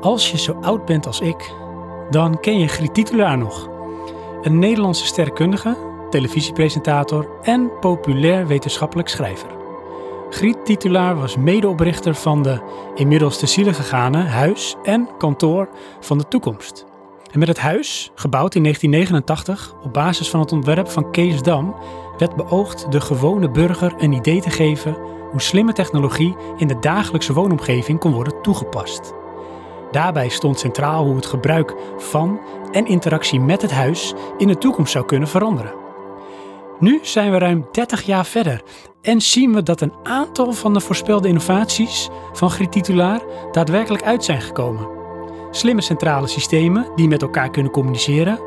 Als je zo oud bent als ik, dan ken je Griet Titulaar nog. Een Nederlandse sterrenkundige, televisiepresentator en populair wetenschappelijk schrijver. Griet Titulaar was medeoprichter van de inmiddels te ziele gegane Huis en Kantoor van de Toekomst. En met het huis, gebouwd in 1989 op basis van het ontwerp van Kees Dam, werd beoogd de gewone burger een idee te geven hoe slimme technologie in de dagelijkse woonomgeving kon worden toegepast. Daarbij stond centraal hoe het gebruik van en interactie met het huis in de toekomst zou kunnen veranderen. Nu zijn we ruim 30 jaar verder en zien we dat een aantal van de voorspelde innovaties van Griet Titulaar daadwerkelijk uit zijn gekomen. Slimme centrale systemen die met elkaar kunnen communiceren,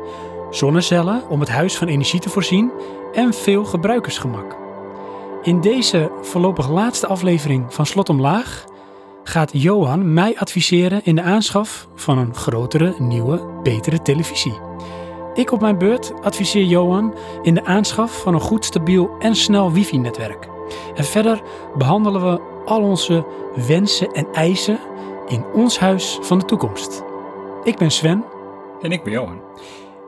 zonnecellen om het huis van energie te voorzien en veel gebruikersgemak. In deze voorlopig laatste aflevering van Slot Omlaag gaat Johan mij adviseren in de aanschaf van een grotere, nieuwe, betere televisie. Ik op mijn beurt adviseer Johan in de aanschaf van een goed, stabiel en snel wifi-netwerk. En verder behandelen we al onze wensen en eisen in ons huis van de toekomst. Ik ben Sven. En ik ben Johan.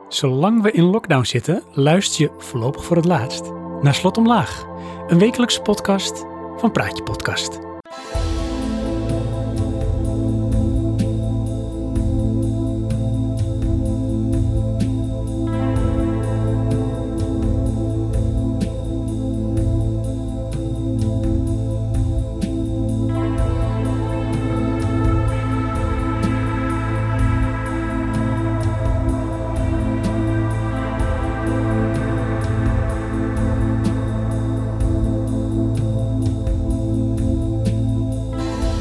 Zolang we in lockdown zitten, luister je voorlopig voor het laatst naar Slot Omlaag. Een wekelijkse podcast van Praatje Podcast.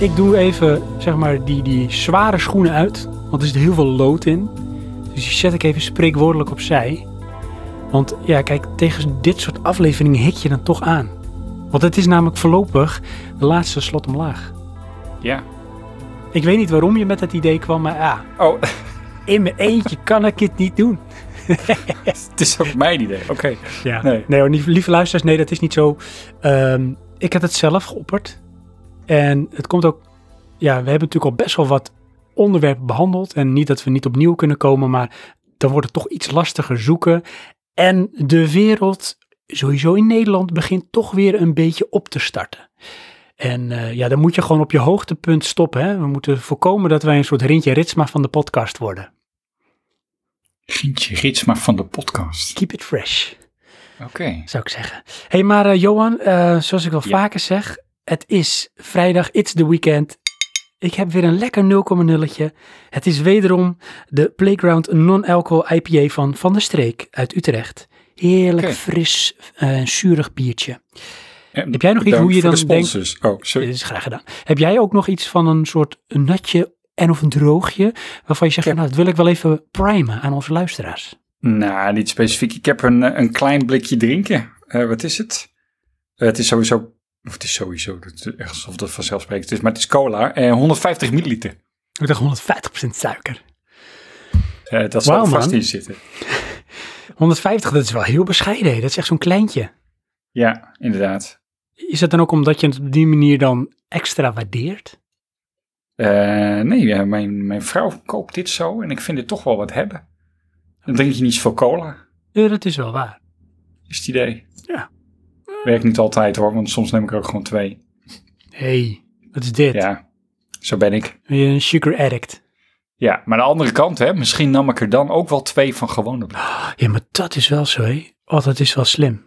Ik doe even zeg maar die, die zware schoenen uit, want er zit heel veel lood in. Dus die zet ik even spreekwoordelijk opzij. Want ja, kijk, tegen dit soort afleveringen hik je dan toch aan. Want het is namelijk voorlopig de laatste slot omlaag. Ja. Ik weet niet waarom je met dat idee kwam, maar ja, Oh, in mijn eentje kan ik het niet doen. het is ook mijn idee. Oké. Ja. Nee. Nee, hoor, lieve, luisteraars, nee, dat is niet zo. Ehm, ik heb het zelf geopperd. En het komt ook, ja, we hebben natuurlijk al best wel wat onderwerpen behandeld. En niet dat we niet opnieuw kunnen komen, maar dan wordt het toch iets lastiger zoeken. En de wereld, sowieso in Nederland, begint toch weer een beetje op te starten. En eh, ja, dan moet je gewoon op je hoogtepunt stoppen. Hè? We moeten voorkomen dat wij een soort Rintje Ritsma van de podcast worden. Gientje Ritsma van de podcast. Keep it fresh. Oké. zou ik zeggen. hey, maar eh, Johan, eh, zoals ik al Ja. vaker zeg, het is vrijdag, it's the weekend. Ik heb weer een lekker 0,0'tje. Het is wederom de Playground Non-Alcohol IPA van Van der Streek uit Utrecht. Heerlijk fris eh, en zuurig biertje. En Heb jij nog iets hoe je dan de denkt-. Oh, sorry. Dit is graag gedaan. Heb jij ook nog iets van een soort natje en of een droogje, waarvan je zegt, nou, dat wil ik wel even primen aan onze luisteraars? Nou, niet specifiek. Ik heb een, eh, een klein blikje drinken. Eh, wat is het? Het is sowieso... Of het is sowieso, is echt alsof dat vanzelfsprekend is. Maar het is cola. eh 150 milliliter. Ik dacht 150% suiker. Eh, dat zal er vast man. in zitten. 150, dat is wel heel bescheiden. hè. Dat is echt zo'n kleintje. Ja, inderdaad. Is dat dan ook omdat je het op die manier dan extra waardeert? Eh, nee, ja, mijn, mijn vrouw koopt dit zo en ik vind dit toch wel wat hebben. Dan drink je niet zoveel cola, Ja, dat is wel waar. is het idee. Ja. Werkt niet altijd hoor, want soms neem ik er ook gewoon twee. hey, wat is dit? Ja, zo ben ik. Ben je een sugar addict? Ja, maar de andere kant, hè, misschien nam ik er dan ook wel twee van gewone blik. Ja, maar dat is wel zo, hè? Oh, dat is wel slim.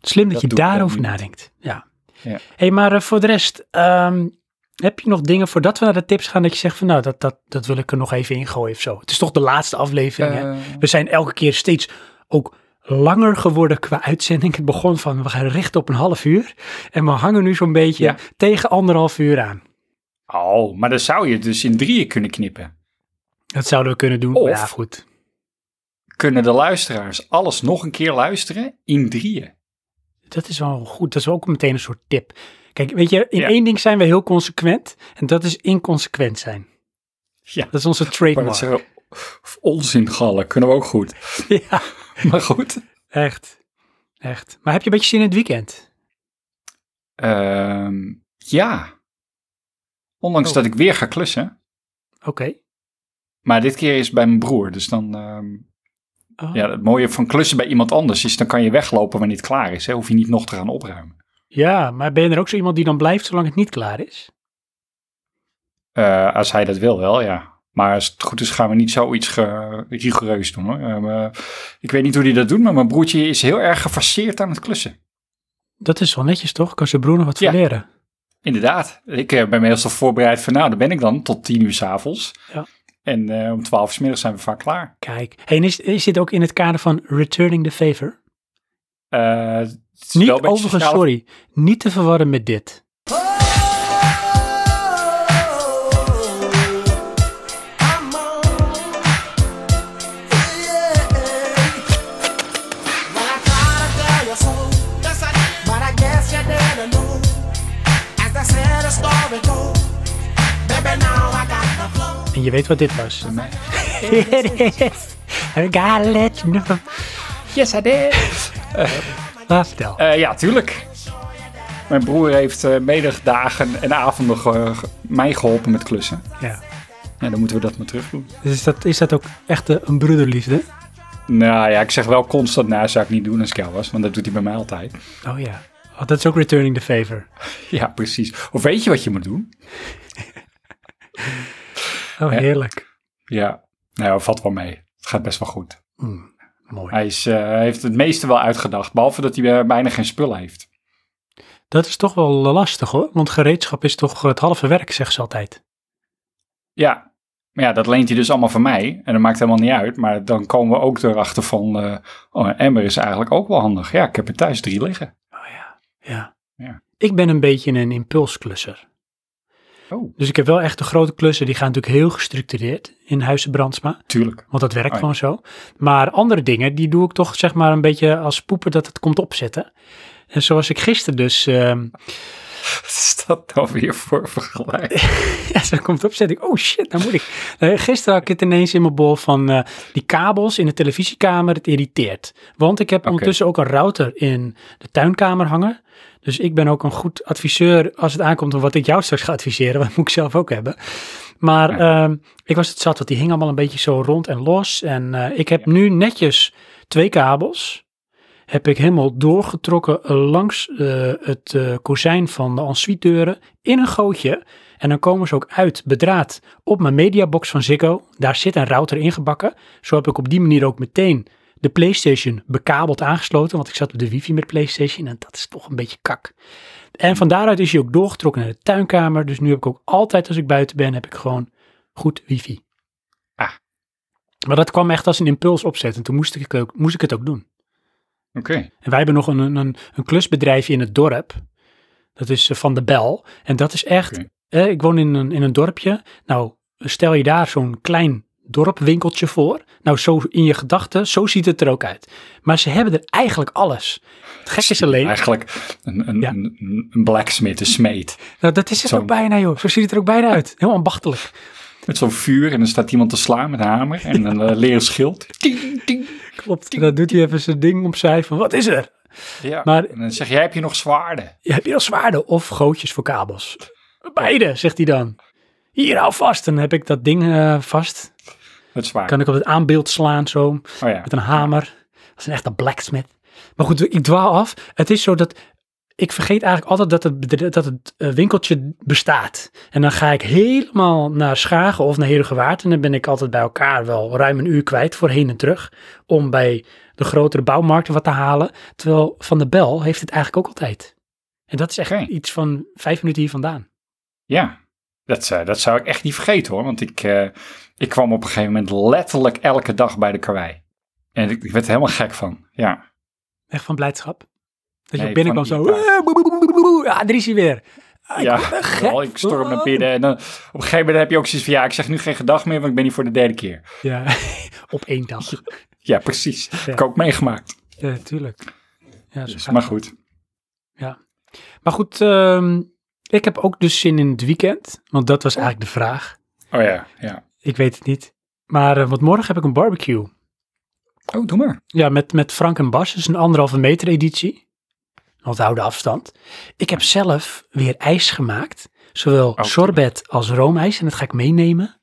Slim dat, Dat je daarover nadenkt. Ja. Ja. hey, maar eh, voor de rest, ehm, heb je nog dingen voordat we naar de tips gaan dat je zegt van nou, dat, dat, dat wil ik er nog even ingooien of zo? Het is toch de laatste aflevering, hè? Eh, We zijn elke keer steeds ook langer geworden qua uitzending. Het begon van we gaan richten op een half uur. En we hangen nu zo'n beetje Ja. tegen anderhalf uur aan. oh, maar dan zou je dus in drieën kunnen knippen. Dat zouden we kunnen doen. Of- ja, goed. Kunnen de luisteraars alles nog een keer luisteren in drieën? Dat is wel goed. Dat is ook meteen een soort tip. Kijk, weet je, in Ja. één ding zijn we heel consequent. En dat is inconsequent zijn. Ja. Dat is onze trademark. onzingallen kunnen we ook goed. Ja, Maar goed. echt. Echt. Maar heb je een beetje zin in het weekend? Ehm, ja. Ondanks Oh. dat ik weer ga klussen. Oké. Maar dit keer is bij mijn broer. Dus dan, ehm, Oh. ja, het mooie van klussen bij iemand anders is, dan kan je weglopen wanneer het klaar is. Hè? Hoef je niet nog te gaan opruimen. Ja, maar ben je er ook zo iemand die dan blijft zolang het niet klaar is? Eh, als hij dat wil wel, ja. Maar als het goed is, gaan we niet zoiets rigoureus doen. Hoor. Eh, ik weet niet hoe hij dat doet, maar mijn broertje is heel erg gefaseerd aan het klussen. Dat is wel netjes toch? Kan zijn broer nog wat Ja. van leren? Inderdaad. Ik eh, ben meestal voorbereid van, nou, daar ben ik dan tot tien uur s'avonds. Ja. En eh, om twaalf uur 's middags zijn we vaak klaar. Kijk, hey, en is, is dit ook in het kader van returning the favor? Niet overigens, sociale- sorry, niet te verwarren met dit. En je weet wat dit was. It is. I gotta let you know. Yes, I did. Laat vertel. Eh, ja, tuurlijk. Mijn broer heeft eh middagen en avonden ge- mij geholpen met klussen. Ja. Ja, dan moeten we dat maar terug doen. Dus is dat, is dat ook echt eh, een broederliefde? Nou ja, ik zeg wel constant, nou zou ik niet doen als ik jou was, want dat doet hij bij mij altijd. Oh ja. Oh, dat is ook returning the favor. Ja, precies. Of weet je wat je moet doen? Oh, heerlijk. Ja, nou, valt wel mee. Het gaat best wel goed. Mm, mooi. Hij is, eh, heeft het meeste wel uitgedacht, behalve dat hij eh, bijna geen spullen heeft. Dat is toch wel lastig hoor, want gereedschap is toch het halve werk, zegt ze altijd. Ja, maar ja, dat leent hij dus allemaal van mij. En dat maakt helemaal niet uit. Maar dan komen we ook erachter van, eh, oh, een emmer is eigenlijk ook wel handig. Ja, ik heb er thuis drie liggen. Oh ja. Ja. Ja. Ik ben een beetje een impulsklusser. Oh, Dus ik heb wel echt de grote klussen, die gaan natuurlijk heel gestructureerd in Huizen Brandsma. tuurlijk. Want dat werkt Oh ja. gewoon zo. Maar andere dingen, die doe ik toch zeg maar een beetje als poepen dat het komt opzetten. En zoals ik gisteren dus, ehm, Wat is dat nou weer voor vergelijking? ja, zo komt opzetten. Ik, oh shit, nou moet ik. Eh, gisteren had ik het ineens in mijn bol van eh, die kabels in de televisiekamer, het irriteert. Want ik heb ondertussen ook een router in de tuinkamer hangen. Dus ik ben ook een goed adviseur als het aankomt op wat ik jou straks ga adviseren. Wat moet ik zelf ook hebben. Maar ehm, ik was het zat, want die hing allemaal een beetje zo rond en los. En eh, ik heb nu netjes twee kabels. Heb ik helemaal doorgetrokken eh, langs eh, het eh, kozijn van de ensuite deuren in een gootje. En dan komen ze ook uit bedraad op mijn mediabox van Ziggo. Daar zit een router ingebakken. Zo heb ik op die manier ook meteen de PlayStation bekabeld aangesloten. Want ik zat op de wifi met PlayStation en dat is toch een beetje kak. En van daaruit is hij ook doorgetrokken naar de tuinkamer. Dus nu heb ik ook altijd als ik buiten ben, heb ik gewoon goed wifi. Ah. Maar dat kwam echt als een impuls opzet. En toen moest ik, ook, moest ik het ook doen. Oké. En wij hebben nog een, een, een klusbedrijfje in het dorp. Dat is eh, van de Bel. En dat is echt, eh, ik woon in een, in een dorpje. Nou, stel je daar zo'n klein dorpwinkeltje voor. Nou, zo in je gedachten, zo ziet het er ook uit. Maar ze hebben er eigenlijk alles. Het gek is alleen, Eigenlijk een, een, Ja. een, een blacksmith, een smeet. nou, dat is het ook bijna joh. Zo ziet het er ook bijna uit. Heel ambachtelijk. Met zo'n vuur en dan staat iemand te slaan met een hamer en een eh, leren schild. Ting. Klopt. En dan doet hij even zijn ding opzij van, wat is er? Ja. Maar- en dan zeg jij, heb je nog zwaarden? Ja, heb je al zwaarden of gootjes voor kabels? Beide, zegt hij dan. Hier, hou vast. Dan heb ik dat ding eh, vast. Het zwaard. Kan ik op het aanbeeld slaan zo. Oh ja. Met een hamer. Dat is een echte blacksmith. Maar goed, ik dwaal af. Het is zo dat... Ik vergeet eigenlijk altijd dat het, dat het eh, winkeltje bestaat. En dan ga ik helemaal naar Schagen of naar Herugewaard. En dan ben ik altijd bij elkaar wel ruim een uur kwijt voor heen en terug. Om bij de grotere bouwmarkten wat te halen. Terwijl Van de Bel heeft het eigenlijk ook altijd. En dat is echt iets van vijf minuten hier vandaan. Ja, dat, eh, dat zou ik echt niet vergeten hoor. Want ik, eh, ik kwam op een gegeven moment letterlijk elke dag bij de karwei. En ik, ik werd er helemaal gek van. Ja, Echt van blijdschap. Dat je binnenkwam zo. "Eh, boe, boe, boe, boe, boe." Ja, daar is hij weer. Ah, ik ja wel, ik storm naar binnen. En dan, op een gegeven moment heb je ook zoiets van... Ja, ik zeg nu geen gedag meer, want ik ben hier voor de derde keer. Ja, op één dag. Ja, precies. Ja. Heb ik ook meegemaakt. Ja, tuurlijk. Ja, Dus, maar goed. Maar goed, ehm, ik heb ook dus zin in het weekend. Want dat was eigenlijk de vraag. Oh ja, ja. Ik weet het niet. Maar eh, want morgen heb ik een barbecue. Oh, doe maar. Ja, met, met Frank en Bas. Dus een anderhalve meter editie. Onthouden afstand. Ik heb zelf weer ijs gemaakt. Zowel Oh. sorbet als roomijs. En dat ga ik meenemen.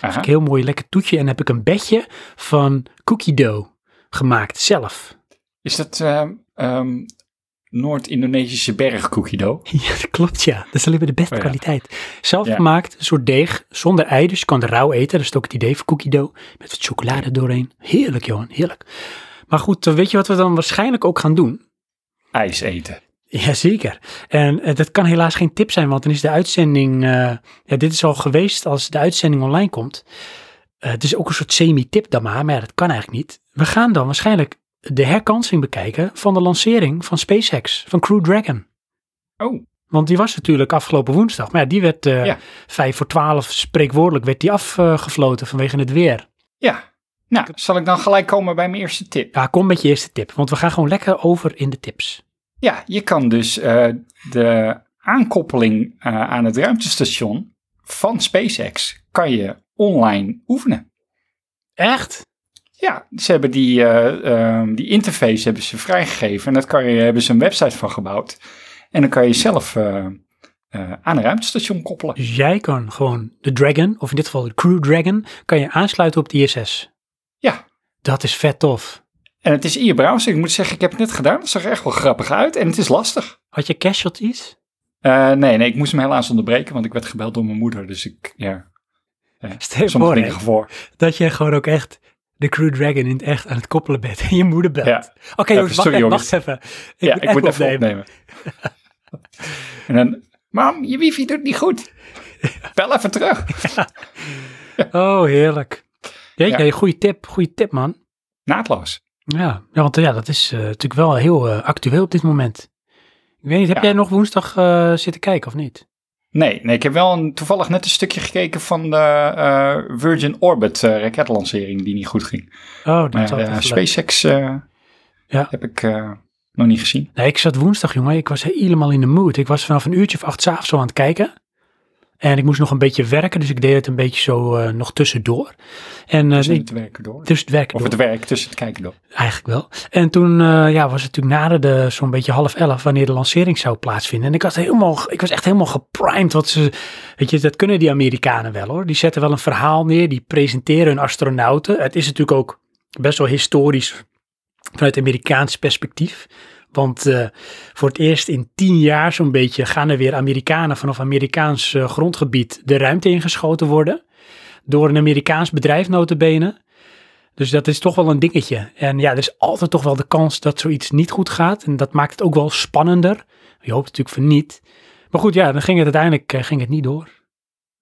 Aha. Een heel mooi lekker toetje. En heb ik een bedje van cookie dough gemaakt zelf. Is dat ehm, ehm, Noord-Indonesische bergcookie dough? Ja, dat klopt ja. Dat is alleen maar de beste Oh ja. kwaliteit. Zelf Ja. gemaakt, een soort deeg, zonder ei. Dus je kan het rauw eten. Dat is ook het idee van cookie dough. Met wat chocolade doorheen. Heerlijk Johan, heerlijk. Maar goed, eh, weet je wat we dan waarschijnlijk ook gaan doen? IJs eten. Jazeker. En eh, dat kan helaas geen tip zijn, want dan is de uitzending... eh, ja, dit is al geweest als de uitzending online komt. Eh, het is ook een soort semi-tip dan maar, maar ja, dat kan eigenlijk niet. We gaan dan waarschijnlijk de herkansing bekijken van de lancering van SpaceX, van Crew Dragon. Oh, Want die was natuurlijk afgelopen woensdag. Maar ja, die werd Ja. vijf voor twaalf spreekwoordelijk werd die afgefloten vanwege het weer. ja. Nou, zal ik dan gelijk komen bij mijn eerste tip? Ja, kom met je eerste tip, want we gaan gewoon lekker over in de tips. Ja, je kan dus eh, de aankoppeling eh, aan het ruimtestation van SpaceX kan je online oefenen. Echt? Ja, ze hebben die, eh, ehm, die interface hebben ze vrijgegeven en dat kan je, hebben ze een website van gebouwd. En dan kan je zelf eh, eh, aan een ruimtestation koppelen. Dus jij kan gewoon de Dragon, of in dit geval de Crew Dragon, kan je aansluiten op de ISS. Dat is vet tof. en het is in je browser. Ik moet zeggen, ik heb het net gedaan. Het zag er echt wel grappig uit en het is lastig. Had je casualties? Eh, nee, nee, ik moest hem helaas onderbreken, want ik werd gebeld door mijn moeder. Dus ik, ja, Stel je sommige voor dingen voor. dat je gewoon ook echt de Crew Dragon in het echt aan het koppelen bent en je moeder belt. Ja. Oké jongens, wacht, sorry, even, wacht even. Ik ja, moet ik moet even opnemen. opnemen. en dan, mam, je wifi doet niet goed. Bel even terug. Oh, heerlijk. Jeetje, Ja. goede tip, goede tip man. Naadloos. Ja, ja want ja, dat is eh, natuurlijk wel heel eh, actueel op dit moment. Ik weet niet, heb Ja. jij nog woensdag eh, zitten kijken of niet? Nee, nee, ik heb wel een, toevallig net een stukje gekeken van de Virgin Orbit raketlancering die niet goed ging. Oh, dat Maar leuk. SpaceX Ja. heb ik nog niet gezien. Nee, ik zat woensdag, jongen. Ik was helemaal in de mood. Ik was vanaf een uurtje of acht 's avonds al aan het kijken. En ik moest nog een beetje werken, dus ik deed het een beetje zo eh, nog tussendoor. En Tussen ik- het werken door. tussen het werken Of door. het werk tussen het kijken door. Eigenlijk wel. En toen eh, ja, was het natuurlijk na de zo'n beetje half elf wanneer de lancering zou plaatsvinden. En ik, had helemaal, ik was echt helemaal geprimed. Wat ze, weet je, dat kunnen die Amerikanen wel hoor. Die zetten wel een verhaal neer, die presenteren hun astronauten. Het is natuurlijk ook best wel historisch vanuit Amerikaans perspectief. Want eh, voor het eerst in tien jaar zo'n beetje gaan er weer Amerikanen vanaf Amerikaans eh, grondgebied de ruimte ingeschoten worden. Door een Amerikaans bedrijf notabene. Dus dat is toch wel een dingetje. En ja, er is altijd toch wel de kans dat zoiets niet goed gaat. En dat maakt het ook wel spannender. Je hoopt natuurlijk van niet. Maar goed, ja, dan ging het uiteindelijk eh, ging het niet door.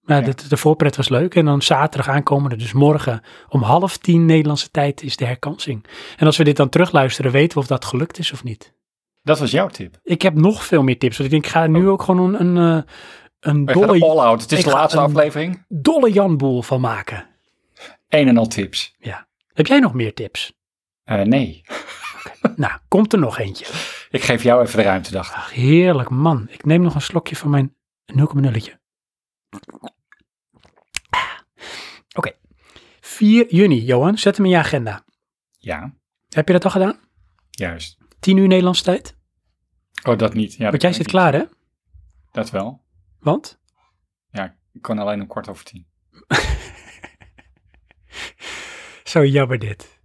Maar Ja. de, de voorpret was leuk. En dan zaterdag aankomende, dus morgen om half tien Nederlandse tijd is de herkansing. En als we dit dan terugluisteren, weten we of dat gelukt is of niet. Dat was jouw tip. Ik heb nog veel meer tips. Want ik denk, ik ga nu ook gewoon een, een, eh, een dolle, all out. Het is de laatste een- aflevering. dolle Janboel van maken. Een en al tips. Ja. Heb jij nog meer tips? Eh, nee, Nou, komt er nog eentje. ik geef jou even de ruimte, dacht ik. Ach, heerlijk man. Ik neem nog een slokje van mijn 0,0'tje. Ah. Oké. 4 juni, Johan. Zet hem in je agenda. Ja, Heb je dat al gedaan? juist. 10 uur Nederlandse tijd? Oh, dat niet. Ja, Want jij zit klaar, hè? Dat wel. Want? Ja, ik kan alleen om kwart over tien. Zo jammer dit.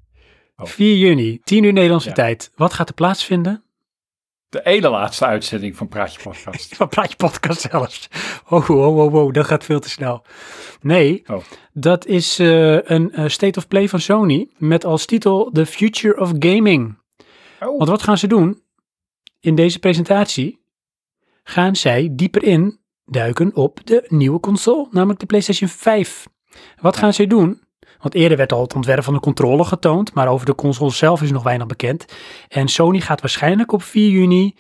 Oh. 4 juni, 10 uur Nederlandse Ja. tijd. Wat gaat er plaatsvinden? De ene laatste uitzending van Praatje Podcast. Van Praatje Podcast zelfs. Oh, oh, oh, oh, dat gaat veel te snel. Nee, Oh. dat is eh, een eh, State of Play van Sony met als titel The Future of Gaming. Oh, Want wat gaan ze doen? In deze presentatie gaan zij dieper in duiken op de nieuwe console, namelijk de PlayStation 5. Wat gaan zij doen? Want eerder werd al het ontwerp van de controller getoond, maar over de console zelf is nog weinig bekend. En Sony gaat waarschijnlijk op 4 juni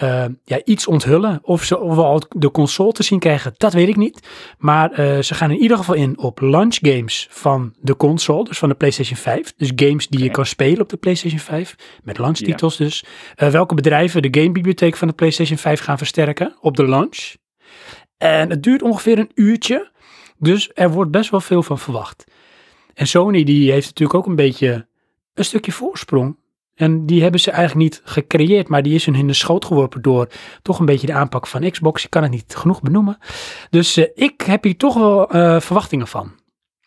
eh, ja, iets onthullen. Of, ze, of we al de console te zien krijgen, dat weet ik niet. Maar eh, ze gaan in ieder geval in op launch games van de console, dus van de PlayStation 5. Dus games die je kan spelen op de PlayStation 5, met launchtitels dus. Eh, welke bedrijven de gamebibliotheek van de PlayStation 5 gaan versterken op de launch. En het duurt ongeveer een uurtje, dus er wordt best wel veel van verwacht. En Sony die heeft natuurlijk ook een beetje een stukje voorsprong. En die hebben ze eigenlijk niet gecreëerd, maar die is hun in de schoot geworpen door toch een beetje de aanpak van Xbox. Ik kan het niet genoeg benoemen. Dus eh, ik heb hier toch wel eh, verwachtingen van.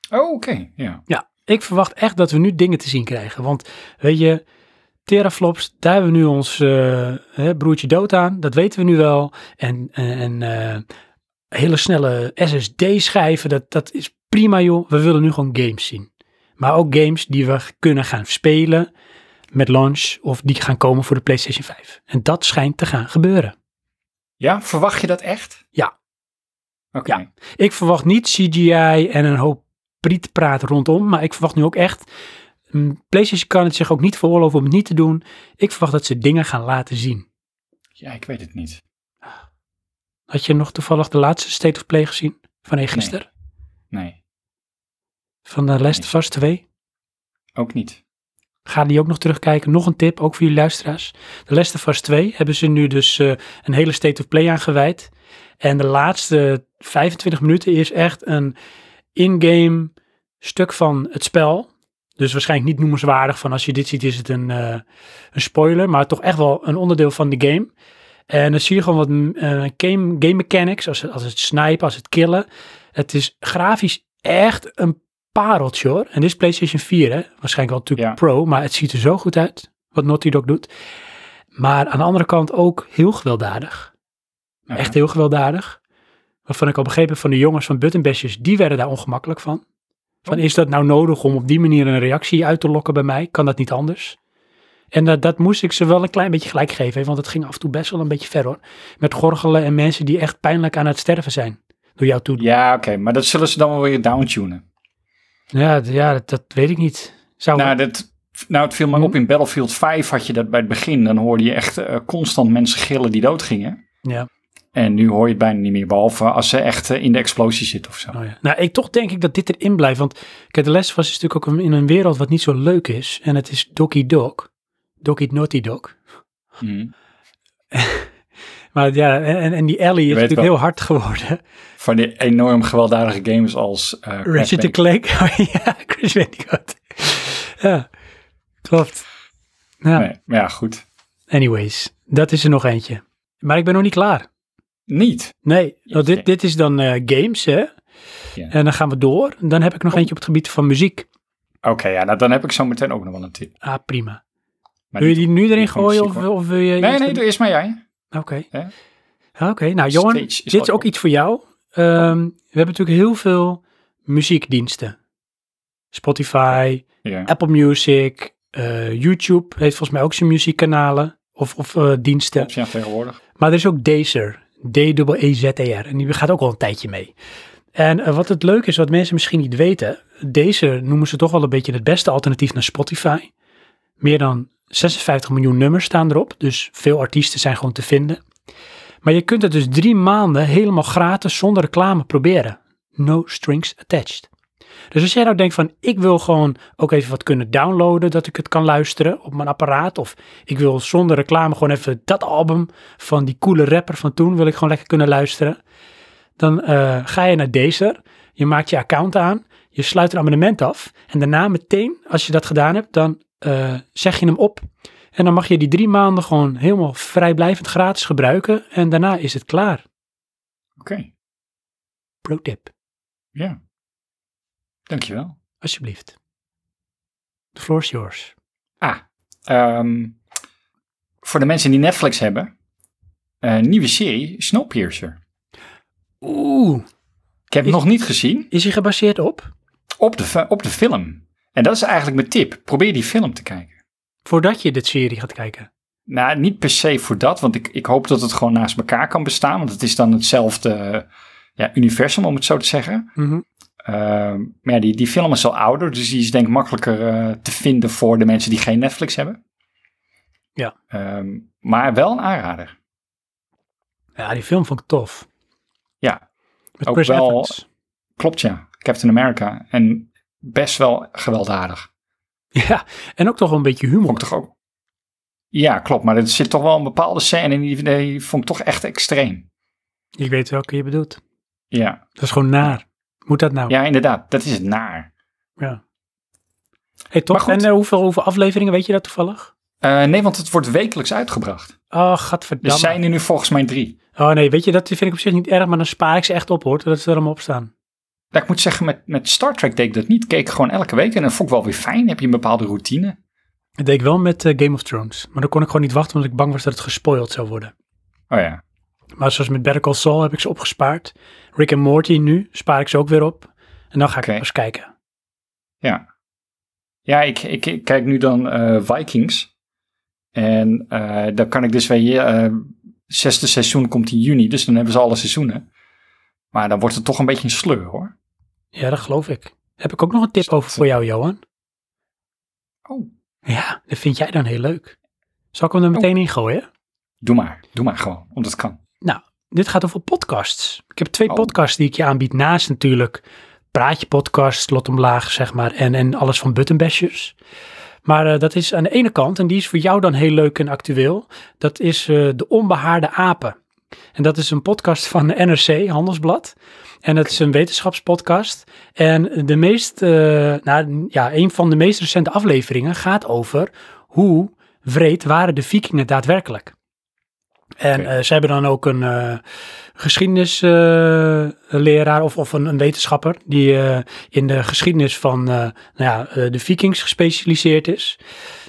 Oh, oké. Ja. Ja, ik verwacht echt dat we nu dingen te zien krijgen. Want weet je, teraflops, daar hebben we nu ons eh, broertje dood aan. Dat weten we nu wel. En, en, hele snelle SSD-schijven, dat, dat is prima joh. We willen nu gewoon games zien. Maar ook games die we kunnen gaan spelen met launch of die gaan komen voor de PlayStation 5. En dat schijnt te gaan gebeuren. ja, verwacht je dat echt? Ja. Oké. Ja. Ik verwacht niet CGI en een hoop prietpraat rondom, maar ik verwacht nu ook echt. mm, PlayStation kan het zich ook niet veroorloven om het niet te doen. Ik verwacht dat ze dingen gaan laten zien. Ja, ik weet het niet. Had je nog toevallig de laatste State of Play gezien van gisteren? Nee, Van de Last of Us 2? ook niet. Ga die ook nog terugkijken. Nog een tip, ook voor jullie luisteraars. De Last of Us 2 hebben ze nu dus eh, een hele State of Play aangeweid. En de laatste 25 minuten is echt een in-game stuk van het spel. Dus waarschijnlijk niet noemenswaardig van als je dit ziet is het een, eh, een spoiler. Maar toch echt wel een onderdeel van de game. En dan zie je gewoon wat eh, game, mechanics, als als het snipen, als het killen. Het is grafisch echt een pareltje hoor. En dit is PlayStation 4 hè. Waarschijnlijk wel natuurlijk Ja. Pro, maar het ziet er zo goed uit. Wat Naughty Dog doet. Maar aan de andere kant ook heel gewelddadig. Ja. Echt heel gewelddadig. Waarvan ik al begrepen van de jongens van Button Bashers, die werden daar ongemakkelijk van. Van Oh. is dat nou nodig om op die manier een reactie uit te lokken bij mij? Kan dat niet anders? En dat, dat moest ik ze wel een klein beetje gelijk geven, want het ging af en toe best wel een beetje ver hoor. Met gorgelen en mensen die echt pijnlijk aan het sterven zijn. Door jou toe. Ja, oké, maar dat zullen ze dan wel weer downtunen. Ja, ja dat, dat weet ik niet. Zou Nou, dat, nou, het viel me Hm? op in Battlefield 5 had je dat bij het begin. Dan hoorde je echt eh, constant mensen gillen die doodgingen. ja. En nu hoor je het bijna niet meer, behalve als ze echt eh, in de explosie zitten of zo. Oh ja. Nou, ik toch denk ik dat dit erin blijft. Want kijk, de les was natuurlijk ook in een wereld wat niet zo leuk is. En het is Doggy Dog. Doggy Naughty Dog. Mhm. Maar ja, en, en die Ellie is natuurlijk wel. heel hard geworden. Van die enorm gewelddadige games als Crash Ratchet. Clank. Oh, ja, Chris Bandicoot. ja, klopt. Ja, Nee, maar ja, goed. anyways. Dat is er nog eentje. Maar ik ben nog niet klaar. Niet. Nee, want dit, dit is dan eh, games, hè. Ja. En dan gaan we door. Dan heb ik nog Oh. eentje op het gebied van muziek. Oké, ja, nou, dan heb ik zo meteen ook nog wel een tip. Ah, prima. Maar wil je die nu erin gooien of, muziek, of wil je... Nee, nee, doe eerst maar jij. Oké. Oké, nou Johan, is dit is ook iets voor jou. Ehm, we hebben natuurlijk heel veel muziekdiensten. Spotify. Apple Music, eh, YouTube heeft volgens mij ook zijn muziekkanalen of, of eh, diensten. Klopt, ja, tegenwoordig. Maar er is ook Deezer, D-E-Z-E-R, en die gaat ook al een tijdje mee. En eh, wat het leuke is, wat mensen misschien niet weten, Deezer noemen ze toch wel een beetje het beste alternatief naar Spotify. Meer dan 56 miljoen nummers staan erop, dus veel artiesten zijn gewoon te vinden. Maar je kunt het dus drie maanden helemaal gratis zonder reclame proberen. No strings attached. Dus als jij nou denkt van ik wil gewoon ook even wat kunnen downloaden, dat ik het kan luisteren op mijn apparaat. Of ik wil zonder reclame gewoon even dat album van die coole rapper van toen wil ik gewoon lekker kunnen luisteren. Dan eh, ga je naar Deezer, je maakt je account aan, je sluit een abonnement af. En daarna meteen, als je dat gedaan hebt, dan eh, zeg je hem op. En dan mag je die drie maanden gewoon helemaal vrijblijvend gratis gebruiken. En daarna is het klaar. Oké, Pro tip, ja. Dankjewel. alsjeblieft. The floor is yours. Ah, ehm, voor de mensen die Netflix hebben, een nieuwe serie, Snowpiercer. Oeh, Ik heb Is- hem nog niet gezien, is hij gebaseerd op? op de, op de film. En dat is eigenlijk mijn tip. Probeer die film te kijken. Voordat je dit serie gaat kijken. Nou, niet per se voor dat, want ik, ik hoop dat het gewoon naast elkaar kan bestaan. Want het is dan hetzelfde ja, universum, om het zo te zeggen. Mhm. Ehm, maar ja, die, die film is al ouder, dus die is denk ik makkelijker eh, te vinden voor de mensen die geen Netflix hebben. Ja. Ehm, maar wel een aanrader. Ja, die film vond ik tof. Ja, Met Ook Chris wel- Evans. klopt ja. Captain America. En best wel gewelddadig. Ja, en ook toch een beetje humor. Vond ik toch ook. Ja, klopt. Maar er zit toch wel een bepaalde scène in die, die vond ik toch echt extreem. Ik weet welke je bedoelt. Ja, Dat is gewoon naar. Moet dat nou? ja inderdaad. Dat is het naar. Ja. Hey, goed. En eh, hoeveel, hoeveel afleveringen, weet je dat toevallig? Eh, nee, want het wordt wekelijks uitgebracht. Oh, Er gadverdamme. zijn er nu volgens mij drie. Oh nee, weet je, dat vind ik op zich niet erg, maar dan spaar ik ze echt op hoor, totdat ze er allemaal op staan. Ja, ik moet zeggen, met, met Star Trek deed ik dat niet. Keek gewoon elke week en dat vond ik wel weer fijn. Heb je een bepaalde routine. Dat deed ik wel met eh, Game of Thrones. Maar dan kon ik gewoon niet wachten, omdat ik bang was dat het gespoild zou worden. Oh ja. Maar zoals met Better Call Saul heb ik ze opgespaard. Rick en Morty nu spaar ik ze ook weer op. En dan ga ik eens kijken. Ja, ja ik, ik, ik kijk nu dan eh, Vikings. En eh, dan kan ik dus weer... zesde seizoen komt in juni, dus dan hebben ze alle seizoenen. Maar dan wordt het toch een beetje een sleur hoor. Ja, dat geloof ik. Heb ik ook nog een tip over voor jou, Johan? Oh. Ja, dat vind jij dan heel leuk. Zal ik hem er meteen in gooien? Doe maar, doe maar gewoon, omdat het kan. Nou, dit gaat over podcasts. Ik heb twee Oh. podcasts die ik je aanbied naast natuurlijk Praatje podcast, Lot Omlaag, zeg maar, en, en alles van Buttonbashers. Maar eh, dat is aan de ene kant, en die is voor jou dan heel leuk en actueel, dat is eh, De Onbehaarde Apen. En dat is een podcast van de NRC, Handelsblad. En het is een wetenschapspodcast. En de meest, eh, nou ja, een van de meest recente afleveringen gaat over hoe wreed waren de vikingen daadwerkelijk. En eh, ze hebben dan ook een eh geschiedenisleraar of, of een, een wetenschapper die in de geschiedenis van nou ja, de vikings gespecialiseerd is.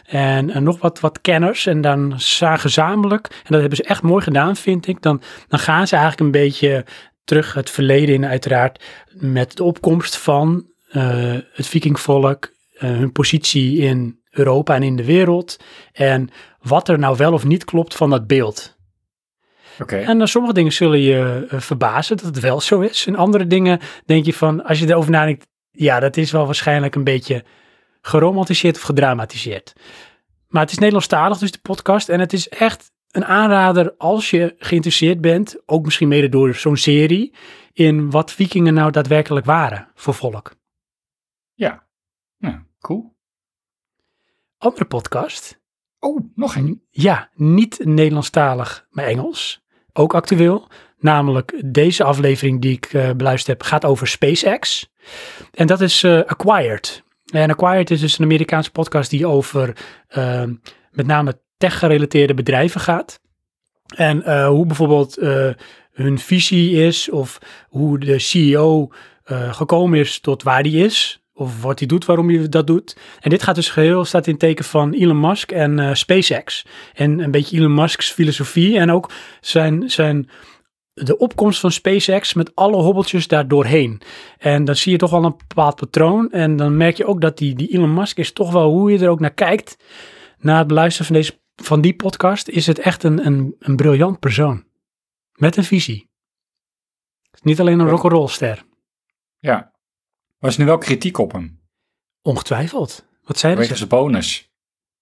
En nog wat, wat kenners. En dan za- gezamenlijk, en dat hebben ze echt mooi gedaan, vind ik. Dan, dan gaan ze eigenlijk een beetje terug het verleden in, uiteraard. Met de opkomst van eh, het vikingvolk, eh, hun positie in Europa en in de wereld. En wat er nou wel of niet klopt van dat beeld. Oké, En dan sommige dingen zullen je eh, verbazen dat het wel zo is. En andere dingen denk je van, als je erover nadenkt, ja, dat is wel waarschijnlijk een beetje geromantiseerd of gedramatiseerd. Maar het is Nederlandstalig, dus de podcast. En het is echt een aanrader als je geïnteresseerd bent, ook misschien mede door zo'n serie, in wat vikingen nou daadwerkelijk waren voor volk. ja. Nou, cool. Andere podcast, Oh, nog een. Ja, niet Nederlandstalig, maar Engels. Ook actueel. Namelijk deze aflevering die ik eh, beluisterd heb gaat over SpaceX. En dat is eh, Acquired. En Acquired is dus een Amerikaanse podcast die over eh, met name tech-gerelateerde bedrijven gaat. En eh, hoe bijvoorbeeld eh, hun visie is of hoe de CEO eh, gekomen is tot waar die is. Of wat hij doet, waarom hij dat doet. En dit gaat dus geheel, staat in teken van Elon Musk en SpaceX. En een beetje Elon Musk's filosofie en ook zijn, zijn, de opkomst van SpaceX met alle hobbeltjes daar doorheen. En dan zie je toch wel een bepaald patroon. En dan merk je ook dat die, die Elon Musk is toch wel, hoe je er ook naar kijkt, na het beluisteren van, deze, van die podcast, is het echt een, een, een briljant persoon. Met een visie. Niet alleen een rock'n'roll ster. Ja. Was nu wel kritiek op hem. Ongetwijfeld. Wat zei Wegens ze? de bonus.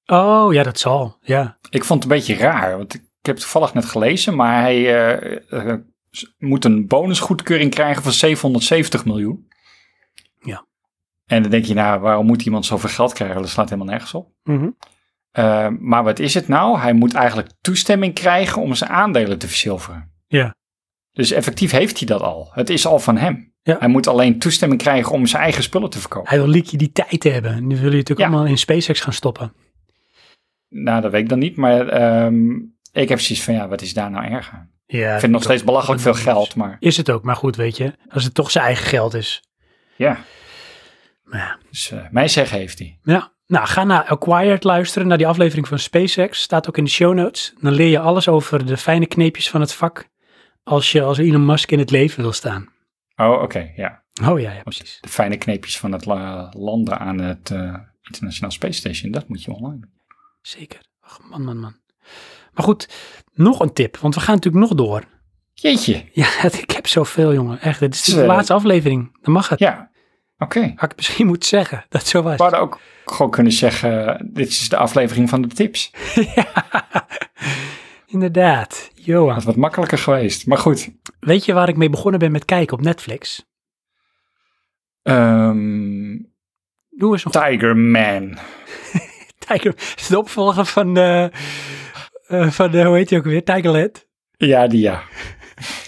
Oh, ja, dat zal. Ja. Ik vond het een beetje raar, want ik heb het toevallig net gelezen, maar hij eh, eh, moet een bonusgoedkeuring krijgen van 770 miljoen. Ja. En dan denk je, nou, waarom moet iemand zoveel geld krijgen? Dat slaat helemaal nergens op. Mhm. Eh, maar wat is het nou? Hij moet eigenlijk toestemming krijgen om zijn aandelen te verzilveren. Ja. Dus effectief heeft hij dat al. Het is al van hem. Ja. Hij moet alleen toestemming krijgen om zijn eigen spullen te verkopen. Hij wil liquiditeit hebben. Nu wil je natuurlijk Ja. allemaal in SpaceX gaan stoppen. Nou, dat weet ik dan niet, maar ehm, ik heb zoiets van, ja, wat is daar nou erg aan? Ja, Ik vind het nog steeds belachelijk veel geld, maar Is het ook, maar goed, weet je. Als het toch zijn eigen geld is. ja. Maar ja. Dus eh, mij zeggen heeft hij. ja. Nou, ga naar Acquired luisteren, naar die aflevering van SpaceX. Staat ook in de show notes. Dan leer je alles over de fijne kneepjes van het vak. Als je als Elon Musk in het leven wil staan. Oh, oké, ja. Oh ja, ja, precies. De fijne kneepjes van het la- landen aan het eh International Space Station, dat moet je online doen. Zeker. Ach, man, man, man. Maar goed, nog een tip, want we gaan natuurlijk nog door. Jeetje, Ja, ik heb zoveel, jongen. Echt, dit is de laatste aflevering. Dan mag het. ja. Oké. Had ik misschien moeten zeggen dat zo was. We hadden ook gewoon kunnen zeggen, dit is de aflevering van de tips. ja, inderdaad. Johan. Dat was wat makkelijker geweest. Maar goed. Weet je waar ik mee begonnen ben met kijken op Netflix? Ehm, Doe eens nog. Tiger Man. Tiger, is de opvolger van, eh eh, van de, hoe heet hij ook weer? Tigerland. Ja, die ja.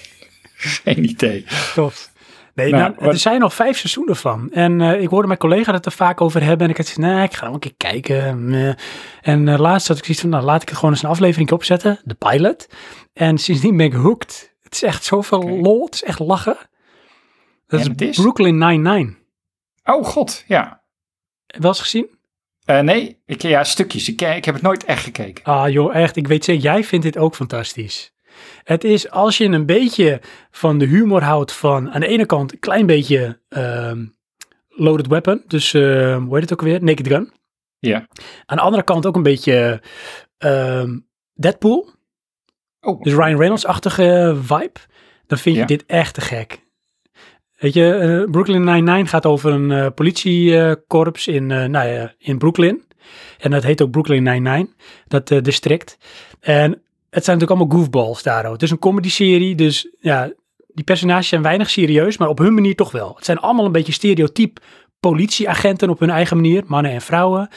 Geen idee. Tof. Nee, Nou, nou, wat- er zijn nog vijf seizoenen van. En eh, ik hoorde mijn collega het er vaak over hebben. En ik had gezegd, nou, ik ga nog een keer kijken. meh. En eh, laatst had ik zoiets van, nou, laat ik er gewoon eens een aflevering opzetten. De pilot. En sindsdien ben ik hooked. Het is echt zoveel lol. Het is echt lachen. Dat En is het is? Brooklyn Nine-Nine. Oh god, ja. Wel eens gezien? Eh, nee, ik, ja, stukjes. Ik, ik heb het nooit echt gekeken. Ah joh, echt. Ik weet zeker, jij vindt dit ook fantastisch. Het is, als je een beetje van de humor houdt van, aan de ene kant een klein beetje ehm, Loaded Weapon. Dus, ehm, hoe heet het ook weer? Naked Gun. Ja. Aan de andere kant ook een beetje ehm, Deadpool. Oh, Dus Ryan Reynolds-achtige vibe. Dan vind je Ja. dit echt te gek. Weet je, eh, Brooklyn Nine-Nine gaat over een eh, politiekorps in, eh, nou ja, in Brooklyn. En dat heet ook Brooklyn Nine-Nine, dat district. En het zijn natuurlijk allemaal goofballs daar. Het is een comedy-serie, dus ja, die personages zijn weinig serieus, maar op hun manier toch wel. Het zijn allemaal een beetje stereotyp politieagenten op hun eigen manier, mannen en vrouwen.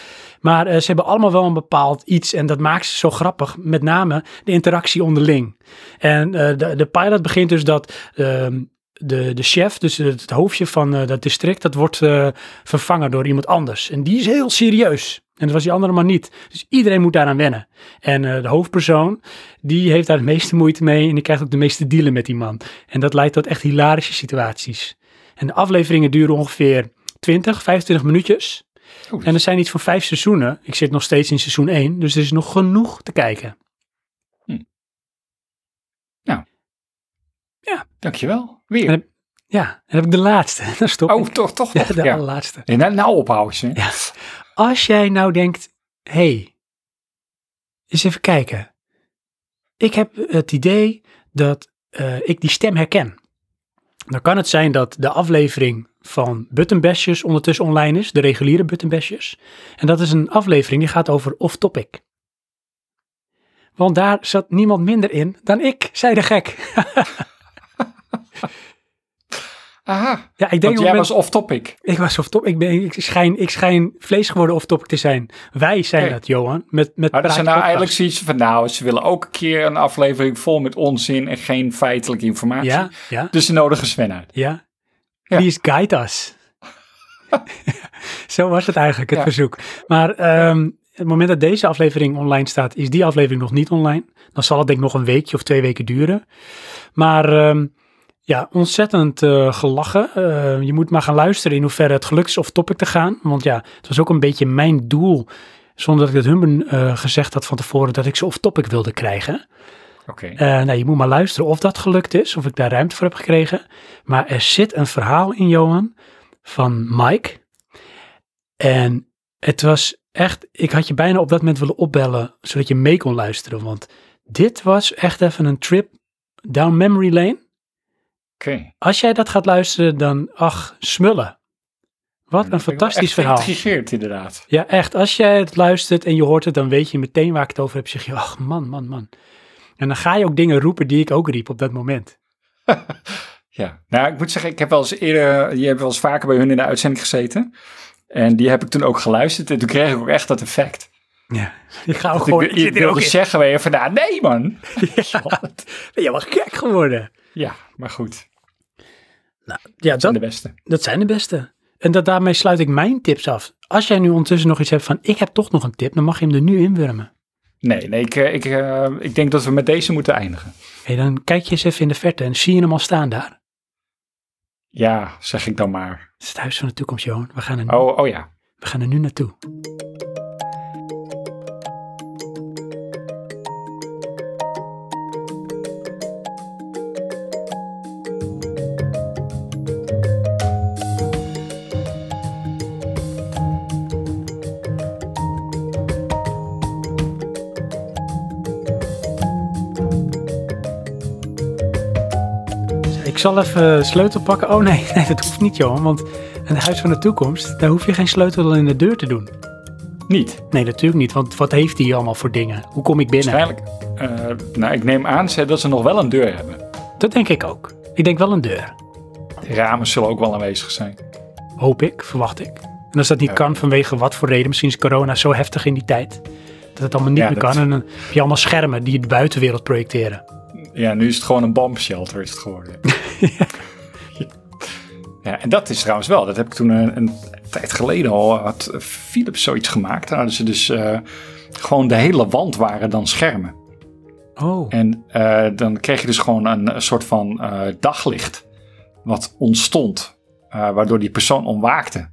Maar eh, ze hebben allemaal wel een bepaald iets en dat maakt ze zo grappig. Met name de interactie onderling. En eh, de, de pilot begint dus dat ehm, de, de chef, dus het hoofdje van eh, dat district, dat wordt vervangen door iemand anders. En die is heel serieus. En dat was die andere maar niet. Dus iedereen moet daaraan wennen. En eh, de hoofdpersoon, die heeft daar het meeste moeite mee en die krijgt ook de meeste dealen met die man. En dat leidt tot echt hilarische situaties. En de afleveringen duren ongeveer 20, 25 minuutjes. Oeh, En er zijn iets van vijf seizoenen. Ik zit nog steeds in seizoen 1, dus er is nog genoeg te kijken. dankjewel. Weer. En- Ja, en dan heb ik de laatste. Dan stop Oh, ik. toch, toch Ja, de Ja. allerlaatste. En nou, nou ophouden ze. Ja. Als jij nou denkt, hey, eens even kijken. Ik heb het idee dat eh, ik die stem herken. Dan kan het zijn dat de aflevering van Buttonbashers ondertussen online is, de reguliere Buttonbashers. En dat is een aflevering die gaat over off-topic. Want daar zat niemand minder in dan ik, zei de gek. Aha, Ja, ik denk want jij was off-topic. Ik was off top. Ik, ben, ik, schijn, ik schijn vlees geworden off topic te zijn. Wij zijn dat, Johan. Met, met Maar dat zijn nou eigenlijk zoiets van, nou, ze willen ook een keer een aflevering vol met onzin en geen feitelijke informatie. Ja, ja, Dus ze nodigen Sven uit. ja. Ja. Please guide us. Zo was het eigenlijk, het Ja. verzoek. Maar ehm, het moment dat deze aflevering online staat, is die aflevering nog niet online. Dan zal het denk ik nog een weekje of twee weken duren. Maar ehm, ja, ontzettend eh, gelachen. Eh, je moet maar gaan luisteren in hoeverre het gelukt is of topic te gaan. Want ja, het was ook een beetje mijn doel, zonder dat ik het hun eh, gezegd had van tevoren, dat ik ze off topic wilde krijgen. Oké. Nou, je moet maar luisteren of dat gelukt is, of ik daar ruimte voor heb gekregen. Maar er zit een verhaal in, Johan, van Mike. En het was echt, ik had je bijna op dat moment willen opbellen, zodat je mee kon luisteren. Want dit was echt even een trip down memory lane. Als jij dat gaat luisteren, dan, ach, smullen. Wat een fantastisch verhaal. geïntrigeerd inderdaad. Ja, echt. Als jij het luistert en je hoort het, dan weet je meteen waar ik het over heb. Zeg je, ach man, man, man. En dan ga je ook dingen roepen die ik ook riep op dat moment. Ja, nou ik moet zeggen, ik heb wel eens eerder, je hebt wel eens vaker bij hun in de uitzending gezeten. En die heb ik toen ook geluisterd en toen kreeg ik ook echt dat effect. Ja, ik ga ook Dat gewoon, ik, wilde zeggen weer van, nou, nee man. Ja, ben je wel gek geworden. Ja, maar goed, Ja, dat zijn de beste. dat zijn de beste. En dat, daarmee sluit ik mijn tips af. Als jij nu ondertussen nog iets hebt van, ik heb toch nog een tip, dan mag je hem er nu inwurmen. Nee, nee ik, eh, ik, eh, ik denk dat we met deze moeten eindigen. Hé, dan kijk je eens even in de verte en zie je hem al staan daar. Ja, zeg ik dan maar. Het is het huis van de toekomst, Johan. We gaan er nu, Oh, oh ja. we gaan er nu naartoe. Ik zal even sleutel pakken. Oh nee, nee, dat hoeft niet, Johan. Want het huis van de toekomst, daar hoef je geen sleutel in de deur te doen. Niet. Nee, natuurlijk niet. Want wat heeft hij allemaal voor dingen? Hoe kom ik binnen? Waarschijnlijk. eh, nou, ik neem aan dat ze nog wel een deur hebben. Dat denk ik ook. Ik denk wel een deur. De ramen zullen ook wel aanwezig zijn. Hoop ik, verwacht ik. En als dat niet Ja. kan vanwege wat voor reden, misschien is corona zo heftig in die tijd, dat het allemaal niet Ja, meer dat- kan. En dan heb je allemaal schermen die de buitenwereld projecteren. Ja, nu is het gewoon een bombshelter is het geworden. ja, en dat is trouwens wel. Dat heb ik toen een, een tijd geleden al. Had Philips zoiets gemaakt. Daar hadden ze dus eh, gewoon de hele wand waren dan schermen. Oh, En eh, dan kreeg je dus gewoon een, een soort van eh, daglicht. wat ontstond, eh, waardoor die persoon ontwaakte.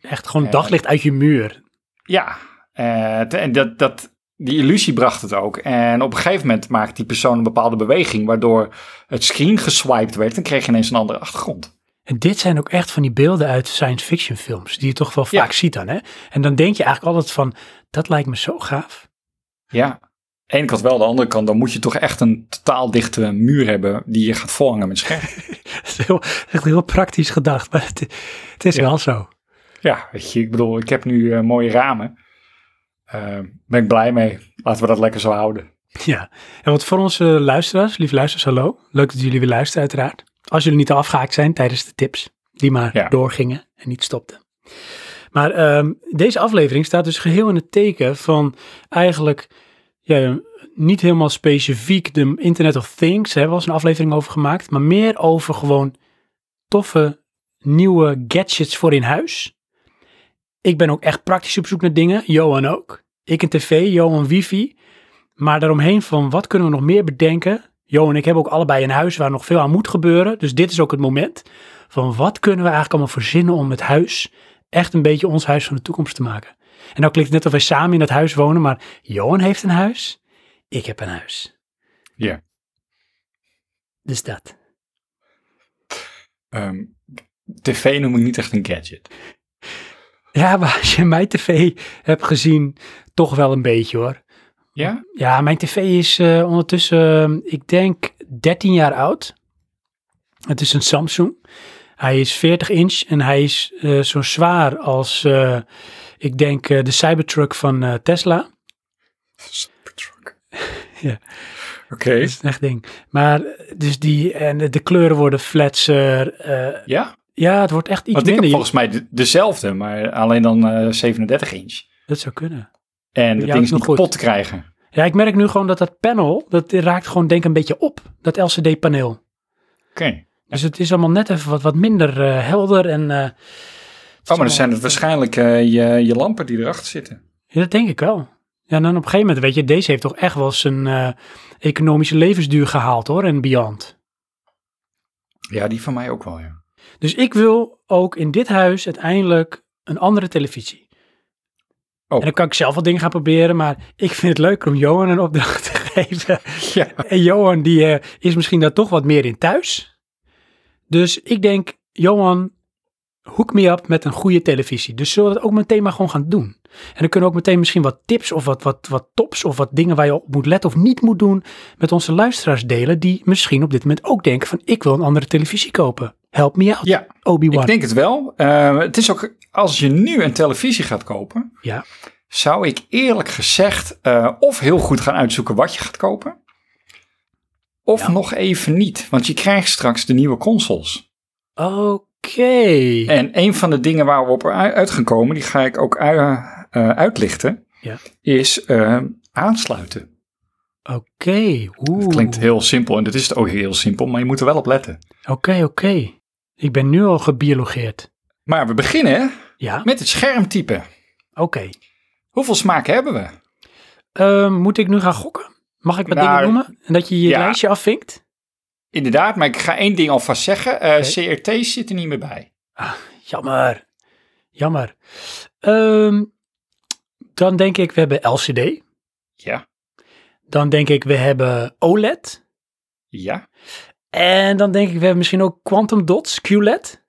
Echt gewoon Eh. daglicht uit je muur. Ja, eh, en dat, dat, die illusie bracht het ook. En op een gegeven moment maakte die persoon een bepaalde beweging, waardoor het screen geswiped werd en kreeg je ineens een andere achtergrond. En dit zijn ook echt van die beelden uit science fiction films, die je toch wel Ja. vaak ziet dan, hè? En dan denk je eigenlijk altijd van, dat lijkt me zo gaaf. Ja, de ene kant wel, de andere kant, dan moet je toch echt een totaal dichte muur hebben die je gaat volhangen met scherm. Dat is heel, echt heel praktisch gedacht, maar het, het is Ja. wel zo. ja, weet je, ik bedoel, ik heb nu eh, mooie ramen. Eh, ben ik blij mee. Laten we dat lekker zo houden. Ja, en wat voor onze luisteraars, lieve luisteraars, hallo. Leuk dat jullie weer luisteren uiteraard. Als jullie niet al afgehaakt zijn tijdens de tips, die maar Ja. doorgingen en niet stopten. Maar ehm, deze aflevering staat dus geheel in het teken van eigenlijk ja, niet helemaal specifiek de Internet of Things, daar hebben we al eens een aflevering over gemaakt, maar meer over gewoon toffe nieuwe gadgets voor in huis. Ik ben ook echt praktisch op zoek naar dingen, Johan ook. Ik een tv, Johan wifi. Maar daaromheen van wat kunnen we nog meer bedenken? Jo en ik hebben ook allebei een huis waar nog veel aan moet gebeuren. Dus dit is ook het moment van wat kunnen we eigenlijk allemaal verzinnen om het huis echt een beetje ons huis van de toekomst te maken. En nou klinkt het net of wij samen in dat huis wonen, maar Johan heeft een huis, ik heb een huis. Ja. Dus dat. Ehm, TV noem ik niet echt een gadget. Ja, maar als je mijn tv hebt gezien, toch wel een beetje hoor. Ja? Ja, mijn tv is eh, ondertussen, eh, ik denk, 13 jaar oud. Het is een Samsung. Hij is 40 inch en hij is eh, zo zwaar als, eh, ik denk, eh, de Cybertruck van eh, Tesla. Cybertruck. Ja. Oké. Dat is een echt ding. Maar, dus die, en de kleuren worden flatser. eh, Ja? Ja, het wordt echt iets Want ik heb minder. volgens mij de- dezelfde, maar alleen dan eh 37 inch. Dat zou kunnen. En dat ding is niet goed. kapot te krijgen. Ja, ik merk nu gewoon dat dat panel, dat raakt gewoon denk ik een beetje op. Dat LCD-paneel. Oké. Dus het is allemaal net even wat, wat minder eh, helder en... Oh, maar dan zijn het waarschijnlijk je, je lampen die erachter zitten. Ja, dat denk ik wel. Ja, en dan op een gegeven moment, weet je, deze heeft toch echt wel zijn economische levensduur gehaald hoor, en beyond. Ja, die van mij ook wel, ja. Dus ik wil ook in dit huis uiteindelijk een andere televisie. Oh. En dan kan ik zelf wat dingen gaan proberen, maar ik vind het leuker om Johan een opdracht te geven. Ja. En Johan, die eh, is misschien daar toch wat meer in thuis. Dus ik denk, Johan, hook me up met een goede televisie. Dus zullen we dat ook meteen maar gewoon gaan doen. En dan kunnen we ook meteen misschien wat tips of wat, wat, wat tops of wat dingen waar je op moet letten of niet moet doen met onze luisteraars delen. Die misschien op dit moment ook denken van ik wil een andere televisie kopen. Help me out, Ja, Obi-Wan. ik denk het wel. Eh, het is ook, als je nu een televisie gaat kopen, Ja, zou ik eerlijk gezegd eh, of heel goed gaan uitzoeken wat je gaat kopen. Of Ja. nog even niet, want je krijgt straks de nieuwe consoles. oké. En een van de dingen waar we op uit gaan komen, die ga ik ook eh, uitlichten, Ja. is eh, aansluiten. Oké, oeh. Het klinkt heel simpel en dat is het ook heel simpel, maar je moet er wel op letten. Oké, oké. Ik ben nu al gebiologeerd. Maar we beginnen Ja, met het schermtype. oké. Hoeveel smaken hebben we? Ehm, moet ik nu gaan gokken? Mag ik wat Nou, dingen noemen? En dat je je ja. lijstje afvinkt? Inderdaad, maar ik ga één ding alvast zeggen. eh, CRT zit er niet meer bij. Jammer. Jammer. Ehm, dan denk ik, we hebben LCD. Ja, Dan denk ik, we hebben OLED. ja. En dan denk ik, we hebben misschien ook Quantum Dots, QLED.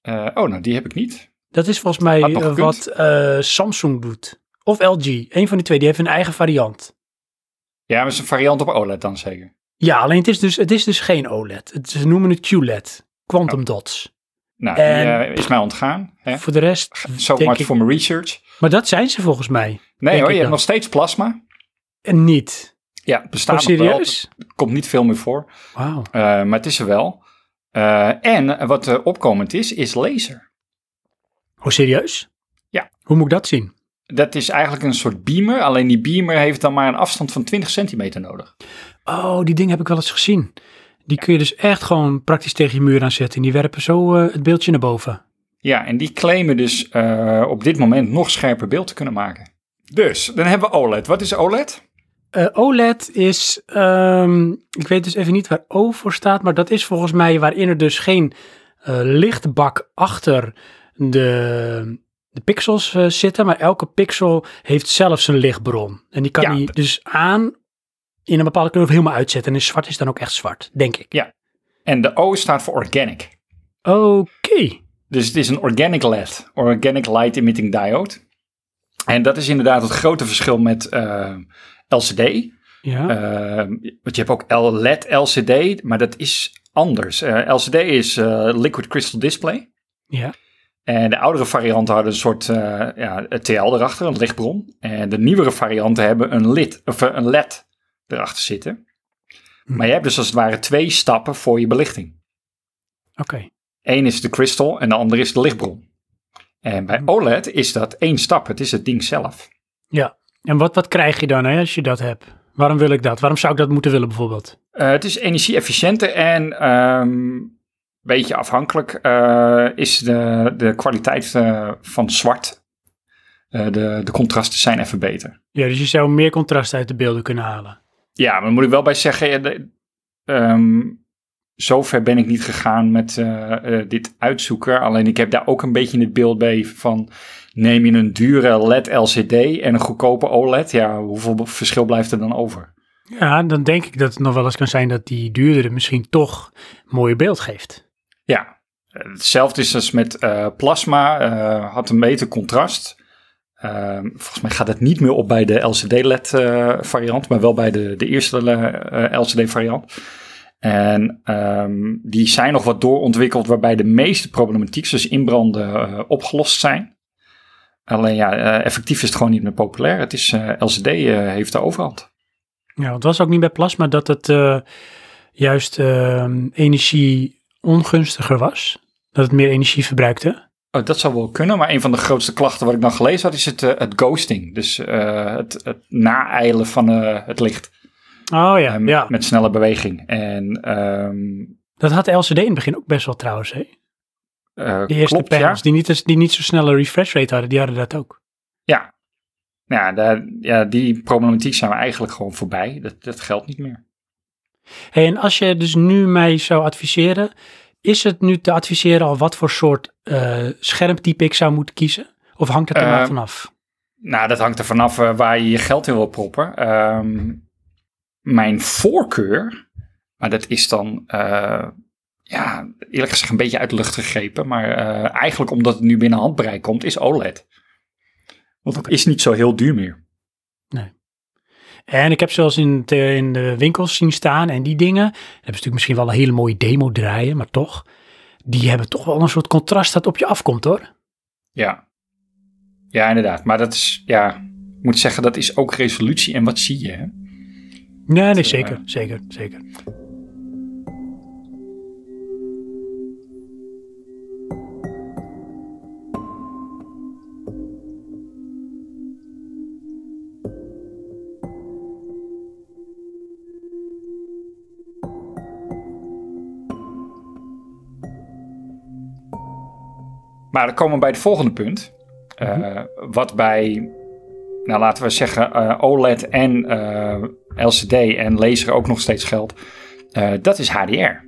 Eh, oh, nou die heb ik niet. Dat is volgens mij eh, wat eh, Samsung doet. Of LG. Een van die twee, die heeft een eigen variant. Ja, maar het is een variant op OLED dan zeker. Ja, alleen het is dus, het is dus geen OLED. Het, ze noemen het QLED. Quantum Dots. Nou, En- die is mij ontgaan. Hè? Voor de rest, So much ik- for my research. maar dat zijn ze volgens mij. Nee hoor, je hebt nog steeds plasma. En niet. Ja, bestaat Oh, wel. serieus? Er komt niet veel meer voor. Wauw. Eh, maar het is er wel. Eh, en wat er opkomend is, is laser. Oh, serieus? Ja. Hoe moet ik dat zien? Dat is eigenlijk een soort beamer. Alleen die beamer heeft dan maar een afstand van 20 centimeter nodig. Oh, die dingen heb ik wel eens gezien. Die kun je dus echt gewoon praktisch tegen je muur aanzetten. En die werpen zo eh, het beeldje naar boven. Ja, en die claimen dus eh, op dit moment nog scherper beeld te kunnen maken. Dus, dan hebben we OLED. Wat is OLED? Eh, OLED is, ehm, ik weet dus even niet waar O voor staat, maar dat is volgens mij waarin er dus geen eh, lichtbak achter de, de pixels eh, zitten, maar elke pixel heeft zelf zijn lichtbron. En die kan Ja, hij dus aan in een bepaalde kleur of helemaal uitzetten. En zwart is dan ook echt zwart, denk ik. En de O staat voor organic. Oké. Dus het is een organic LED, Organic Light Emitting Diode. En dat is inderdaad het grote verschil met eh, LCD. Ja. Eh, want je hebt ook LED LCD, maar dat is anders. Eh, LCD is eh, Liquid Crystal Display. ja. En de oudere varianten hadden een soort eh, ja, TL erachter, een lichtbron. En de nieuwere varianten hebben een, lid, of een LED erachter zitten. Hm. Maar je hebt dus als het ware twee stappen voor je belichting. Oké. Eén is de crystal en de andere is de lichtbron. En bij Hm. OLED is dat één stap, het is het ding zelf. En wat, wat krijg je dan hè, als je dat hebt? Waarom wil ik dat? Waarom zou ik dat moeten willen bijvoorbeeld? Eh, het is energie-efficiënter en ehm beetje afhankelijk eh, is de, de kwaliteit eh, van zwart. De, de contrasten zijn even beter. Ja, dus je zou meer contrast uit de beelden kunnen halen. Ja, maar moet ik wel bij zeggen, eh, de, ehm, zover ben ik niet gegaan met dit uitzoeken. Alleen ik heb daar ook een beetje in het beeld bij van, neem je een dure LED LCD en een goedkope OLED, ja, hoeveel verschil blijft er dan over? Ja, dan denk ik dat het nog wel eens kan zijn dat die duurdere misschien toch een mooie beeld geeft. Ja, hetzelfde is als met eh, plasma, eh, had een beter contrast. Ehm, volgens mij gaat het niet meer op bij de LCD-LED eh, variant, maar wel bij de, de eerste LCD variant. En ehm, die zijn nog wat doorontwikkeld waarbij de meeste problematiek, zoals inbranden, eh, opgelost zijn. Alleen ja, eh, effectief is het gewoon niet meer populair. Het is eh, LCD eh, heeft de overhand. Ja, het was ook niet bij plasma dat het juist ehm, energie ongunstiger was. Dat het meer energie verbruikte. Oh, dat zou wel kunnen, maar een van de grootste klachten wat ik dan gelezen had, is het, het ghosting. Dus het, het naeilen van het licht Oh ja, ja. met snelle beweging. En ehm, Dat had de LCD in het begin ook best wel trouwens. Hè? Eh, De eerste klopt, ja. panels die, niet, die niet zo snelle refresh rate hadden, die hadden dat ook. Ja, ja, ja, die problematiek zijn we eigenlijk gewoon voorbij. Dat, dat geldt niet meer. Hey, en als je dus nu mij zou adviseren, is het nu te adviseren al wat voor soort eh, schermtype ik zou moeten kiezen? Of hangt het er maar Eh, vanaf? Nou, dat hangt er vanaf eh, waar je je geld in wil proppen. Ehm, mijn voorkeur, maar dat is dan, ja, eerlijk gezegd een beetje uit de lucht gegrepen. Maar eh, eigenlijk omdat het nu binnen handbereik komt, is OLED. Want het is niet zo heel duur meer. En ik heb zelfs in, de- in de winkels zien staan en die dingen, hebben ze natuurlijk misschien wel een hele mooie demo draaien, maar toch, die hebben toch wel een soort contrast dat op je afkomt hoor. Ja. Ja, inderdaad. Maar dat is, ja, ik moet zeggen, dat is ook resolutie en wat zie je, hè? Nee, nee, Zo, zeker, eh. zeker, zeker. Maar dan komen we bij het volgende punt. Eh, Wat bij, nou laten we zeggen, eh, OLED en eh, LCD en laser ook nog steeds geldt. Dat is HDR.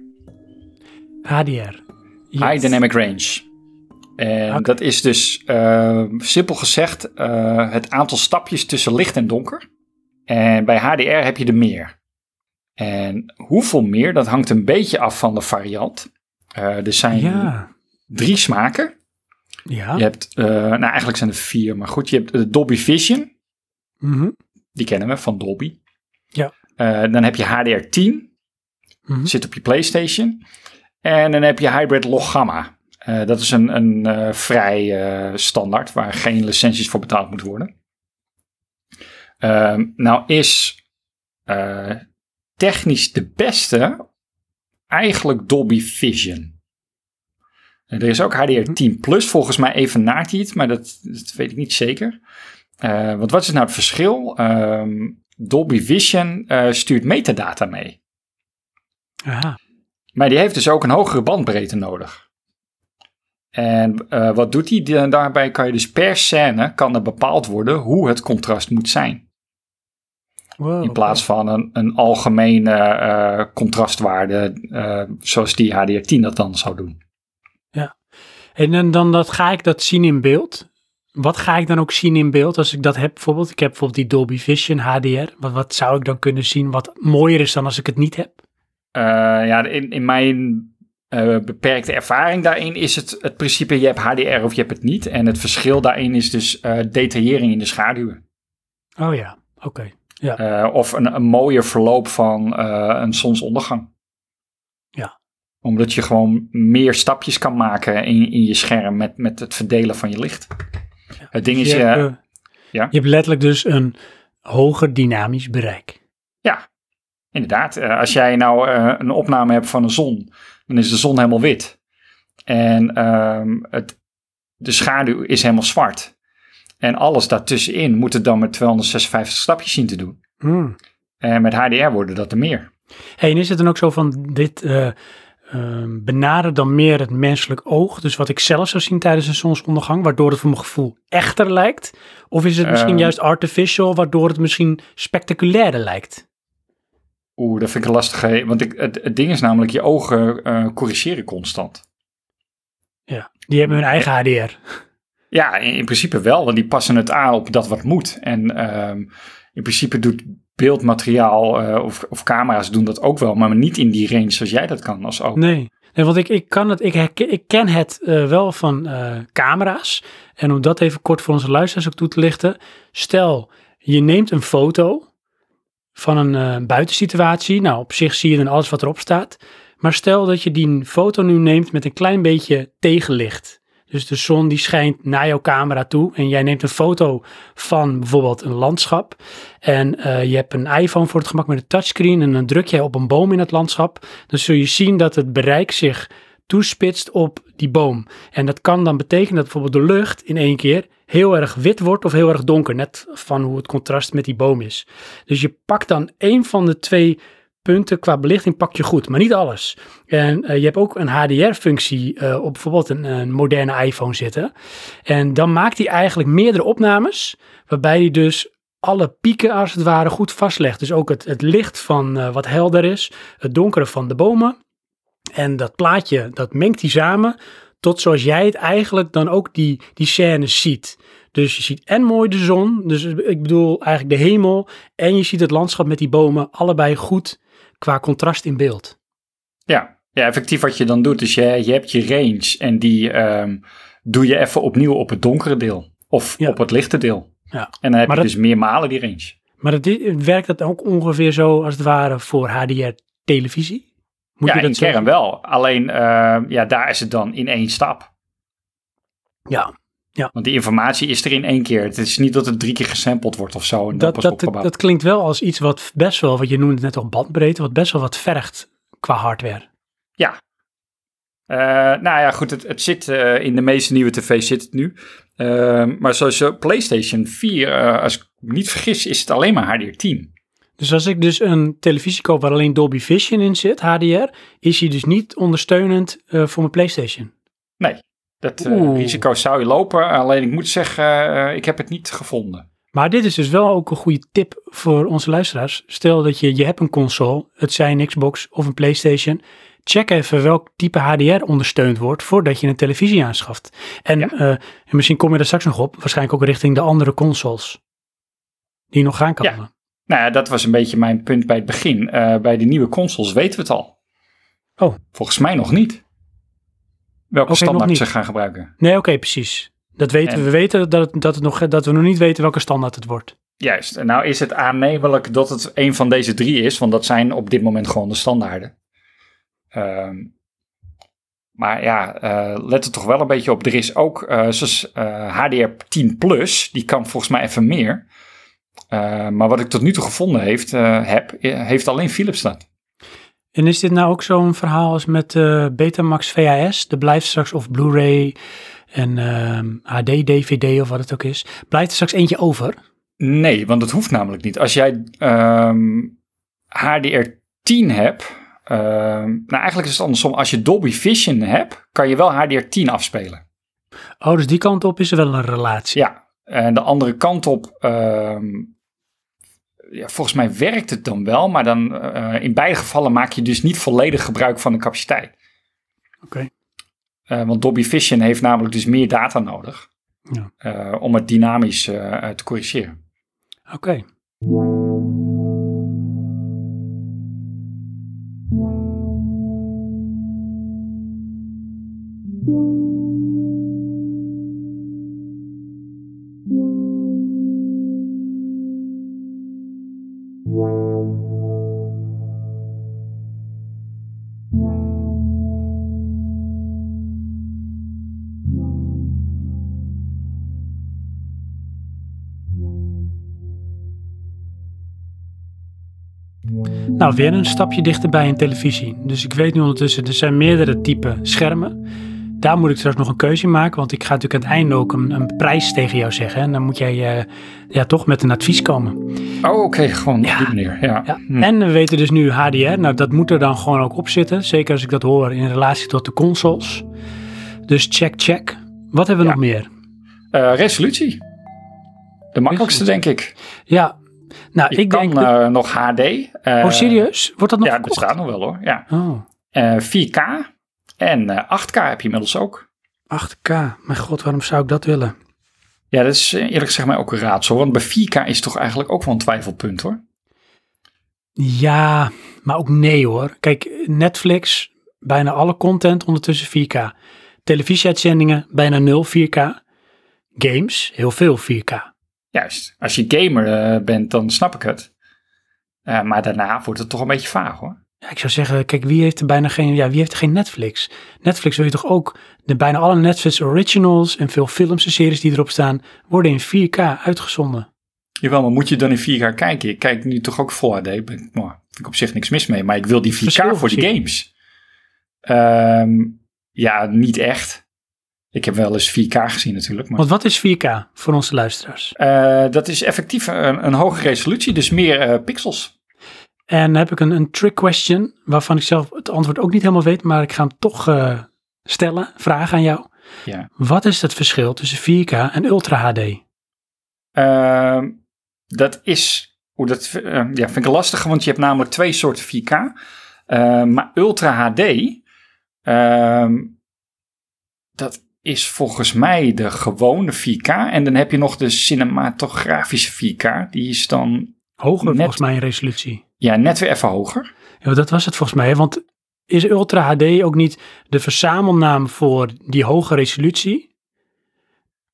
HDR. Yes. High Dynamic Range. En dat is dus simpel gezegd het aantal stapjes tussen licht en donker. En bij HDR heb je er meer. En hoeveel meer, dat hangt een beetje af van de variant. Er zijn Ja, drie smaken. Ja. Je hebt, eh, nou eigenlijk zijn er vier, maar goed, je hebt de Dolby Vision. Mhm, Die kennen we van Dolby. Ja. Eh, dan heb je HDR10, mhm. zit op je PlayStation. En dan heb je Hybrid Log Gamma. Eh, dat is een, een eh, vrij eh, standaard waar geen licenties voor betaald moeten worden. Ehm, nou is eh, technisch de beste eigenlijk Dolby Vision. Er is ook HDR10 Plus, volgens mij even naart hij het, maar dat, dat weet ik niet zeker. Eh, want wat is nou het verschil? Ehm, Dolby Vision eh, stuurt metadata mee. Aha. Maar die heeft dus ook een hogere bandbreedte nodig. En eh, wat doet hij? Die- Daarbij kan je dus per scène kan er bepaald worden hoe het contrast moet zijn. Wow, In plaats van een, een algemene contrastwaarde, zoals die HDR10 dat dan zou doen. En dan, dan dat, ga ik dat zien in beeld. Wat ga ik dan ook zien in beeld als ik dat heb bijvoorbeeld? Ik heb bijvoorbeeld die Dolby Vision HDR. Wat, wat zou ik dan kunnen zien wat mooier is dan als ik het niet heb? Eh, ja, in, in mijn eh, beperkte ervaring daarin is het het principe je hebt HDR of je hebt het niet. En het verschil daarin is dus eh, detaillering in de schaduwen. Oh ja, oké. Ja. Of een, een mooier verloop van een zonsondergang. Ja. Omdat je gewoon meer stapjes kan maken in, in je scherm met, met het verdelen van je licht. Het ding Dus is, je, je, hebt, eh, ja? je hebt letterlijk dus een hoger dynamisch bereik. ja, inderdaad. eh, als jij nou eh, een opname hebt van een zon, dan is de zon helemaal wit. En ehm, het, de schaduw is helemaal zwart. En alles daartussenin moet het dan met 256 stapjes zien te doen. Hmm. En met HDR worden dat er meer. Hey, en is het dan ook zo van dit eh ehm, benadert dan meer het menselijk oog? Dus wat ik zelf zou zien tijdens een zonsondergang, waardoor het voor mijn gevoel echter lijkt? Of is het misschien Ehm. juist artificial, waardoor het misschien spectaculairder lijkt? Oeh, dat vind ik een lastige. Want ik, het, het ding is namelijk, je ogen eh, corrigeren constant. Ja, die hebben hun eigen HDR. Ja, in, in principe wel, want die passen het aan op dat wat moet. En ehm, in principe doet beeldmateriaal eh, of, of camera's doen dat ook wel, maar niet in die range zoals jij dat kan als oog. Nee. Nee, want ik, ik, kan het, ik, herken, ik ken het eh, wel van eh, camera's. En om dat even kort voor onze luisteraars ook toe te lichten. Stel, je neemt een foto van een buitensituatie. Nou, op zich zie je dan alles wat erop staat. Maar stel dat je die foto nu neemt met een klein beetje tegenlicht. Dus de zon die schijnt naar jouw camera toe. En jij neemt een foto van bijvoorbeeld een landschap. En eh, je hebt een iPhone voor het gemak met een touchscreen. En dan druk jij op een boom in het landschap. Dan zul je zien dat het bereik zich toespitst op die boom. En dat kan dan betekenen dat bijvoorbeeld de lucht in één keer heel erg wit wordt of heel erg donker. Net van hoe het contrast met die boom is. Dus je pakt dan één van de twee punten qua belichting pak je goed, maar niet alles. En eh, je hebt ook een HDR-functie eh, op bijvoorbeeld een, moderne iPhone zitten. En dan maakt hij eigenlijk meerdere opnames, waarbij hij dus alle pieken als het ware goed vastlegt. Dus ook het, het licht van eh, wat helder is, het donkere van de bomen. En dat plaatje, dat mengt hij samen tot zoals jij het eigenlijk dan ook die, die scènes ziet. Dus je ziet en mooi de zon, dus ik bedoel eigenlijk de hemel. En je ziet het landschap met die bomen, allebei goed qua contrast in beeld. Ja, ja, effectief wat je dan doet, is je, je hebt je range en die ehm, doe je even opnieuw op het donkere deel. Of Ja. op het lichte deel. Ja. En dan heb Maar je dat- dus meermalen die range. Maar het, werkt dat ook ongeveer zo als het ware voor HDR-televisie? Moet ja, je dat in kern wel. Alleen, ehm, ja, daar is het dan in één stap. Ja, Want die informatie is er in één keer. Het is niet dat het drie keer gesampled wordt of zo en dat, pas dat, opgebouwd. dat klinkt wel als iets wat best wel, wat je noemde net al bandbreedte, wat best wel wat vergt qua hardware. Eh, nou ja, goed, het, het zit eh, in de meeste nieuwe tv's zit het nu. Ehm, maar zoals eh, PlayStation 4, eh, als ik me niet vergis, is het alleen maar HDR10. Dus als ik dus een televisie koop waar alleen Dolby Vision in zit, HDR, is die dus niet ondersteunend eh, voor mijn PlayStation. Nee, dat eh, risico zou je lopen. Alleen ik moet zeggen, eh, ik heb het niet gevonden. Maar dit is dus wel ook een goede tip voor onze luisteraars. Stel dat je, je hebt een console, het zij een Xbox of een PlayStation. Check even welk type HDR ondersteund wordt voordat je een televisie aanschaft. En, Ja. eh, en misschien kom je er straks nog op, waarschijnlijk ook richting de andere consoles. Die nog gaan komen. Nou ja, dat was een beetje mijn punt bij het begin. Bij de nieuwe consoles weten we het al. Oh. Volgens mij nog niet. Welke standaard ze gaan gebruiken. Nee, oké, precies. Dat weten En- we. We weten dat, het, dat, het nog, dat we nog niet weten welke standaard het wordt. Juist. En nou is het aannemelijk dat het een van deze drie is, want dat zijn op dit moment gewoon de standaarden. Ehm, maar ja, eh, let er toch wel een beetje op. Er is ook, eh, zoals eh, HDR10 Plus, die kan volgens mij even meer. Eh, maar wat ik tot nu toe gevonden heeft, eh, heb, eh, heeft alleen Philips dat. En is dit nou ook zo'n verhaal als met eh, Betamax VHS? Er blijft straks of Blu-ray en ehm, HD, DVD of wat het ook is. Blijft er straks eentje over? Nee, want dat hoeft namelijk niet. Als jij ehm, HDR10 hebt, ehm, nou eigenlijk is het andersom. Als je Dolby Vision hebt, kan je wel HDR10 afspelen. Oh, dus die kant op is er wel een relatie. Ja, en de andere kant op, ehm, ja, volgens mij werkt het dan wel, maar dan eh, in beide gevallen maak je dus niet volledig gebruik van de capaciteit. Oké. Eh, want Dolby Vision heeft namelijk dus meer data nodig Ja. eh, om het dynamisch te corrigeren. Oké. Nou, weer een stapje dichterbij in televisie. Dus ik weet nu ondertussen, er zijn meerdere typen schermen. Daar moet ik straks nog een keuze in maken, want ik ga natuurlijk aan het einde ook een, een prijs tegen jou zeggen. En dan moet jij eh, ja, toch met een advies komen. Oh, oké, gewoon Ja. op die manier. Ja. Ja. Hm. En we weten dus nu HDR, nou dat moet er dan gewoon ook op zitten. Zeker als ik dat hoor in relatie tot de consoles. Dus check, check. Wat hebben we Ja. nog meer? Eh, resolutie. De makkelijkste, denk ik. Ja, nou Je ik kan denk... de- eh, nog HD. eh, oh serieus? Wordt dat nog Ja, dat verkocht? staat nog wel hoor. Ja. Oh, Eh, 4K en eh, 8K heb je inmiddels ook. 8K. Mijn god, waarom zou ik dat willen? Ja, dat is eerlijk gezegd mij ook een raadsel. Want bij 4K is toch eigenlijk ook wel een twijfelpunt hoor. Ja, maar ook nee hoor. Kijk, Netflix, bijna alle content ondertussen 4K. Televisieuitzendingen, bijna 0 4K. Games, heel veel 4K. Juist. Als je gamer eh, bent, dan snap ik het. Eh, maar daarna wordt het toch een beetje vaag hoor. Ja, ik zou zeggen, kijk, wie heeft er bijna geen, ja, wie heeft er geen Netflix? Netflix wil je toch ook, de bijna alle Netflix originals en veel films en series die erop staan, worden in 4K uitgezonden. Jawel, maar moet je dan in 4K kijken? Ik kijk nu toch ook Full HD. Ben ik- Nou, vind ik op zich niks mis mee. Maar ik wil die 4K Verschil voor die zien. games. Ehm, ja, niet echt. Ik heb wel eens 4K gezien natuurlijk. Maar, Want wat is 4K voor onze luisteraars? Eh, dat is effectief een, een hogere resolutie. Dus meer eh, pixels. En dan heb ik een, een trick question, waarvan ik zelf het antwoord ook niet helemaal weet, maar ik ga hem toch eh, stellen, vragen aan jou. Ja. Wat is het verschil tussen 4K en Ultra HD? Ehm, dat is, hoe dat ja, vind ik lastig, want je hebt namelijk twee soorten 4K. Eh, maar Ultra HD, ehm, dat is volgens mij de gewone 4K. En dan heb je nog de cinematografische 4K. Die is dan Hoger Net- volgens mij in resolutie. ja, net weer even hoger. Ja, dat was het volgens mij. Want is Ultra HD ook niet de verzamelnaam voor die hoge resolutie?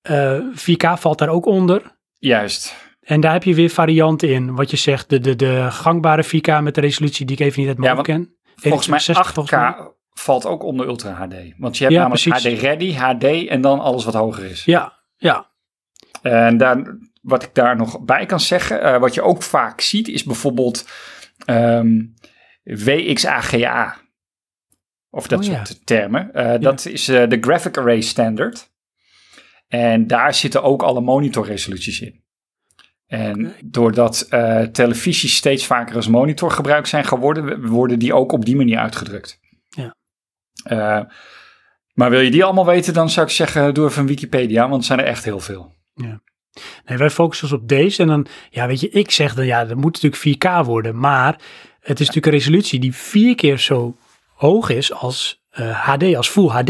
Eh, 4K valt daar ook onder. Juist. En daar heb je weer varianten in. Wat je zegt, de, de, de gangbare 4K met de resolutie die ik even niet uit mijn Ja, ken. Volgens mij 2160 8K volgens mij. Valt ook onder Ultra HD. Want je hebt Ja, namelijk precies. HD Ready, HD en dan alles wat hoger is. Ja, ja. En daar, wat ik daar nog bij kan zeggen, eh, wat je ook vaak ziet, is bijvoorbeeld ehm, WXAGA. Of dat Oh, ja. soort termen. Eh, Dat is eh, de Graphic Array Standard. En daar zitten ook alle monitorresoluties in. En doordat televisies steeds vaker als monitor gebruikt zijn geworden, worden die ook op die manier uitgedrukt. Ja. Eh, maar wil je die allemaal weten, dan zou ik zeggen, doe even Wikipedia, want er zijn er echt heel veel. Nee, wij focussen ons op deze. En dan, ja, weet je, ik zeg dan, ja, dat moet natuurlijk 4K worden. Maar het is natuurlijk een resolutie die vier keer zo hoog is als eh, HD, als Full HD.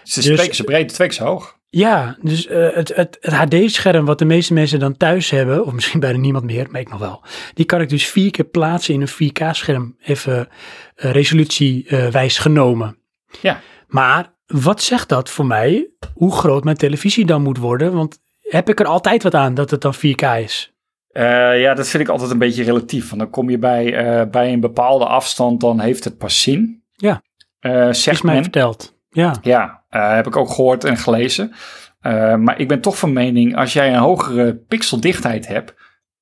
Het is Dus- keer zo breed, twee keer zo hoog. Ja, dus eh, het, het, het HD-scherm wat de meeste mensen dan thuis hebben, of misschien bijna niemand meer, maar ik nog wel, die kan ik dus vier keer plaatsen in een 4K-scherm, even uh, resolutiewijs genomen. Ja. Maar wat zegt dat voor mij, hoe groot mijn televisie dan moet worden? Want heb ik er altijd wat aan dat het dan 4K is? Eh, ja, dat vind ik altijd een beetje relatief. Want dan kom je bij, eh, bij een bepaalde afstand, dan heeft het pas zin. Ja. Eh Is zegt mij men. verteld. Ja, Ja, eh, heb ik ook gehoord en gelezen. Eh, maar ik ben toch van mening, als jij een hogere pixeldichtheid hebt,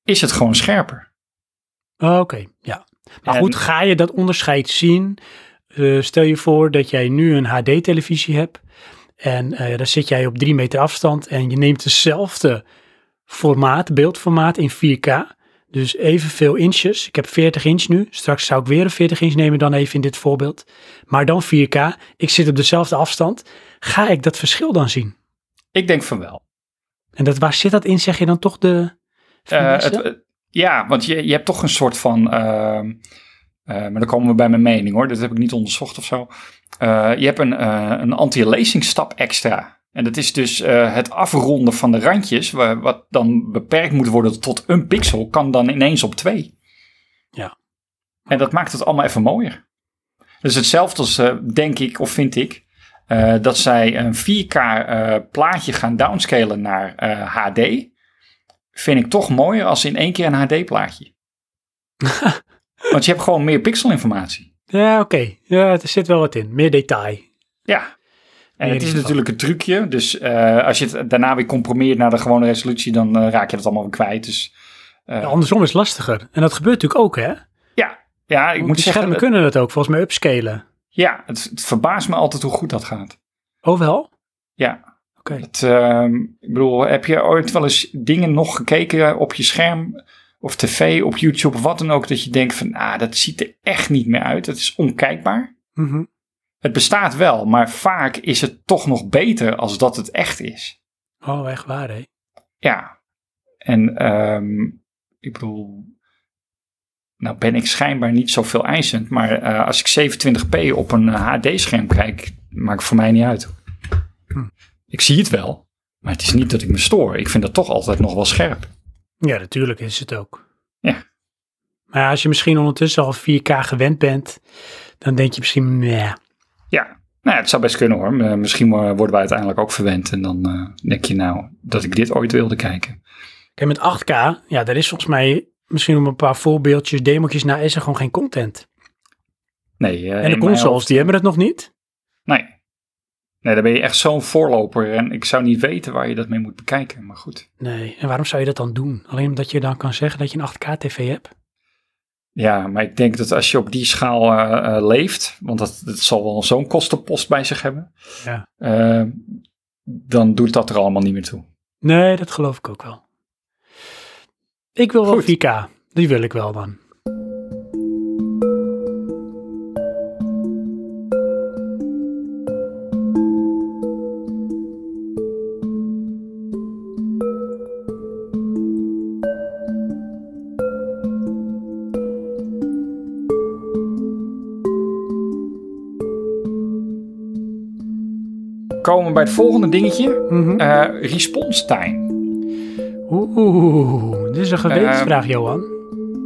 is het gewoon scherper. Oh, oké, ja. Maar En- goed, ga je dat onderscheid zien? Eh, stel je voor dat jij nu een HD-televisie hebt en eh daar zit jij op drie meter afstand en je neemt dezelfde formaat, beeldformaat in 4K. Dus evenveel inches. Ik heb 40 inch nu. Straks zou ik weer een 40 inch nemen dan even in dit voorbeeld. Maar dan 4K. Ik zit op dezelfde afstand. Ga ik dat verschil dan zien? Ik denk van wel. En dat, waar zit dat in, zeg je dan toch de finesse? het, eh, ja, want je, je hebt toch een soort van. ehm, Eh, maar dan komen we bij mijn mening hoor. Dat heb ik niet onderzocht of zo. Je hebt een, een anti-aliasing stap extra. En dat is dus eh, het afronden van de randjes, wa- wat dan beperkt moet worden tot een pixel, kan dan ineens op twee. Ja. En dat maakt het allemaal even mooier. Dus hetzelfde als, eh, denk ik, of vind ik, eh, dat zij een 4K eh, plaatje gaan downscalen naar HD. Vind ik toch mooier als in één keer een HD plaatje. Want je hebt gewoon meer pixelinformatie. Ja, oké. Ja, er zit wel wat in. Meer detail. Ja. En het is natuurlijk een trucje. Dus eh, als je het daarna weer comprimeert naar de gewone resolutie, dan eh, raak je het allemaal weer kwijt. Dus eh, Ja, andersom is het lastiger. En dat gebeurt natuurlijk ook, hè? ja, ja, ik Want moet die zeggen, schermen kunnen dat ook, volgens mij upscalen. ja, het, het verbaast me altijd hoe goed dat gaat. Oh wel? Ja. Oké. Ehm, ik bedoel, heb je ooit wel eens dingen nog gekeken op je scherm of tv, op YouTube of wat dan ook, dat je denkt van, ah, dat ziet er echt niet meer uit. Het is onkijkbaar. Mhm. Het bestaat wel, maar vaak is het toch nog beter als dat het echt is. Oh, echt waar, hè? Ja. En ehm, ik bedoel, nou ben ik schijnbaar niet zoveel eisend, maar eh, als ik 27p op een HD-scherm kijk, maakt voor mij niet uit. Hm. Ik zie het wel, maar het is niet dat ik me stoor. Ik vind dat toch altijd nog wel scherp. Ja, natuurlijk is het ook. Ja. Maar als je misschien ondertussen al 4K gewend bent, dan denk je misschien, nee. Ja, nou ja, het zou best kunnen hoor. Eh, Misschien worden wij uiteindelijk ook verwend en dan eh, denk je nou dat ik dit ooit wilde kijken. Kijk, met 8K, ja, daar is volgens mij misschien om een paar voorbeeldjes, demotjes na, is er gewoon geen content. Nee, eh, en de consoles, die hebben het nog niet. Nee. Nee, dan ben je echt zo'n voorloper en ik zou niet weten waar je dat mee moet bekijken, maar goed. Nee, en waarom zou je dat dan doen? Alleen omdat je dan kan zeggen dat je een 8K tv hebt? Ja, maar ik denk dat als je op die schaal eh, eh, leeft, want dat, dat zal wel zo'n kostenpost bij zich hebben, Ja. eh, dan doet dat er allemaal niet meer toe. Nee, dat geloof ik ook wel. Ik wil wel Goed. 4K. Die wil ik wel dan. Komen we bij het volgende dingetje, Mhm. eh, response time. Oeh, dit is een gewetensvraag, Ehm, Johan.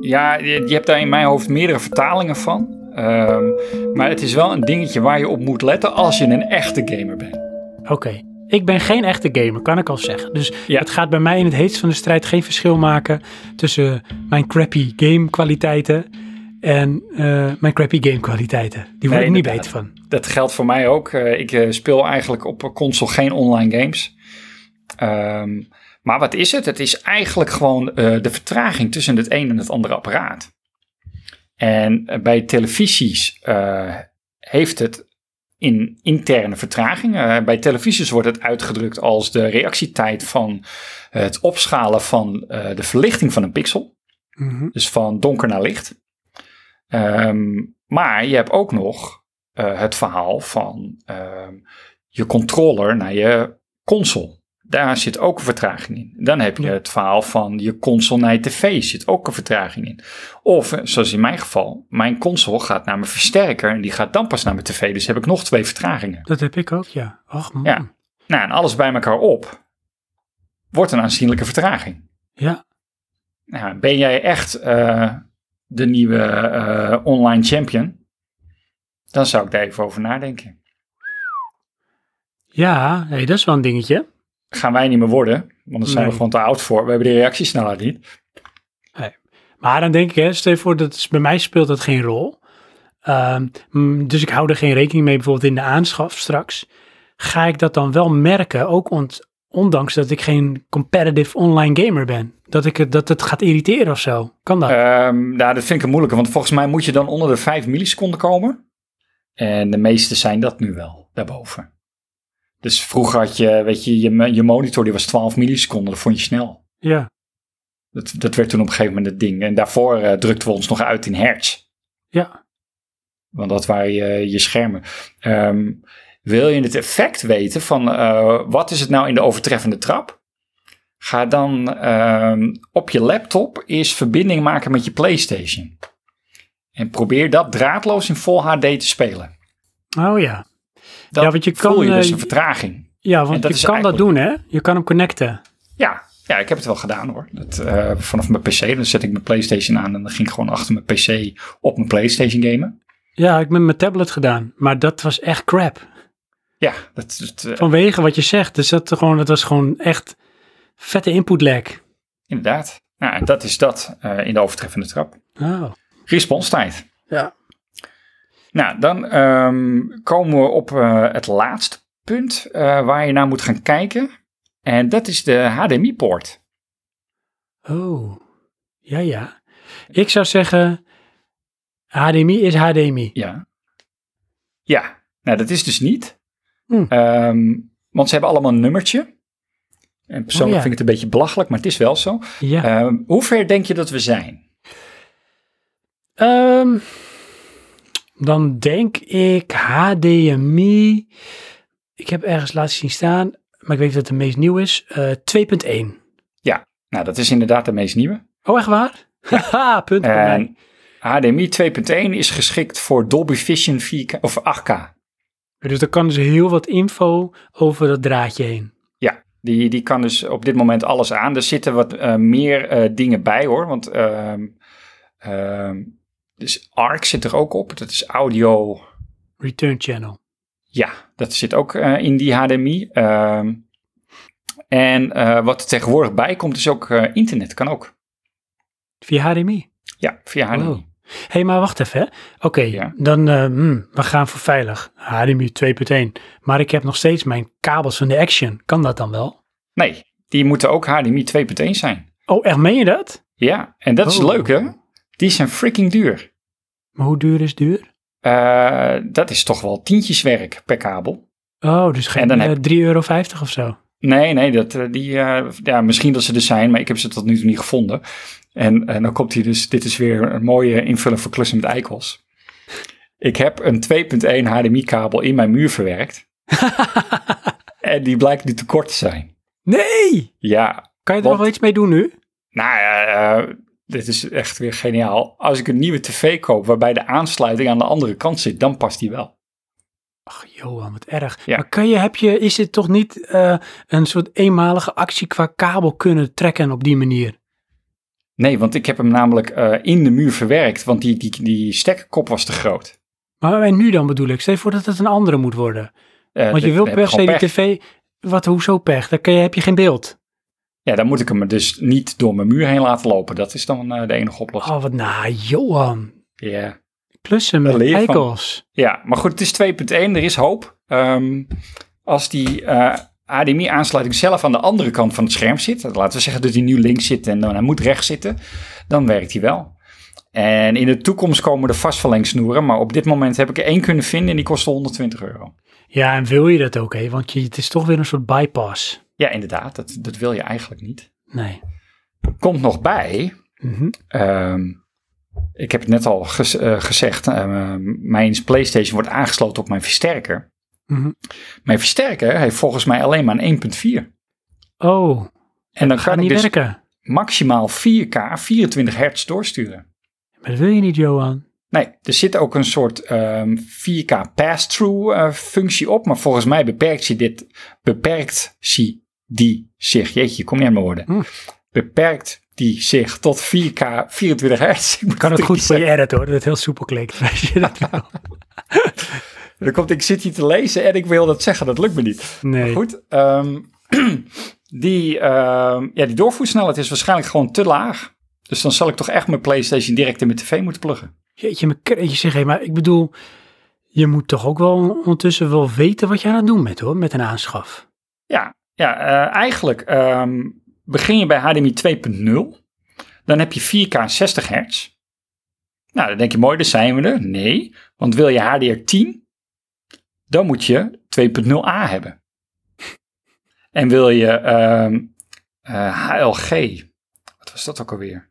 Ja, je, je hebt daar in mijn hoofd meerdere vertalingen van. Ehm, maar het is wel een dingetje waar je op moet letten als je een echte gamer bent. Oké, ik ben geen echte gamer, kan ik al zeggen. Dus Ja. het gaat bij mij in het heetst van de strijd geen verschil maken tussen mijn crappy game kwaliteiten en eh, mijn crappy game kwaliteiten. Die word Nee, ik niet beter van. Dat geldt voor mij ook. Eh, ik eh, speel eigenlijk op console geen online games. Ehm, maar wat is het? Het is eigenlijk gewoon de vertraging tussen het een en het andere apparaat. En bij televisies heeft het in interne vertraging. Bij televisies wordt het uitgedrukt als de reactietijd van het opschalen van de verlichting van een pixel. Mhm. Dus van donker naar licht. Ehm, maar je hebt ook nog eh, het verhaal van ehm, je controller naar je console. Daar zit ook een vertraging in. Dan heb je het verhaal van je console naar je tv. Zit ook een vertraging in. Of, eh, zoals in mijn geval, mijn console gaat naar mijn versterker en die gaat dan pas naar mijn tv. Dus heb ik nog twee vertragingen. Dat heb ik ook, ja. Ach man. Ja. Nou, en alles bij elkaar op wordt een aanzienlijke vertraging. Ja. Nou, ben jij echt eh, de nieuwe eh, online champion? Dan zou ik daar even over nadenken. Ja, hey, dat is wel een dingetje. Gaan wij niet meer worden, want daar zijn we gewoon te oud voor. We hebben de reactiesnelheid niet. Maar dan denk ik, hè, stel je voor dat is- bij mij speelt dat geen rol. Ehm, mm, dus ik hou er geen rekening mee, bijvoorbeeld in de aanschaf straks. Ga ik dat dan wel merken, ook ont- ondanks dat ik geen competitive online gamer ben? Dat, ik het, dat het gaat irriteren of zo? Kan dat? Ehm, nou, dat vind ik een moeilijke, want volgens mij moet je dan onder de 5 milliseconden komen. En de meeste zijn dat nu wel, daarboven. Dus vroeger had je, weet je, je, je monitor die was 12 milliseconden, dat vond je snel. ja, Dat, dat werd toen op een gegeven moment het ding. En daarvoor eh, drukten we ons nog uit in hertz. ja. Want dat waren je, je schermen. Ehm, wil je het effect weten van eh, wat is het nou in de overtreffende trap? Ga dan ehm, op je laptop eerst verbinding maken met je PlayStation. En probeer dat draadloos in Full HD te spelen. Oh ja. Dat Ja, want je voel kan, je dus een vertraging. Ja, want dat je kan dat doen, hè? Je kan hem connecten. Ja, ja, ik heb het wel gedaan hoor. Dat, eh, vanaf mijn PC, dan zet ik mijn PlayStation aan en dan ging ik gewoon achter mijn PC op mijn PlayStation gamen. Ja, ik heb met mijn tablet gedaan. Maar dat was echt crap. Ja, dat, dat, eh, Vanwege wat je zegt. Dus dat, gewoon, dat was gewoon echt vette input lag. inderdaad. Nou, dat is dat eh, in de overtreffende trap. Oh. Response tijd. Ja. Nou, dan ehm, komen we op eh, het laatste punt eh, waar je naar moet gaan kijken. En dat is de HDMI-poort. Oh. Ja, ja. Ik zou zeggen, HDMI is HDMI. Ja. Ja, nou dat is dus niet. Hm. Ehm, want ze hebben allemaal een nummertje. En persoonlijk Oh, ja. vind ik het een beetje belachelijk, maar het is wel zo. Ja. Ehm, hoe ver denk je dat we zijn? Ehm, dan denk ik HDMI. Ik heb ergens laten zien staan, maar ik weet dat het de meest nieuw is. eh 2.1. Nou, dat is inderdaad de meest nieuwe. Oh, echt waar? Haha, punt voor mij. HDMI 2.1 is geschikt voor Dolby Vision 4K of 8K. Dus er kan dus heel wat info over dat draadje heen. Die, die kan dus op dit moment alles aan. Er zitten wat eh, meer eh, dingen bij hoor. Want ehm, ehm, dus ARC zit er ook op. Dat is audio. Return channel. Ja, dat zit ook eh, in die HDMI. Ehm, en wat er tegenwoordig bij komt is ook internet. Kan ook. Via HDMI. Ja, via HDMI. Wow. Hé, hey, maar wacht even. Oké, Ja. dan hmm, we gaan voor veilig. HDMI 2.1. Maar ik heb nog steeds mijn kabels van de Action. Kan dat dan wel? Nee, die moeten ook HDMI 2.1 zijn. Oh, echt meen je dat? Ja, en dat is Oh. leuk hè. Die zijn freaking duur. Maar hoe duur is duur? Eh, dat is toch wel tientjeswerk per kabel. Oh, dus geen En dan eh, heb- 3,50 euro of zo. Nee, nee, dat, die, ja, misschien dat ze er zijn, maar ik heb ze tot nu toe niet gevonden. En, en dan komt hij dus, dit is weer een mooie invulling voor klussen met eikels. Ik heb een 2.1 HDMI-kabel in mijn muur verwerkt. en die blijkt nu te kort te zijn. Nee! Ja, Kan je er Want- nog wel iets mee doen nu? nou ja, eh, dit is echt weer geniaal. Als ik een nieuwe tv koop waarbij de aansluiting aan de andere kant zit, dan past die wel. Ach, Johan, wat erg. Ja. Maar kan je, heb je, is het toch niet eh, een soort eenmalige actie qua kabel kunnen trekken op die manier? Nee, want ik heb hem namelijk eh, in de muur verwerkt, want die, die, die stekkerkop was te groot. Maar en nu dan bedoel ik, stel voor dat het een andere moet worden. Eh, Want je wil per se die tv, wat, hoezo pech? Dan je, heb je geen beeld. Ja, dan moet ik hem dus niet door mijn muur heen laten lopen. Dat is dan eh, de enige oplossing. Oh, wat nou, Johan. Ja. Klussen Daar met van. ja, maar goed, het is 2.1, er is hoop. Ehm, als die HDMI-aansluiting zelf aan de andere kant van het scherm zit, laten we zeggen dat hij nu links zit en dan hij moet rechts zitten, dan werkt hij wel. En in de toekomst komen er vast verlengsnoeren, maar op dit moment heb ik er één kunnen vinden en die kostte 120 euro. Ja, en wil je dat ook, hè? Want je, het is toch weer een soort bypass. Ja, inderdaad, dat, dat wil je eigenlijk niet. Nee. Komt nog bij, Mhm. Ehm, ik heb het net al ges- eh, gezegd. ehm, mijn PlayStation wordt aangesloten op mijn versterker. Mhm. Mijn versterker heeft volgens mij alleen maar een 1.4. Oh, En dan gaat kan ik niet dus werken. maximaal 4K 24 hertz doorsturen. Maar dat wil je niet, Johan. Nee, er zit ook een soort ehm, 4K pass-through eh, functie op. Maar volgens mij beperkt ze dit, beperkt ze die zich, jeetje, kom niet aan mijn woorden. Hm. Beperkt die zich tot 4K 24 hertz. Ik Kan het goed voor je edit hoor, dat het heel soepel klinkt. Als je dat wil. Dan komt, ik zit hier te lezen en ik wil dat zeggen, dat lukt me niet. Nee. Goed, ehm, die, ehm, ja, die doorvoersnelheid is waarschijnlijk gewoon te laag. Dus dan zal ik toch echt mijn PlayStation direct in mijn tv moeten pluggen. Jeetje, mijn kreetje zeg, hé, maar ik bedoel, je moet toch ook wel ondertussen wel weten wat je aan het doen bent hoor, met een aanschaf. Ja, ja eh, eigenlijk ehm, begin je bij HDMI 2.0. Dan heb je 4K 60 hertz. Nou, dan denk je mooi, daar zijn we er. Nee, want wil je HDR10, dan moet je 2.0a hebben. En wil je ehm, eh, HLG, wat was dat ook alweer?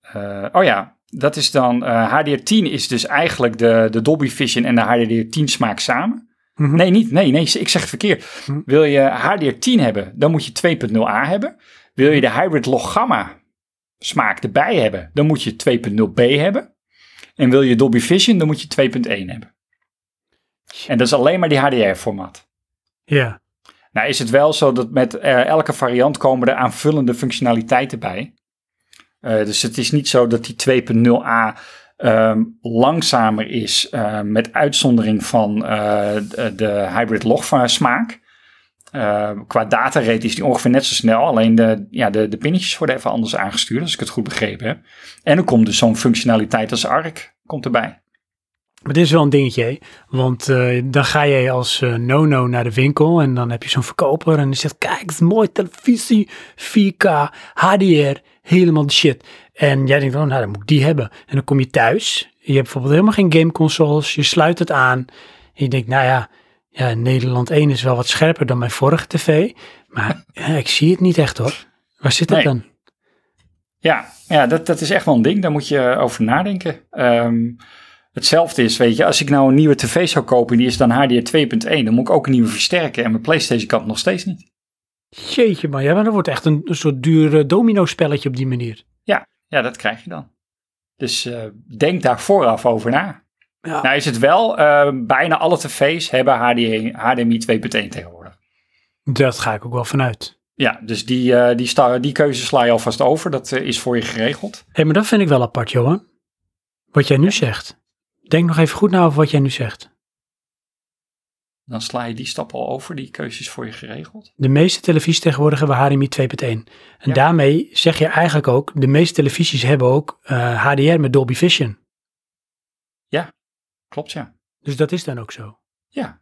Eh, oh ja, dat is dan, eh, HDR10 is dus eigenlijk de, de Dolby Vision en de HDR10 smaak samen. Mhm. Nee, niet, nee, nee, ik zeg het verkeerd. Hm. Wil je HDR10 hebben, dan moet je 2.0a hebben. Wil je de Hybrid Log Gamma smaak erbij hebben, dan moet je 2.0b hebben. En wil je Dolby Vision, dan moet je 2.1 hebben. En dat is alleen maar die HDR-formaat. Ja. Nou is het wel zo dat met eh, elke variant komen er aanvullende functionaliteiten bij. Eh, dus het is niet zo dat die 2.0a ehm, langzamer is eh, met uitzondering van de, de hybrid log van smaak. Eh, qua datarate is die ongeveer net zo snel, alleen de, ja, de, de pinnetjes worden even anders aangestuurd, als ik het goed begrepen heb. En er komt dus zo'n functionaliteit als ARC komt erbij. Maar dit is wel een dingetje, hè? want eh, dan ga je als eh, no-no naar de winkel en dan heb je zo'n verkoper en die zegt, kijk, het is een mooie televisie, 4K, HDR, helemaal de shit. En jij denkt, oh, nou, dan moet ik die hebben. En dan kom je thuis, je hebt bijvoorbeeld helemaal geen gameconsoles, je sluit het aan en je denkt, nou ja, ja, Nederland 1 is wel wat scherper dan mijn vorige tv, maar ja, ik zie het niet echt hoor. Waar zit dat Nee. dan? Ja, ja dat, dat is echt wel een ding. Daar moet je over nadenken. Ehm, hetzelfde is, weet je, als ik nou een nieuwe tv zou kopen en die is dan HDR 2.1, dan moet ik ook een nieuwe versterken. En mijn PlayStation kan het nog steeds niet. Jeetje man, ja, maar dat wordt echt een, een soort duur eh, domino spelletje op die manier. Ja, dat krijg je dan. Dus eh, denk daar vooraf over na. Ja. Nou is het wel, eh, bijna alle tv's hebben HDMI, HDMI 2.1 tegenwoordig. Dat ga ik ook wel vanuit. Ja, dus die, die, sta, die keuze sla je alvast over. Dat is voor je geregeld. Hé, hey, maar dat vind ik wel apart, Johan. Wat jij nu zegt. Denk nog even goed na over wat jij nu zegt. Dan sla je die stap al over. Die keuze is voor je geregeld. De meeste televisies tegenwoordig hebben HDMI 2.1. En Ja. daarmee zeg je eigenlijk ook, de meeste televisies hebben ook eh, HDR met Dolby Vision. Klopt, ja. Dus dat is dan ook zo. Ja.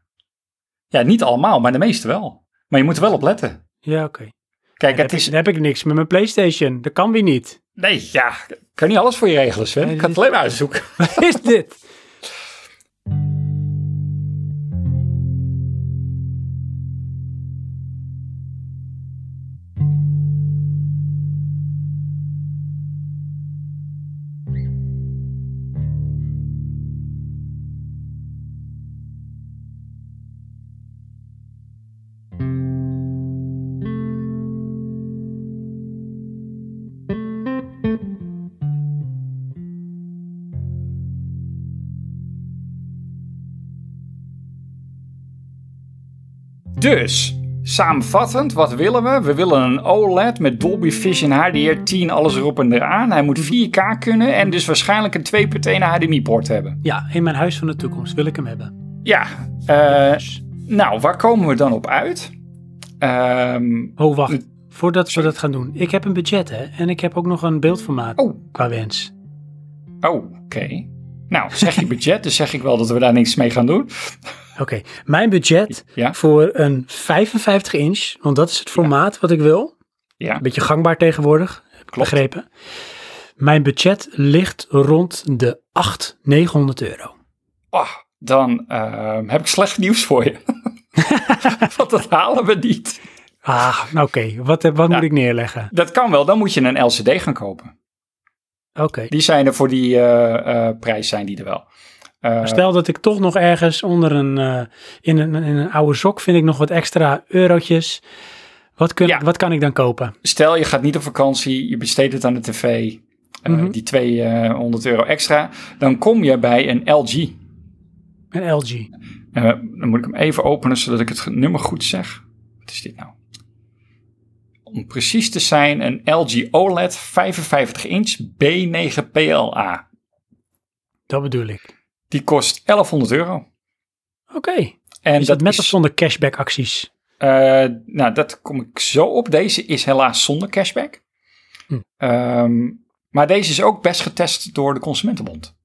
Ja, niet allemaal, maar de meeste wel. Maar je moet er wel op letten. Ja, oké. Kijk, het heb is... ik- dan heb ik niks met mijn Playstation. Dat kan weer niet. Nee, ja, ik kan niet alles voor je regelen, Sven. Nee, ik kan het alleen maar uitzoeken. Wat is dit? Dus, samenvattend, wat willen we? We willen een OLED met Dolby Vision HDR 10, alles erop en eraan. Hij moet 4K kunnen en dus waarschijnlijk een 2.1 HDMI-poort hebben. Ja, in mijn huis van de toekomst wil ik hem hebben. Ja, eh, nou, waar komen we dan op uit? Ehm, Oh, wacht. Voordat we dat gaan doen. Ik heb een budget, hè. En ik heb ook nog een beeldformaat oh, qua wens. oh, oké. Nou, zeg je budget, dus zeg ik wel dat we daar niks mee gaan doen. Oké, mijn budget Ja, voor een 55 inch, want dat is het formaat wat ik wil. ja, Een beetje gangbaar tegenwoordig, heb ik begrepen. Mijn budget ligt rond de 800, 900 euro. Oh, dan ehm, heb ik slecht nieuws voor je. Want dat halen we niet. Ah, oké. Wat, wat moet ik neerleggen? Dat kan wel, dan moet je een LCD gaan kopen. Oké. Die zijn er voor die eh, eh, prijs, zijn die er wel. Eh, Stel dat ik toch nog ergens onder een, in, een, in een oude sok vind ik nog wat extra eurotjes. Wat, kun, Ja. wat kan ik dan kopen? stel je gaat niet op vakantie, je besteedt het aan de tv, eh, Mhm. die 200 euro extra, dan kom je bij een LG. Een LG. Dan moet ik hem even openen zodat ik het nummer goed zeg. Wat is dit nou? Om precies te zijn, een LG OLED 55 inch B9 PLA. Dat bedoel ik. Die kost 1100 euro. Oké. En Is dat met of zonder cashback acties? Eh, nou, dat kom ik zo op. Deze is helaas zonder cashback. Hm. Ehm, maar deze is ook best getest door de Consumentenbond.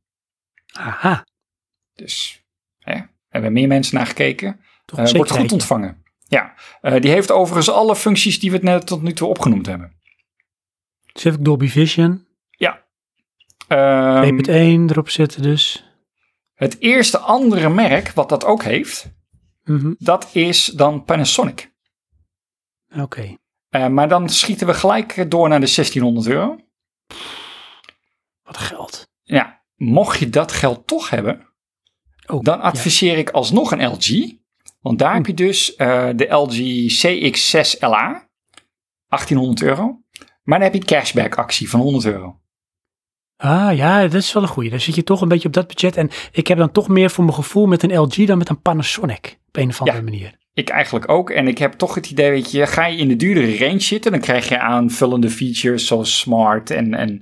Aha. Dus hè, hebben meer mensen naar gekeken. Eh, wordt goed ontvangen. Ja, eh, die heeft overigens alle functies die we het net tot nu toe opgenoemd hebben. Dus heb ik Dolby Vision. Ehm, 2.1 erop zitten dus. het eerste andere merk wat dat ook heeft, Mhm. dat is dan Panasonic. Oké. Eh, maar dan schieten we gelijk door naar de 1600 euro. Wat geld. Ja, mocht je dat geld toch hebben, Oh, dan adviseer ik alsnog een LG. Want daar heb je dus eh, de LG CX6 LA, 1800 euro. Maar dan heb je een cashback actie van 100 euro. Ah ja, dat is wel een goeie. Dan zit je toch een beetje op dat budget. En ik heb dan toch meer voor mijn gevoel met een LG dan met een Panasonic. Op een of andere Ja. manier. Ik eigenlijk ook. En ik heb toch het idee, weet je, ga je in de duurdere range zitten, dan krijg je aanvullende features zoals smart en, en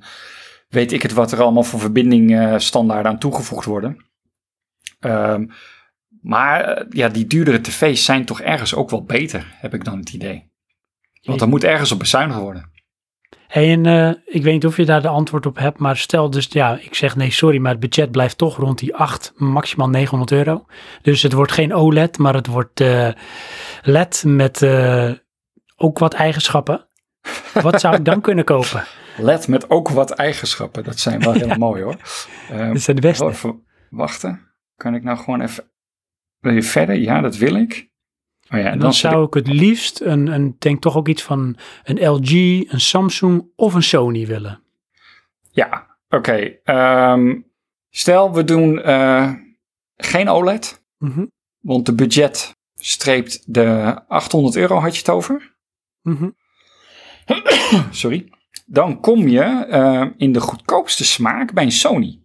weet ik het wat er allemaal voor verbinding eh, standaarden aan toegevoegd worden. Ehm, maar eh, ja, die duurdere tv's zijn toch ergens ook wel beter, heb ik dan het idee. Want er moet ergens op bezuinigd worden. Hey, en eh, ik weet niet of je daar de antwoord op hebt, maar stel dus, ja, ik zeg nee, sorry, maar het budget blijft toch rond die 8, maximaal 900 euro. Dus het wordt geen OLED, maar het wordt eh, LED met ook wat eigenschappen. Wat zou ik dan kunnen kopen? LED met ook wat eigenschappen, dat zijn wel heel mooi hoor. Dat zijn de beste. Even wachten. Kan ik nou gewoon even. Wil je verder? Ja, dat wil ik. Oh ja, En dan zou ik het liefst een, een, denk toch ook iets van een LG, een Samsung of een Sony willen. Ja, oké. Ehm, stel, we doen eh, geen OLED, Mhm, want de budget streept de 800 euro, had je het over? mhm. Sorry. Dan kom je eh, in de goedkoopste smaak bij een Sony.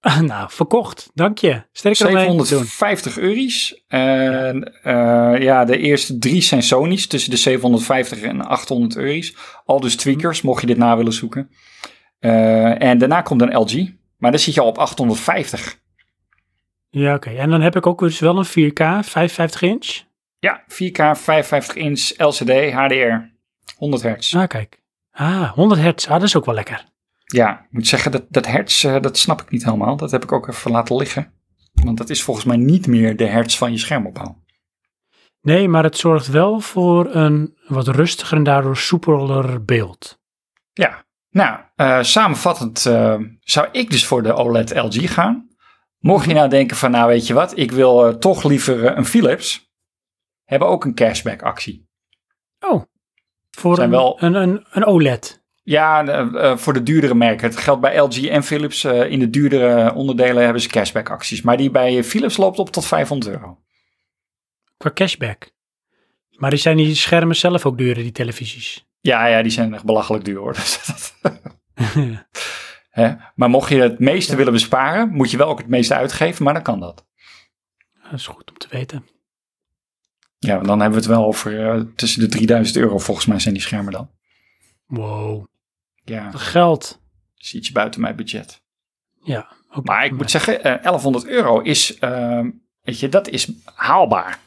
Nou, verkocht. Dank je. Sterker dan mee. Doen. 750 euro's. En eh, ja, de eerste drie zijn Sony's tussen de 750 en 800 euro's. Al dus tweakers, mocht je dit na willen zoeken. Eh, en daarna komt een LG. Maar dan zit je al op 850. Ja, oké. En dan heb ik ook dus wel een 4K, 55 inch. Ja, 4K, 55 inch, LCD, HDR, 100 hertz. Ah, kijk. Ah, 100 hertz. Ah, dat is ook wel lekker. Ja, ik moet zeggen, dat, dat hertz, eh, dat snap ik niet helemaal. Dat heb ik ook even laten liggen. Want dat is volgens mij niet meer de hertz van je schermopbouw. Nee, maar het zorgt wel voor een wat rustiger en daardoor soepeler beeld. Ja, nou, eh, samenvattend eh, zou ik dus voor de OLED LG gaan. Mocht je nou denken van, nou weet je wat, ik wil toch liever een Philips. Hebben ook een cashback actie. Oh, voor Zijn een, wel- een, een, een OLED. Ja, eh, eh, voor de duurdere merken. Het geldt bij LG en Philips. eh, in de duurdere onderdelen hebben ze cashback acties. Maar die bij Philips loopt op tot 500 euro. Qua cashback. Maar die zijn die schermen zelf ook duurder, die televisies. Ja, ja, die zijn echt belachelijk duur hoor. Dus? Maar mocht je het meeste willen besparen, moet je wel ook het meeste uitgeven, maar dan kan dat. dat is goed om te weten. Ja, dan hebben we het wel over tussen de 3000 euro volgens mij zijn die schermen dan. Wow. Ja, Geld. dat is iets buiten mijn budget. Ja. Ook Maar ik moet zeggen, eh 1100 euro is, eh, weet je, dat is haalbaar.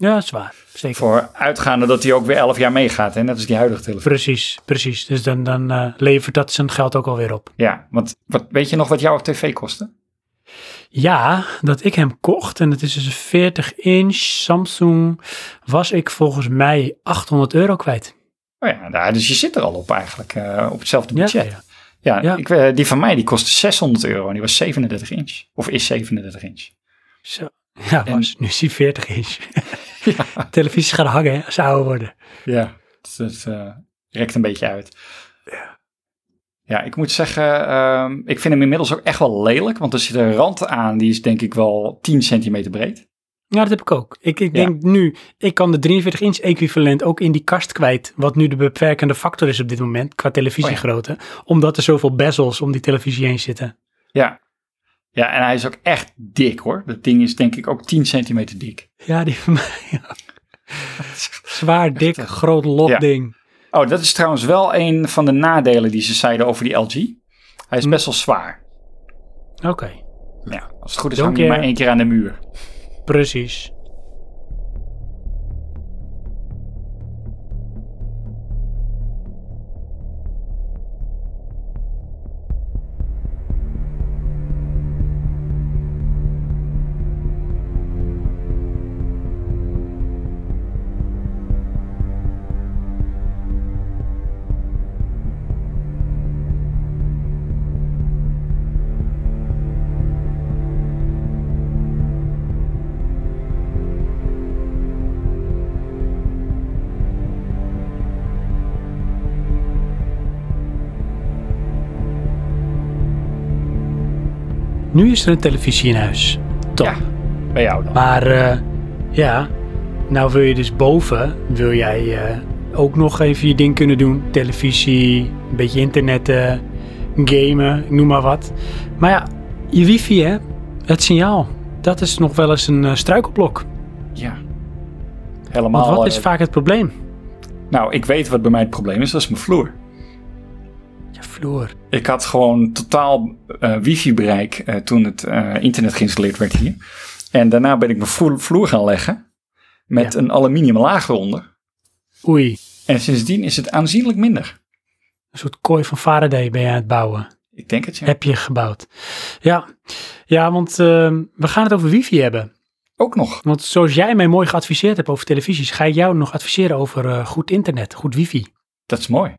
Ja, dat is waar. Zeker. Voor uitgaande dat hij ook weer 11 jaar meegaat, hè? net als die huidige telefoon. Precies, precies. Dus dan, dan eh, levert dat zijn geld ook alweer op. Ja, want wat, weet je nog wat jouw tv kostte? Ja, dat ik hem kocht, en het is dus een 40 inch Samsung, was ik volgens mij 800 euro kwijt. Oh ja, nou, dus je zit er al op eigenlijk, eh, op hetzelfde Ja, budget. ja. Ja, Ja. Ik, eh, die van mij die kostte 600 euro en die was 37 inch. Of is 37 inch. Zo. Ja, En- was. Nu is hij 40 inch. Ja, Televisies gaan hangen hè, als ze ouder worden. ja. Dat eh, rekt een beetje uit. Ja, ik moet zeggen, ehm, ik vind hem inmiddels ook echt wel lelijk. Want er zit een rand aan, die is denk ik wel 10 centimeter breed. Ja, dat heb ik ook. Ik, ik Ja. denk nu, ik kan de 43 inch equivalent ook in die kast kwijt. Wat nu de beperkende factor is op dit moment, qua televisiegrootte. Omdat er zoveel bezels om die televisie heen zitten. Ja. Ja, en hij is ook echt dik hoor. Dat ding is denk ik ook 10 centimeter dik. Ja, die van mij. ja. Zwaar, dik, eh, groot lotding. Oh, dat is trouwens wel een van de nadelen die ze zeiden over die LG. Hij is Hm. best wel zwaar. Oké, Ja, als het goed is Don't hang je maar één keer aan de muur. Precies. Nu is er een televisie in huis. Top. Ja, bij jou dan. Maar eh, ja, nou wil je dus boven, wil jij eh, ook nog even je ding kunnen doen. Televisie, een beetje internetten, gamen, ik noem maar wat. Maar ja, je wifi hè, het signaal, dat is nog wel eens een eh, struikelblok. Ja. Helemaal. Want wat is vaak het probleem? Nou, ik weet wat bij mij het probleem is. Dat is mijn vloer. Ik had gewoon totaal eh, wifi-bereik eh, toen het eh, internet geïnstalleerd werd hier. En daarna ben ik mijn vloer, vloer gaan leggen met Ja. een aluminium laag eronder. Oei, En sindsdien is het aanzienlijk minder. een soort kooi van Faraday ben je aan het bouwen. Ik denk het, ja. Heb je gebouwd. Ja, ja want ehm, we gaan het over wifi hebben. Ook nog. Want zoals jij mij mooi geadviseerd hebt over televisies, ga ik jou nog adviseren over goed internet, goed wifi. Dat is mooi.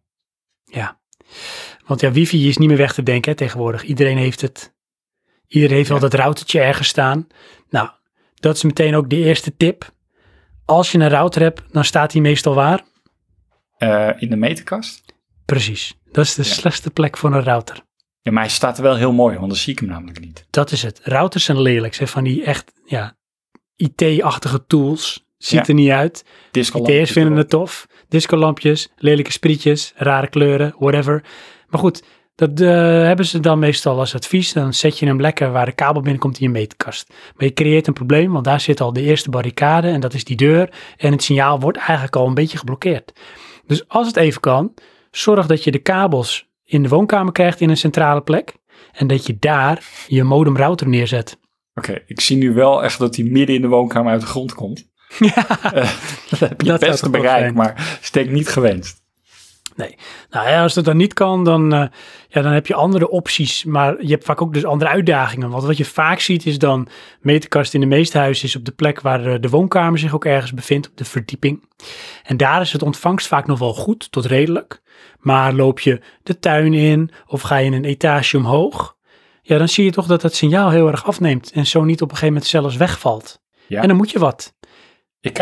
Ja, want ja, wifi is niet meer weg te denken hè, tegenwoordig. Iedereen heeft het. Iedereen heeft Ja. wel dat routertje ergens staan. Nou, dat is meteen ook de eerste tip. Als je een router hebt, dan staat die meestal waar? Eh, in de meterkast. Precies. Dat is de Ja. slechtste plek voor een router. Ja, maar hij staat er wel heel mooi, want dan zie ik hem namelijk niet. Dat is het. Routers zijn lelijk. Ze van die echt ja, IT-achtige tools. Ziet Ja. er niet uit. IT'ers vinden het tof. Discolampjes, lelijke sprietjes, rare kleuren, whatever. Maar goed, dat eh, hebben ze dan meestal als advies. Dan zet je hem lekker waar de kabel binnenkomt in je meterkast. Maar je creëert een probleem, want daar zit al de eerste barricade en dat is die deur. En het signaal wordt eigenlijk al een beetje geblokkeerd. Dus als het even kan, zorg dat je de kabels in de woonkamer krijgt in een centrale plek. En dat je daar je modem router neerzet. Oké, ik zie nu wel echt dat hij midden in de woonkamer uit de grond komt. Ja, Eh, dat heb je Dat wel bereik, maar steek niet gewenst. Nee. Nou ja, als dat dan niet kan, dan, eh, ja, dan heb je andere opties. Maar je hebt vaak ook dus andere uitdagingen. Want wat je vaak ziet is dan, meterkast in de meeste huizen is op de plek waar eh, de woonkamer zich ook ergens bevindt, op de verdieping. En daar is het ontvangst vaak nog wel goed, tot redelijk. Maar loop je de tuin in of ga je een etage omhoog, ja, dan zie je toch dat het signaal heel erg afneemt. En zo niet op een gegeven moment zelfs wegvalt. Ja. En dan moet je wat.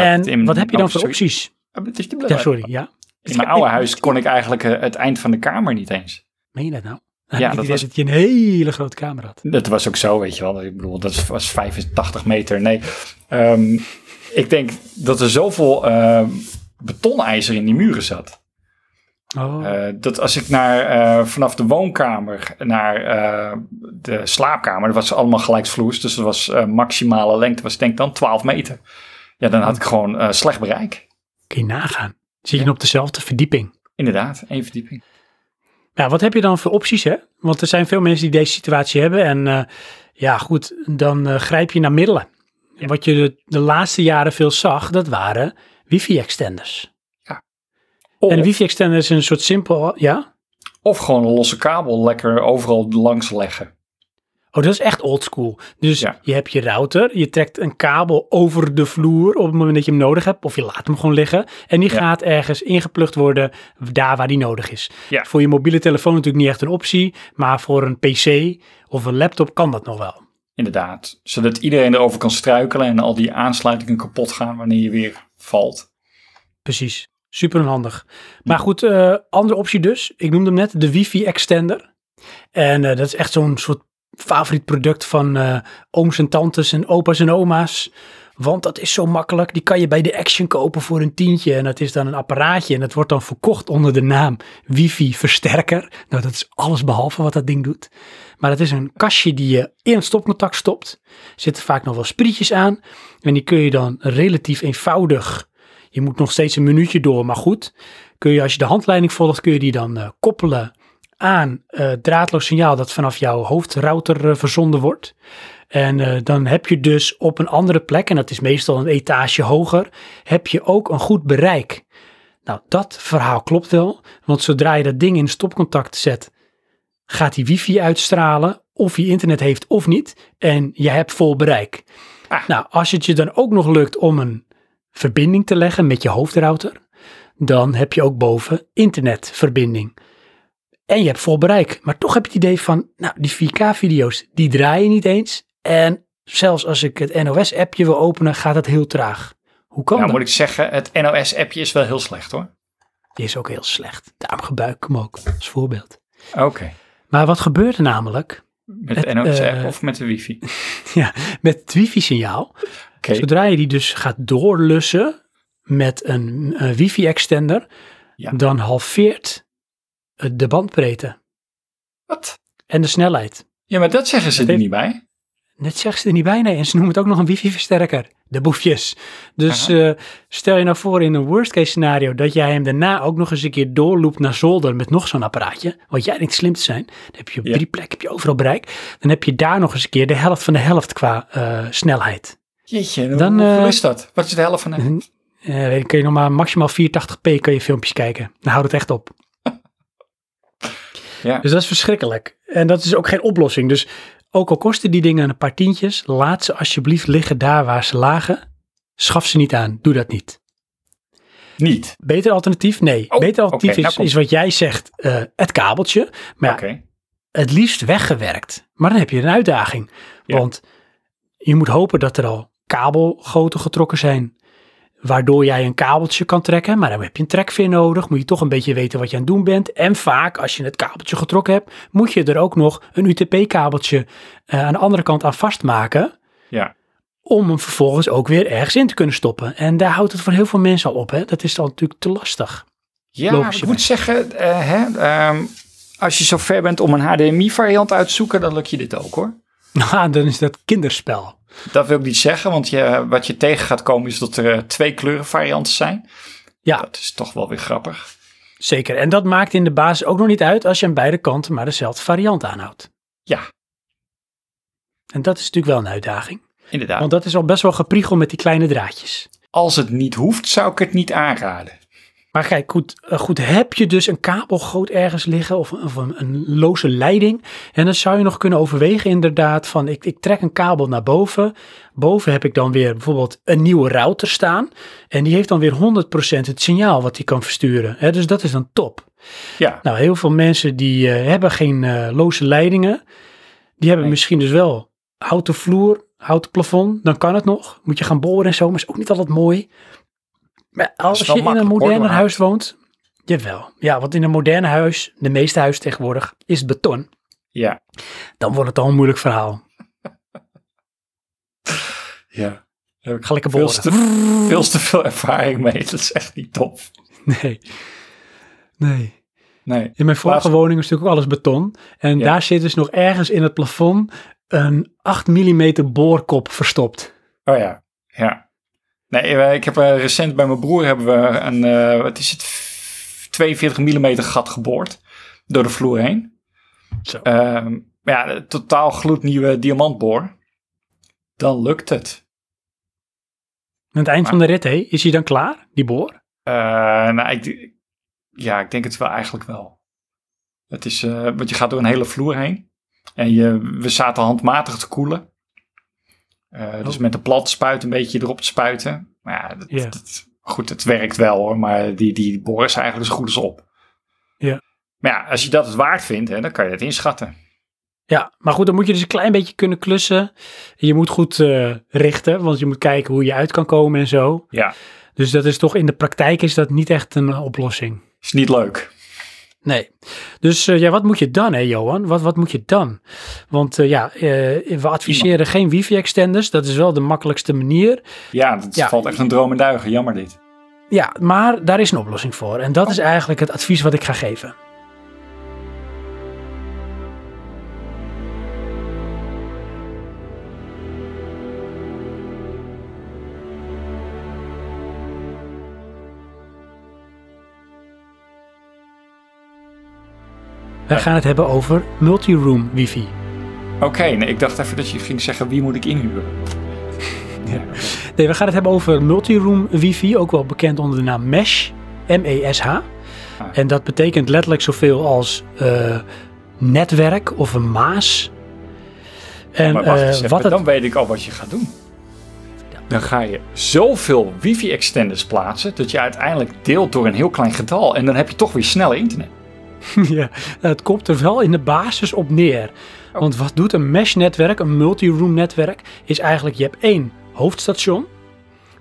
En in- wat heb je dan voor opties? Ah, Ja, sorry, ja. In mijn oude huis kon ik eigenlijk eh, het eind van de kamer niet eens. Meen je dat nou? Dan Ja, dat was- dat je een hele grote kamer had. Dat was ook zo, weet je wel. Ik bedoel, dat was 85 meter. Nee, Ehm, ik denk dat er zoveel eh, betonijzer in die muren zat. Oh. Eh, dat als ik naar, eh, vanaf de woonkamer naar de slaapkamer, dat was allemaal gelijksvloers, dus dat was maximale lengte, was denk ik dan 12 meter. Ja, dan had ik gewoon eh, slecht bereik. Kun je nagaan. Zit je Ja. op dezelfde verdieping. Inderdaad, één verdieping. Ja, wat heb je dan voor opties, hè? Want er zijn veel mensen die deze situatie hebben. En eh, ja, goed, dan eh, grijp je naar middelen. Ja. Wat je de, de laatste jaren veel zag, dat waren wifi-extenders. Of, En een wifi-extender is een soort simpel, ja? of gewoon een losse kabel lekker overal langs leggen. Oh, dat is echt oldschool. Dus Ja. je hebt je router, je trekt een kabel over de vloer op het moment dat je hem nodig hebt. Of je laat hem gewoon liggen. En die Ja. gaat ergens ingeplucht worden daar waar die nodig is. Ja. Voor je mobiele telefoon natuurlijk niet echt een optie. Maar voor een pc of een laptop kan dat nog wel. Inderdaad, zodat iedereen erover kan struikelen en al die aansluitingen kapot gaan wanneer je weer valt. Precies. Super handig. Maar goed, eh, andere optie dus. Ik noemde hem net de wifi extender. En eh, dat is echt zo'n soort favoriet product van eh, ooms en tantes en opa's en oma's. Want dat is zo makkelijk. Die kan je bij de Action kopen voor een tientje. En dat is dan een apparaatje. En dat wordt dan verkocht onder de naam wifi versterker. Nou, dat is alles behalve wat dat ding doet. Maar het is een kastje die je in het stopcontact stopt. Er zitten vaak nog wel sprietjes aan. En die kun je dan relatief eenvoudig je moet nog steeds een minuutje door, maar goed. Kun je als je de handleiding volgt, kun je die dan eh, koppelen aan eh, draadloos signaal dat vanaf jouw hoofdrouter eh, verzonden wordt. En eh, dan heb je dus op een andere plek, en dat is meestal een etage hoger, heb je ook een goed bereik. Nou, dat verhaal klopt wel, want zodra je dat ding in stopcontact zet, gaat die wifi uitstralen, of je internet heeft of niet, en je hebt vol bereik. Ah. Nou, als het je dan ook nog lukt om een verbinding te leggen met je hoofdrouter, dan heb je ook boven internetverbinding. En je hebt vol bereik. Maar toch heb je het idee van, nou, die 4K-video's, die draaien niet eens. En zelfs als ik het NOS-appje wil openen, gaat het heel traag. Hoe kan Nou dat? moet ik zeggen, het NOS-appje is wel heel slecht hoor. Die is ook heel slecht. Daarom gebruik ik hem ook als voorbeeld. Oké, Maar wat gebeurt er namelijk met Het, de NOS-app eh, of met de wifi? ja, met het wifi-signaal? Oké, Zodra je die dus gaat doorlussen met een, een wifi-extender, Ja. dan halveert de bandbreedte. Wat? En de snelheid. Ja, maar dat zeggen ze Dat er heeft- niet bij. Net zeggen ze er niet bij, nee. En ze noemen het ook nog een wifi-versterker. De boefjes. Dus eh, stel je nou voor in een worst case scenario dat jij hem daarna ook nog eens een keer doorloopt naar zolder met nog zo'n apparaatje. Want jij denkt slim te zijn. Dan heb je op Ja. drie plekken heb je overal bereik. Dan heb je daar nog eens een keer de helft van de helft qua eh, snelheid. Jeetje, dan, eh, is dat? Wat is de helft van de... Eh, weet je, kun je nog maar maximaal 480p kun je filmpjes kijken. Dan houdt het echt op. Ja. Dus dat is verschrikkelijk. En dat is ook geen oplossing. Dus ook al kosten die dingen een paar tientjes, laat ze alsjeblieft liggen daar waar ze lagen. Schaf ze niet aan. Doe dat niet. Niet. Beter alternatief? Nee. Oh, Beter alternatief nou is, wat jij zegt, eh, het kabeltje. Maar ja, het liefst weggewerkt. Maar dan heb je een uitdaging. Ja. Want je moet hopen dat er al kabelgoten getrokken zijn. Waardoor jij een kabeltje kan trekken. Maar dan heb je een trekveer nodig. Moet je toch een beetje weten wat je aan het doen bent. En vaak, als je het kabeltje getrokken hebt, moet je er ook nog een UTP-kabeltje eh, aan de andere kant aan vastmaken. Ja. Om hem vervolgens ook weer ergens in te kunnen stoppen. En daar houdt het voor heel veel mensen al op. Hè? Dat is dan natuurlijk te lastig. Ja, ik moet zeggen, eh, hè, ehm, als je zo ver bent om een HDMI-variant uit te zoeken, dan lukt je dit ook hoor. Nou, dan is dat kinderspel. Dat wil ik niet zeggen, want je, wat je tegen gaat komen is dat er eh, twee kleurenvarianten zijn. Ja. Dat is toch wel weer grappig. Zeker. En dat maakt in de basis ook nog niet uit als je aan beide kanten maar dezelfde variant aanhoudt. Ja, En dat is natuurlijk wel een uitdaging. inderdaad. Want dat is al best wel gepriegel met die kleine draadjes. Als het niet hoeft, zou ik het niet aanraden. Maar kijk, goed, eh, goed heb je dus een kabelgoot ergens liggen of, of een, een loze leiding. En dan zou je nog kunnen overwegen inderdaad van ik, ik trek een kabel naar boven. Boven heb ik dan weer bijvoorbeeld een nieuwe router staan. En die heeft dan weer 100% het signaal wat die kan versturen. Hè, dus dat is dan top. Ja, Nou, heel veel mensen die eh, hebben geen eh, loze leidingen. Die hebben Nee. misschien dus wel houten vloer, houten plafond. Dan kan het nog. Moet je gaan boren en zo, maar is ook niet altijd mooi. Maar als je in een hoor, moderne huis woont, jawel. Ja, want in een moderne huis, de meeste huizen tegenwoordig, is beton. ja, Dan wordt het al een moeilijk verhaal. ja. Daar heb ik Ga lekker veel boren. te, veel te veel ervaring mee. Dat is echt niet tof. Nee. Nee. Nee. In mijn vorige Laatst- woning is natuurlijk ook alles beton. En Ja. daar zit dus nog ergens in het plafond een 8 mm boorkop verstopt. Oh ja, ja. Nee, eh, ik heb eh, recent bij mijn broer hebben we een, eh, wat is het, 42 mm gat geboord door de vloer heen. Zo. Ehm, maar ja, een totaal gloednieuwe diamantboor. Dan lukt het. Aan het eind van de rit, hé, is hij dan klaar, die boor? Eh, nou, ik, ja, ik denk het wel eigenlijk wel. Het is, eh, want je gaat door een hele vloer heen. En je, we zaten handmatig te koelen. Eh, dus Oh. met de plat spuit een beetje erop te spuiten. Maar ja, dat, dat- goed, het werkt wel hoor. Maar die, die boor is eigenlijk zo goed als op. Ja. Maar ja, als je dat het waard vindt, hè, dan kan je het inschatten. Ja, maar goed, dan moet je dus een klein beetje kunnen klussen. Je moet goed eh, richten, want je moet kijken hoe je uit kan komen en zo. Ja, Dus dat is toch, in de praktijk is dat niet echt een oplossing. is niet leuk. Nee. Dus eh, ja, wat moet je dan, hè, Johan? Wat, wat moet je dan? Want eh, ja, eh, we adviseren geen wifi-extenders. Dat is wel de makkelijkste manier. Ja, dat Ja. valt echt een droom en duigen. Jammer dit. Ja, maar daar is een oplossing voor. En dat is eigenlijk het advies wat ik ga geven. Wij gaan het hebben over multi-room wifi. Oké, nee, ik dacht even dat je ging zeggen wie moet ik inhuren. Ja. Nee, we gaan het hebben over multi-room wifi, ook wel bekend onder de naam Mesh, M-E-S-H. En dat betekent letterlijk zoveel als eh, netwerk of een maas. En Maar wacht eh, eens wat het, dan weet ik al wat je gaat doen. Dan ga je zoveel wifi-extenders plaatsen dat je uiteindelijk deelt door een heel klein getal. En dan heb je toch weer snel internet. ja, het komt er wel in de basis op neer. Oh. Want wat doet een mesh-netwerk, een multi-room netwerk, is eigenlijk je hebt één hoofdstation.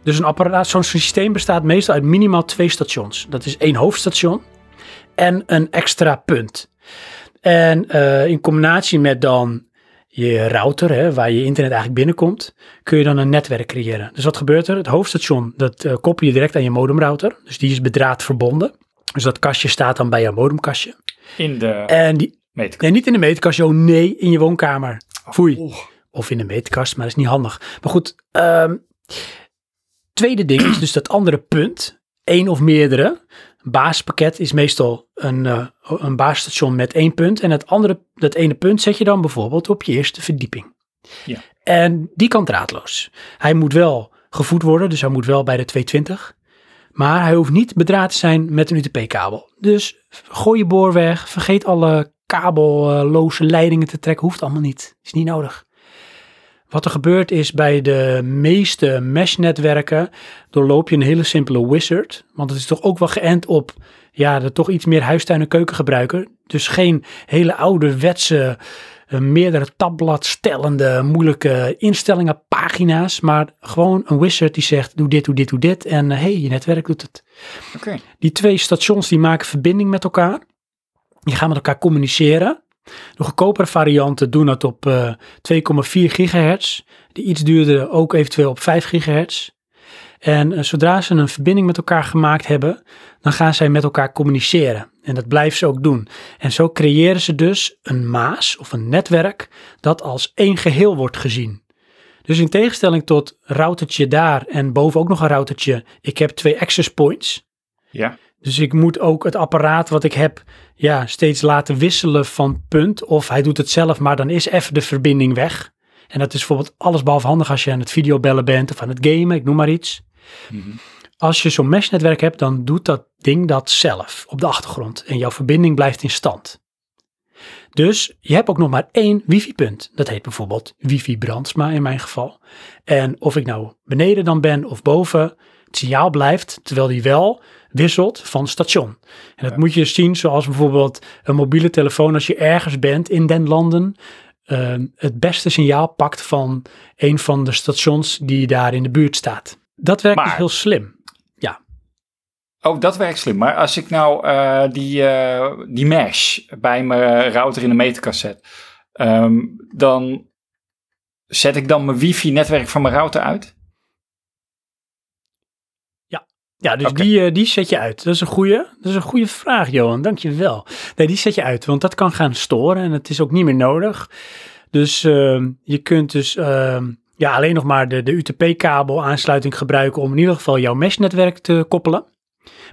Dus een apparaat, zo'n systeem bestaat meestal uit minimaal twee stations. Dat is één hoofdstation en een extra punt. En eh, in combinatie met dan je router, hè, waar je internet eigenlijk binnenkomt, kun je dan een netwerk creëren. Dus wat gebeurt er? Het hoofdstation, dat eh, koppel je direct aan je modemrouter. Dus die is bedraad verbonden. Dus dat kastje staat dan bij je modemkastje. In de En die, Nee, niet in de meterkast, joh. Nee, in je woonkamer. Foei. Oh. Of in de meterkast, maar dat is niet handig. Maar goed, ehm, tweede ding is dus dat andere punt. één of meerdere. Een basispakket is meestal een, eh, een basisstation met één punt. En het andere, dat ene punt zet je dan bijvoorbeeld op je eerste verdieping. Ja. En die kan draadloos. Hij moet wel gevoed worden, dus hij moet wel bij de 220. Maar hij hoeft niet bedraad te zijn met een UTP-kabel. Dus gooi je boor weg, vergeet alle kabelloze leidingen te trekken. Hoeft allemaal niet, is niet nodig. Wat er gebeurt is bij de meeste mesh-netwerken doorloop je een hele simpele wizard. Want het is toch ook wel geënt op ja, de toch iets meer huistuin- en keukengebruiker. Dus geen hele ouderwetse, meerdere tabbladstellende, moeilijke instellingen, pagina's. Maar gewoon een wizard die zegt doe dit, doe dit, doe dit. En hé, hey, je netwerk doet het. Die twee stations die maken verbinding met elkaar. Die gaan met elkaar communiceren. De goedkopere varianten doen dat op eh, 2,4 gigahertz. De iets duurdere ook eventueel op 5 gigahertz. En eh, zodra ze een verbinding met elkaar gemaakt hebben, dan gaan zij met elkaar communiceren. En dat blijven ze ook doen. En zo creëren ze dus een maas of een netwerk dat als één geheel wordt gezien. Dus in tegenstelling tot routertje daar en boven ook nog een routertje, ik heb twee access points. Ja. Dus ik moet ook het apparaat wat ik heb ja, steeds laten wisselen van punt. Of hij doet het zelf, maar dan is even de verbinding weg. En dat is bijvoorbeeld alles behalve handig als je aan het videobellen bent of aan het gamen, ik noem maar iets. Mhm. Als je zo'n meshnetwerk hebt, dan doet dat ding dat zelf op de achtergrond. En jouw verbinding blijft in stand. Dus je hebt ook nog maar één wifi-punt. Dat heet bijvoorbeeld wifi Brandsma in mijn geval. En of ik nou beneden dan ben of boven, het signaal blijft, terwijl die wel wisselt van station. En dat Ja. moet je zien zoals bijvoorbeeld een mobiele telefoon als je ergens bent in den landen. ehm, het beste signaal pakt van een van de stations die daar in de buurt staat. Dat werkt dus heel slim. Oh, dat werkt slim. Maar als ik nou eh, die, eh, die mesh bij mijn router in de meterkast zet, ehm, dan zet ik dan mijn wifi-netwerk van mijn router uit? Ja, dus Oké. die, eh, die zet je uit. Dat is een goede, dat is een goede vraag, Johan. Dank je wel. Nee, die zet je uit, want dat kan gaan storen en het is ook niet meer nodig. Dus ehm, je kunt dus ehm, ja, alleen nog maar de, de UTP-kabel aansluiting gebruiken om in ieder geval jouw mesh-netwerk te koppelen.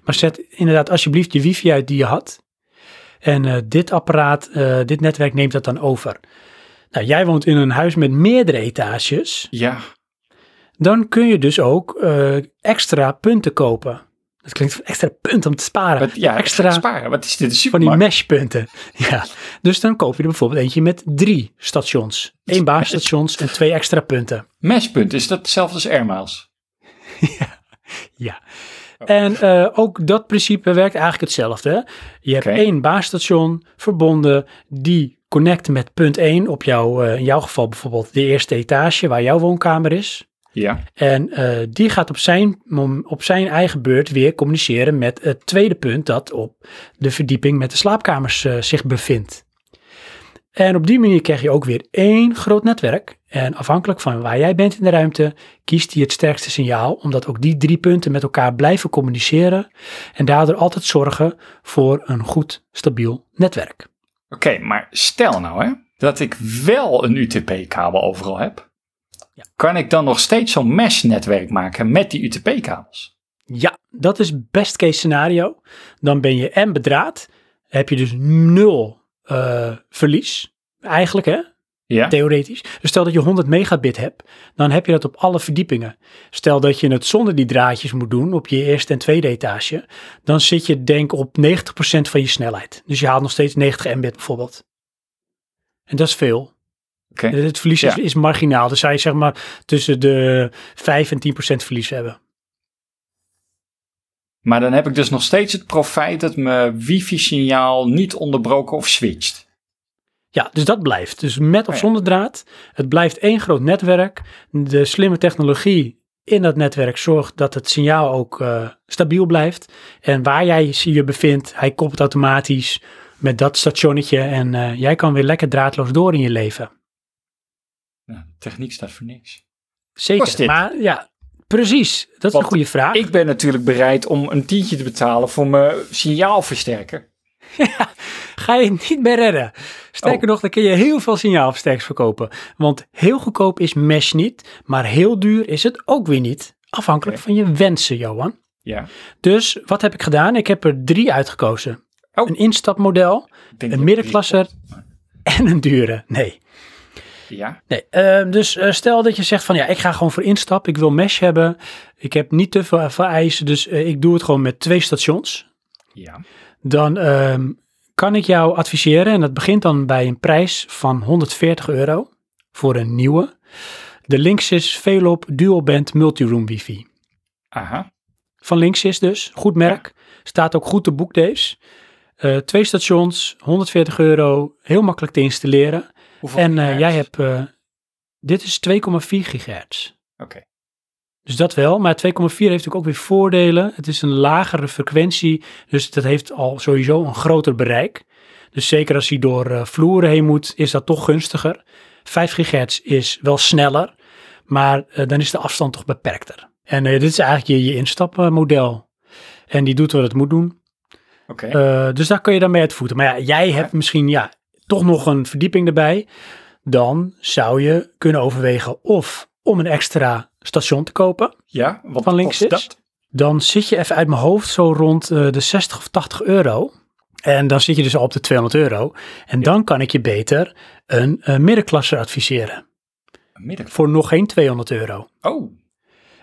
Maar zet inderdaad alsjeblieft je wifi uit die je had. En eh, dit apparaat, eh, dit netwerk neemt dat dan over. Nou, jij woont in een huis met meerdere etages. Ja. Dan kun je dus ook eh, extra punten kopen. Dat klinkt extra punten om te sparen. Wat, ja, extra sparen. Wat is dit? Een van die supermarkt? meshpunten. Ja, dus dan koop je er bijvoorbeeld eentje met drie stations. Eén basisstations en twee extra punten. Meshpunt, is dat hetzelfde als airmiles? Ja. En eh, ook dat principe werkt eigenlijk hetzelfde. hè. Je hebt één basisstation verbonden die connect met punt 1 op jouw, eh, in jouw geval bijvoorbeeld de eerste etage waar jouw woonkamer is. Ja. En eh, die gaat op zijn, op zijn eigen beurt weer communiceren met het tweede punt dat op de verdieping met de slaapkamers eh, zich bevindt. En op die manier krijg je ook weer één groot netwerk. En afhankelijk van waar jij bent in de ruimte, kiest hij het sterkste signaal, omdat ook die drie punten met elkaar blijven communiceren en daardoor altijd zorgen voor een goed, stabiel netwerk. Oké, maar stel nou hè, dat ik wel een UTP-kabel overal heb. Ja. Kan ik dan nog steeds zo'n mesh-netwerk maken met die UTP-kabels? Ja, dat is best case scenario. Dan ben je en bedraad, heb je dus nul eh, verlies, eigenlijk hè, Ja. theoretisch. Dus stel dat je 100 megabit hebt, dan heb je dat op alle verdiepingen. Stel dat je het zonder die draadjes moet doen op je eerste en tweede etage, dan zit je denk op 90% van je snelheid. Dus je haalt nog steeds 90 mbit bijvoorbeeld. En dat is veel. Oké. Het verlies is, Ja. is marginaal. Dus zou je zeg maar tussen de 5 en 10% verlies hebben. Maar dan heb ik dus nog steeds het profijt dat mijn wifi-signaal niet onderbroken of switcht. Ja, dus dat blijft. Dus met of Oh zonder draad. Het blijft één groot netwerk. De slimme technologie in dat netwerk zorgt dat het signaal ook eh, stabiel blijft. En waar jij je bevindt, hij koppelt automatisch met dat stationnetje. En eh, jij kan weer lekker draadloos door in je leven. Nou, techniek staat voor niks. Zeker. Maar ja, precies. Dat is Want een goede vraag. Ik ben natuurlijk bereid om een tientje te betalen voor mijn signaalversterker. ga je het niet meer redden. Sterker Oh. nog, dan kun je heel veel signaalversterkers verkopen. Want heel goedkoop is mesh niet, maar heel duur is het ook weer niet. Afhankelijk van je wensen, Johan. Ja. Dus wat heb ik gedaan? Ik heb er drie uitgekozen. Oh. Een instapmodel Een middenklasser. en een dure. Nee. Ja. Nee, eh, dus eh, stel dat je zegt van ja, ik ga gewoon voor instap. Ik wil mesh hebben. Ik heb niet te veel vereisen, dus eh, ik doe het gewoon met twee stations. Ja. Dan ehm, kan ik jou adviseren, en dat begint dan bij een prijs van 140 euro voor een nieuwe. De Linksys Velop Dual Band Multiroom Wifi. Aha. Van Linksys dus, goed merk. Staat ook goed te boek deze. Eh, twee stations, 140 euro, heel makkelijk te installeren. Hoeveel En eh, jij hebt, eh, dit is 2,4 gigahertz. Oké. Dus dat wel, maar 2,4 heeft natuurlijk ook weer voordelen. Het is een lagere frequentie, dus dat heeft al sowieso een groter bereik. Dus zeker als hij door eh, vloeren heen moet, is dat toch gunstiger. 5 gigahertz is wel sneller, maar dan is de afstand toch beperkter. En dit is eigenlijk je, je instapmodel. En die doet wat het moet doen. Oké. Dus daar kun je dan mee uitvoeren. Maar ja, jij hebt misschien ja, toch nog een verdieping erbij. Dan zou je kunnen overwegen of om een extra station te kopen. ja. Wat van links kost is? dat? Dan zit je even uit mijn hoofd zo rond eh, de 60 of 80 euro. En dan zit je dus al op de 200 euro. En dan kan ik je beter een eh, middenklasse adviseren. Een midden. Voor nog geen 200 euro. Oh.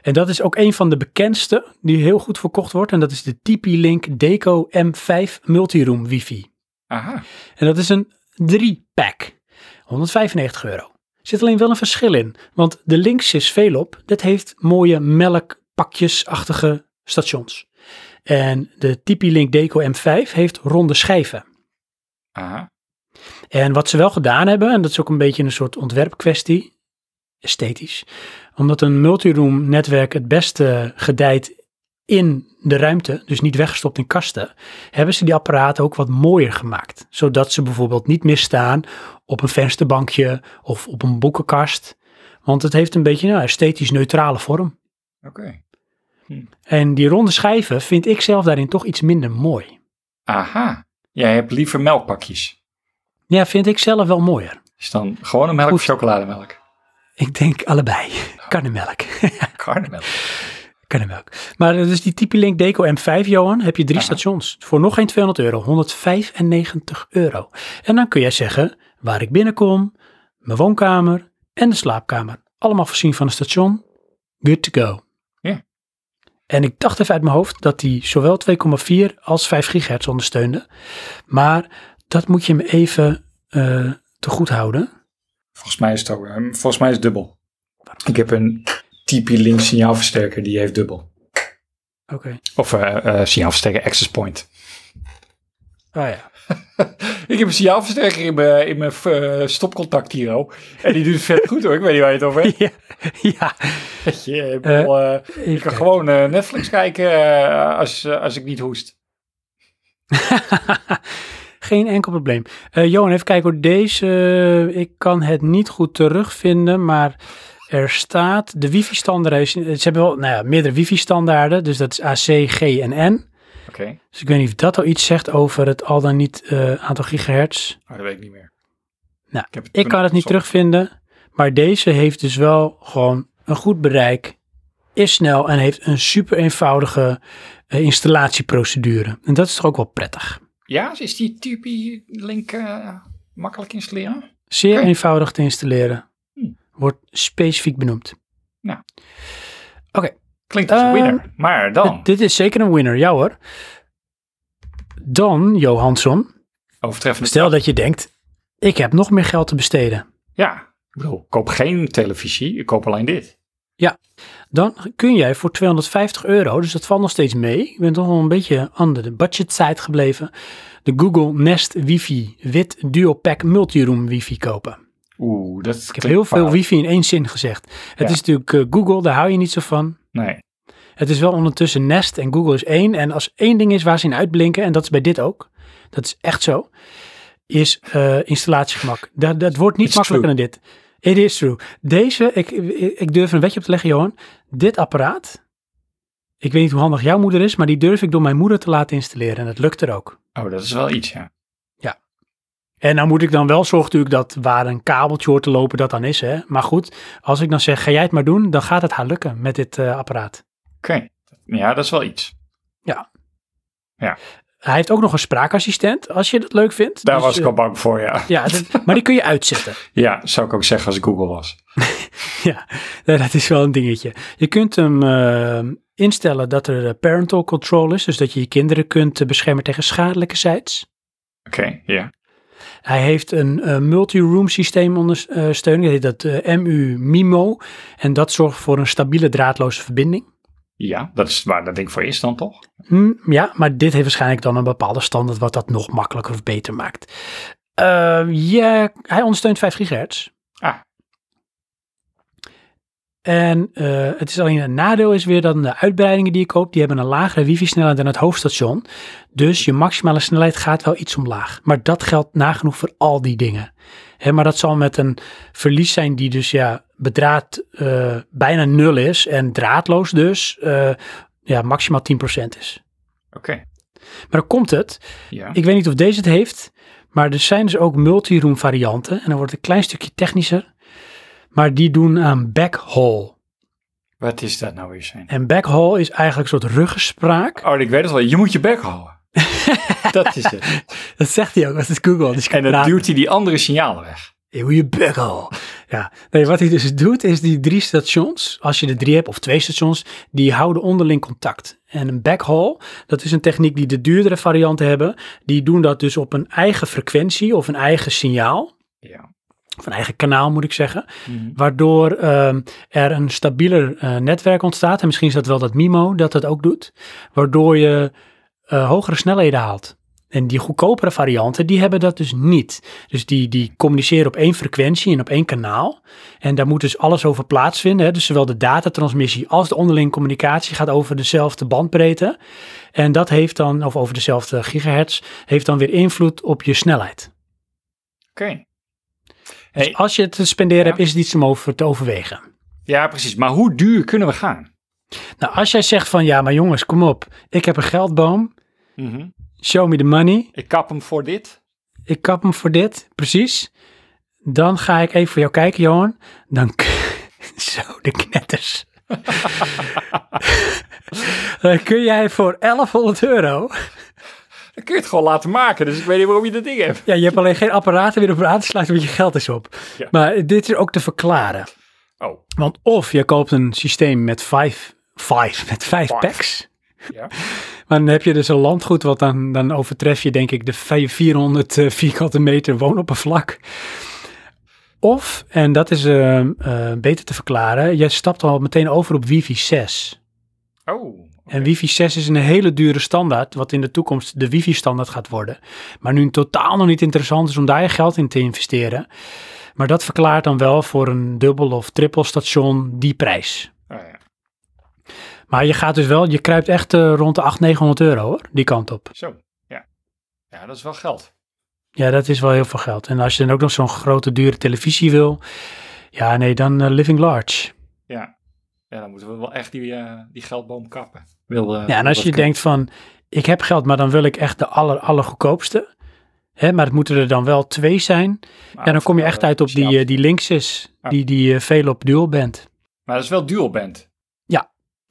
En dat is ook een van de bekendste die heel goed verkocht wordt. En dat is de TP-Link Deco M5 Multiroom Wifi. Aha. En dat is een 3-pack. 195 euro. Er zit alleen wel een verschil in. Want de Linksys Velop, dat heeft mooie melkpakjesachtige stations. En de TP-Link Deco M5 heeft ronde schijven. Aha. En wat ze wel gedaan hebben, en dat is ook een beetje een soort ontwerpkwestie, esthetisch, omdat een multiroom netwerk het beste gedijt in de ruimte, dus niet weggestopt in kasten, hebben ze die apparaten ook wat mooier gemaakt. Zodat ze bijvoorbeeld niet meer staan op een vensterbankje of op een boekenkast. Want het heeft een beetje een esthetisch neutrale vorm. Oké. En die ronde schijven vind ik zelf daarin toch iets minder mooi. Aha. Jij hebt liever melkpakjes. Ja, vind ik zelf wel mooier. Is dan gewone melk Goed. of chocolademelk? Ik denk allebei. Karnemelk. Karnemelk. Karnemelk. Maar dus die TP-Link Deco M5, Johan, heb je drie Aha. stations. Voor nog geen 200 euro, 195 euro. En dan kun jij zeggen waar ik binnenkom, mijn woonkamer en de slaapkamer. Allemaal voorzien van een station. Good to go. Ja. En ik dacht even uit mijn hoofd dat die zowel 2,4 als 5 gigahertz ondersteunde. Maar dat moet je me even eh, te goed houden. Volgens mij is het ook, eh, volgens mij is het dubbel. Ik heb een TP-Link signaalversterker die heeft dubbel. Oké. Of eh eh, signaalversterker access point. Ah ja. Ik heb een signaalversterker in mijn, in mijn eh, stopcontact hier al. En die doet het vet goed hoor. Ik weet niet waar je het over hebt. ja. ja. Je, ik, bedoel, ik Even kan kijken. gewoon Netflix kijken als, als ik niet hoest. Geen enkel probleem. Johan, even kijken hoor. Deze, ik kan het niet goed terugvinden, maar er staat de wifi-standaard. is- Ze hebben wel nou ja, meerdere wifi-standaarden, dus dat is AC, G en N. Oké, Dus ik weet niet of dat al iets zegt over het al dan niet eh, aantal gigahertz. oh, dat weet ik niet meer. Nou, heb Ik kan het niet terugvinden, maar deze heeft dus wel gewoon een goed bereik, is snel en heeft een super eenvoudige eh, installatieprocedure. En dat is toch ook wel prettig. Ja, is die TP-Link eh, makkelijk installeren? Zeer eenvoudig te installeren. Wordt specifiek benoemd. Nou. Oké, Klinkt als een Ehm, winner. Maar dan, dit, dit is zeker een winner, ja hoor. Dan, Johansson, overtreffende... stel dat je denkt, ik heb nog meer geld te besteden. Ja, ik bedoel, ik koop geen televisie, ik koop alleen dit. Dan kun jij voor 250 euro, dus dat valt nog steeds mee. Ik ben toch wel een beetje aan de budget gebleven. De Google Nest Wifi wit dual pack multiroom wifi kopen. Oeh, dat Ik heb heel veel wifi in één zin gezegd. Het Ja. is natuurlijk eh, Google, daar hou je niet zo van. Nee, Het is wel ondertussen Nest en Google is één. En als één ding is waar ze in uitblinken, en dat is bij dit ook, dat is echt zo, is eh, installatiegemak. Dat, dat wordt niet It's makkelijker dan dit. It is true. Deze, ik, ik ik durf een wetje op te leggen, Johan. Dit apparaat, ik weet niet hoe handig jouw moeder is, maar die durf ik door mijn moeder te laten installeren. En dat lukt er ook. oh, dat is wel iets, ja. En dan moet ik dan wel zorgen natuurlijk dat waar een kabeltje hoort te lopen, dat dan is. Hè? Maar goed, als ik dan zeg, ga jij het maar doen, dan gaat het haar lukken met dit eh, apparaat. Oké. Ja, dat is wel iets. Hij heeft ook nog een spraakassistent, als je dat leuk vindt. Daar Dus, was ik eh, al bang voor, ja. Ja, dat- maar die kun je uitzetten. Ja, zou ik ook zeggen als ik Google was. Ja, dat is wel een dingetje. Je kunt hem eh, instellen dat er parental control is, dus dat je je kinderen kunt beschermen tegen schadelijke sites. Oké, ja. Hij heeft een eh, multi-room systeem ondersteuning, dat heet dat eh, MU MIMO. En dat zorgt voor een stabiele draadloze verbinding. Ja, dat is waar dat ding voor is dan toch? Hm, ja, maar dit heeft waarschijnlijk dan een bepaalde standaard wat dat nog makkelijker of beter maakt. Eh, ja, hij ondersteunt 5 gigahertz. En eh, het is alleen een nadeel is weer dat de uitbreidingen die je koopt, die hebben een lagere wifi-snelheid dan het hoofdstation. Dus je maximale snelheid gaat wel iets omlaag. Maar dat geldt nagenoeg voor al die dingen. Hè, maar dat zal met een verlies zijn die dus ja, bedraad eh, bijna nul is en draadloos dus eh, ja, maximaal 10% is. Oké. Maar dan komt het. Ja. Ik weet niet of deze het heeft, maar er zijn dus ook multi-room varianten. En dan wordt het een klein stukje technischer. Maar die doen aan backhaul. Wat is dat nou weer zijn? En backhaul is eigenlijk een soort ruggenspraak. Oh, ik weet het wel. Je moet je bek houden. dat is het. Dat zegt hij ook, dat is Google. Dus En dan duwt hij die andere signalen weg. Je backhaul. Ja, nee, wat hij dus doet is die drie stations, als je er drie hebt of twee stations, die houden onderling contact. En een backhaul, dat is een techniek die de duurdere varianten hebben. Die doen dat dus op een eigen frequentie of een eigen signaal. Ja. Of een eigen kanaal moet ik zeggen. Waardoor ehm, er een stabieler eh, netwerk ontstaat. En misschien is dat wel dat MIMO dat dat ook doet. Waardoor je eh, hogere snelheden haalt. En die goedkopere varianten, die hebben dat dus niet. Dus die, die communiceren op één frequentie en op één kanaal. En daar moet dus alles over plaatsvinden. Hè? Dus zowel de datatransmissie als de onderlinge communicatie gaat over dezelfde bandbreedte. En dat heeft dan, of over dezelfde gigahertz, heeft dan weer invloed op je snelheid. Oké. Hey, als je het te spenderen Ja. hebt, is het iets om over te overwegen. ja, precies. Maar hoe duur kunnen we gaan? Nou, als jij zegt van ja, maar jongens, kom op. Ik heb een geldboom. Show me the money. Ik kap hem voor dit. Ik kap hem voor dit. Precies. Dan ga ik even voor jou kijken, Johan. Dan zo de knetters. Dan kun jij voor 1100 euro. Dan kun je het gewoon laten maken. Dus ik weet niet waarom je dat ding hebt. Ja, je hebt alleen geen apparaten weer op aan te sluiten, want je geld is op. Ja. Maar dit is ook te verklaren. Oh, Want of je koopt een systeem met vijf, vijf, met vijf Vijf. packs. ja. Maar dan heb je dus een landgoed, wat dan, dan overtref je denk ik de 400 eh, vierkante meter woonoppervlak. Of, en dat is eh, beter te verklaren, jij stapt al meteen over op wifi 6. Oh, En wifi 6 is een hele dure standaard, wat in de toekomst de wifi standaard gaat worden. Maar nu totaal nog niet interessant is om daar je geld in te investeren. Maar dat verklaart dan wel voor een dubbel of triple station die prijs. Oh, ja. Maar je gaat dus wel, je kruipt echt eh, rond de 800, 900 euro hoor, die kant op. Zo, ja. Ja, dat is wel geld. Ja, dat is wel heel veel geld. En als je dan ook nog zo'n grote dure televisie wil, ja nee, dan eh, living large. Ja. Ja, dan moeten we wel echt die, eh, die geldboom kappen. Wil, eh, Ja, en als je denkt van, ik heb geld, maar dan wil ik echt de aller, allergoedkoopste. Hè, maar het moeten er dan wel twee zijn. Ja, dan kom je echt eh, uit op die, snap. die Linksys, Ja. die, die veel op dual band. Maar dat is wel dual band.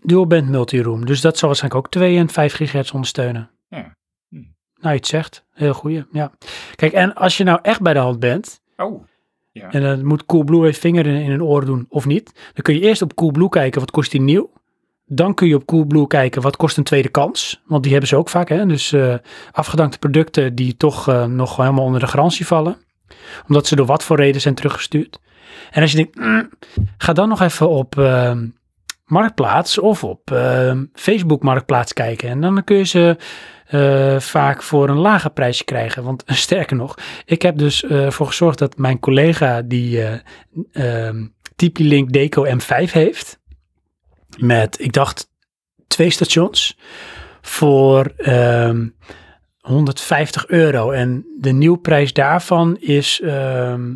Dual band multiroom. Dus dat zal waarschijnlijk ook 2 en 5 gigahertz ondersteunen. Ja. Hm. Nou, je het zegt. Heel goeie, ja. Kijk, en als je nou echt bij de hand bent, Oh, En dan moet Coolblue even vinger in, in een oor doen of niet. Dan kun je eerst op Coolblue kijken wat kost die nieuw. Dan kun je op Coolblue kijken wat kost een tweede kans. Want die hebben ze ook vaak. Hè? Dus eh, afgedankte producten die toch eh, nog helemaal onder de garantie vallen. Omdat ze door wat voor reden zijn teruggestuurd. En als je denkt, mm, ga dan nog even op eh, Marktplaats of op Facebook Marktplaats kijken. En dan kun je ze eh, vaak voor een lager prijsje krijgen. Want sterker nog, ik heb dus eh, ervoor gezorgd dat mijn collega die eh ehm, TP-Link Deco M5 heeft. Met, ik dacht, twee stations. Voor ehm 150 euro. En de nieuwprijs daarvan is... ehm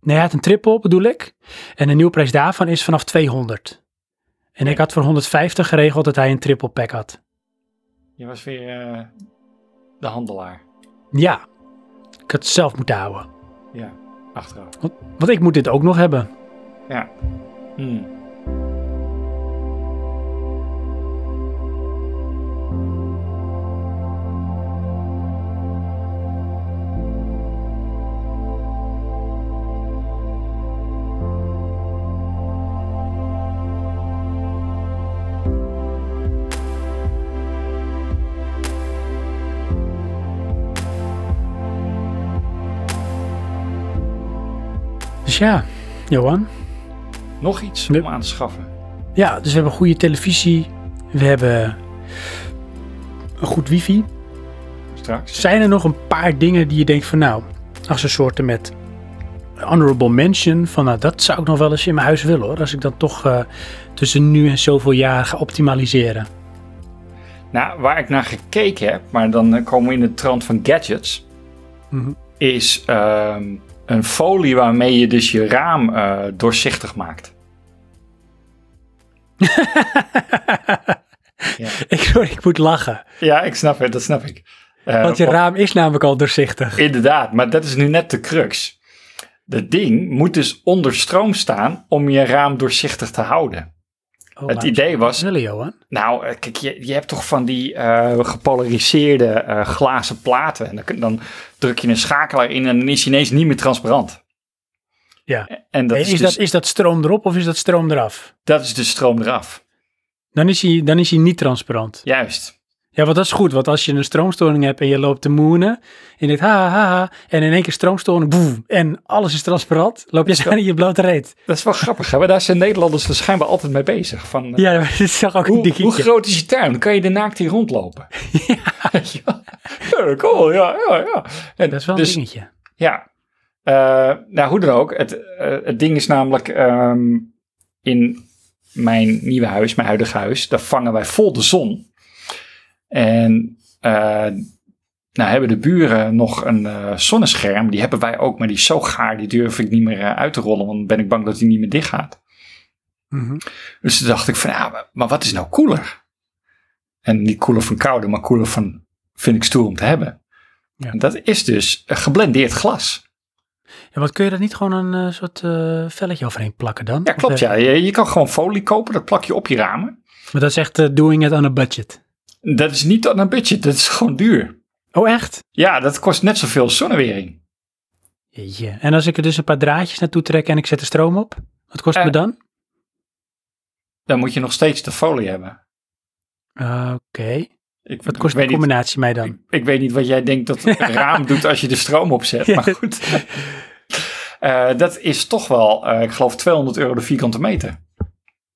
nee, hij had een triple bedoel ik. En de nieuwprijs daarvan is vanaf 200. En ik had voor 150 geregeld dat hij een triple pack had. Je was weer eh, de handelaar. Ja, ik het zelf moeten houden. Ja, achteraf. Want ik moet dit ook nog hebben. Ja. Hmm. Ja, Johan. Nog iets Nee. om aan te schaffen. Ja, dus we hebben goede televisie. We hebben een goed wifi. Straks. Zijn er nog een paar dingen die je denkt van nou, als een soort met honorable mention van nou, dat zou ik nog wel eens in mijn huis willen hoor. Als ik dan toch eh, tussen nu en zoveel jaar ga optimaliseren. Nou, waar ik naar gekeken heb, maar dan eh, komen we in de trant van gadgets, Mhm. is ehm, een folie waarmee je dus je raam eh, doorzichtig maakt. ja. ik, ik moet lachen. ja, ik snap het, dat snap ik. Eh, Want je raam is namelijk al doorzichtig. Inderdaad, maar dat is nu net de crux. Dat ding moet dus onder stroom staan om je raam doorzichtig te houden. Oh, het idee was- Johan? Nou, eh, kijk, je, je hebt toch van die eh, gepolariseerde eh, glazen platen. En dan, dan druk je een schakelaar in en dan is hij ineens niet meer transparant. Ja. En dat is, is, dus, dat, is dat stroom erop of is dat stroom eraf? dat is de stroom eraf. Dan is hij, dan is hij niet transparant. Juist. Ja, want dat is goed. Want als je een stroomstoring hebt en je loopt te moenen. En je denkt ha, ha, ha. En in één keer stroomstoring. Boef, en alles is transparant. Loop je zo in je blote reet. Dat is wel grappig. Hè? Maar daar zijn Nederlanders er schijnbaar altijd mee bezig. Van, Ja, dit is toch ook een hoe, dingetje. hoe groot is je tuin? Kan je er naakt in rondlopen. Wel? ja. cool. Ja, ja, ja. En Dat is wel een dus, dingetje. Ja. Eh, nou, hoe dan ook. Het, eh, het ding is namelijk ehm, in mijn nieuwe huis, mijn huidige huis, daar vangen wij vol de zon. En eh, nou hebben de buren nog een eh, zonnescherm. Die hebben wij ook, maar die is zo gaar, die durf ik niet meer eh, uit te rollen, want dan ben ik bang dat die niet meer dicht gaat. Mhm. Dus toen dacht ik van, ja, maar- maar wat is nou cooler? En niet cooler van koude, maar cooler van, vind ik stoer om te hebben. Ja. En dat is dus geblendeerd glas. Ja, wat kun je daar niet gewoon een soort velletje overheen plakken dan? Ja, klopt. Ja. Je, je kan gewoon folie kopen, dat plak je op je ramen. Maar dat is echt doing it on a budget. Dat is niet aan een budget, dat is gewoon duur. Oh, echt? Ja, dat kost net zoveel als zonnewering. Jeetje. En als ik er dus een paar draadjes naartoe trek en ik zet de stroom op? Wat kost het me Eh, dan? Dan moet je nog steeds de folie hebben. Oké. Wat kost de niet, combinatie mij dan? ik, ik weet niet wat jij denkt dat een raam doet als je de stroom opzet, maar goed. Eh, dat is toch wel, eh, ik geloof 200 euro de vierkante meter.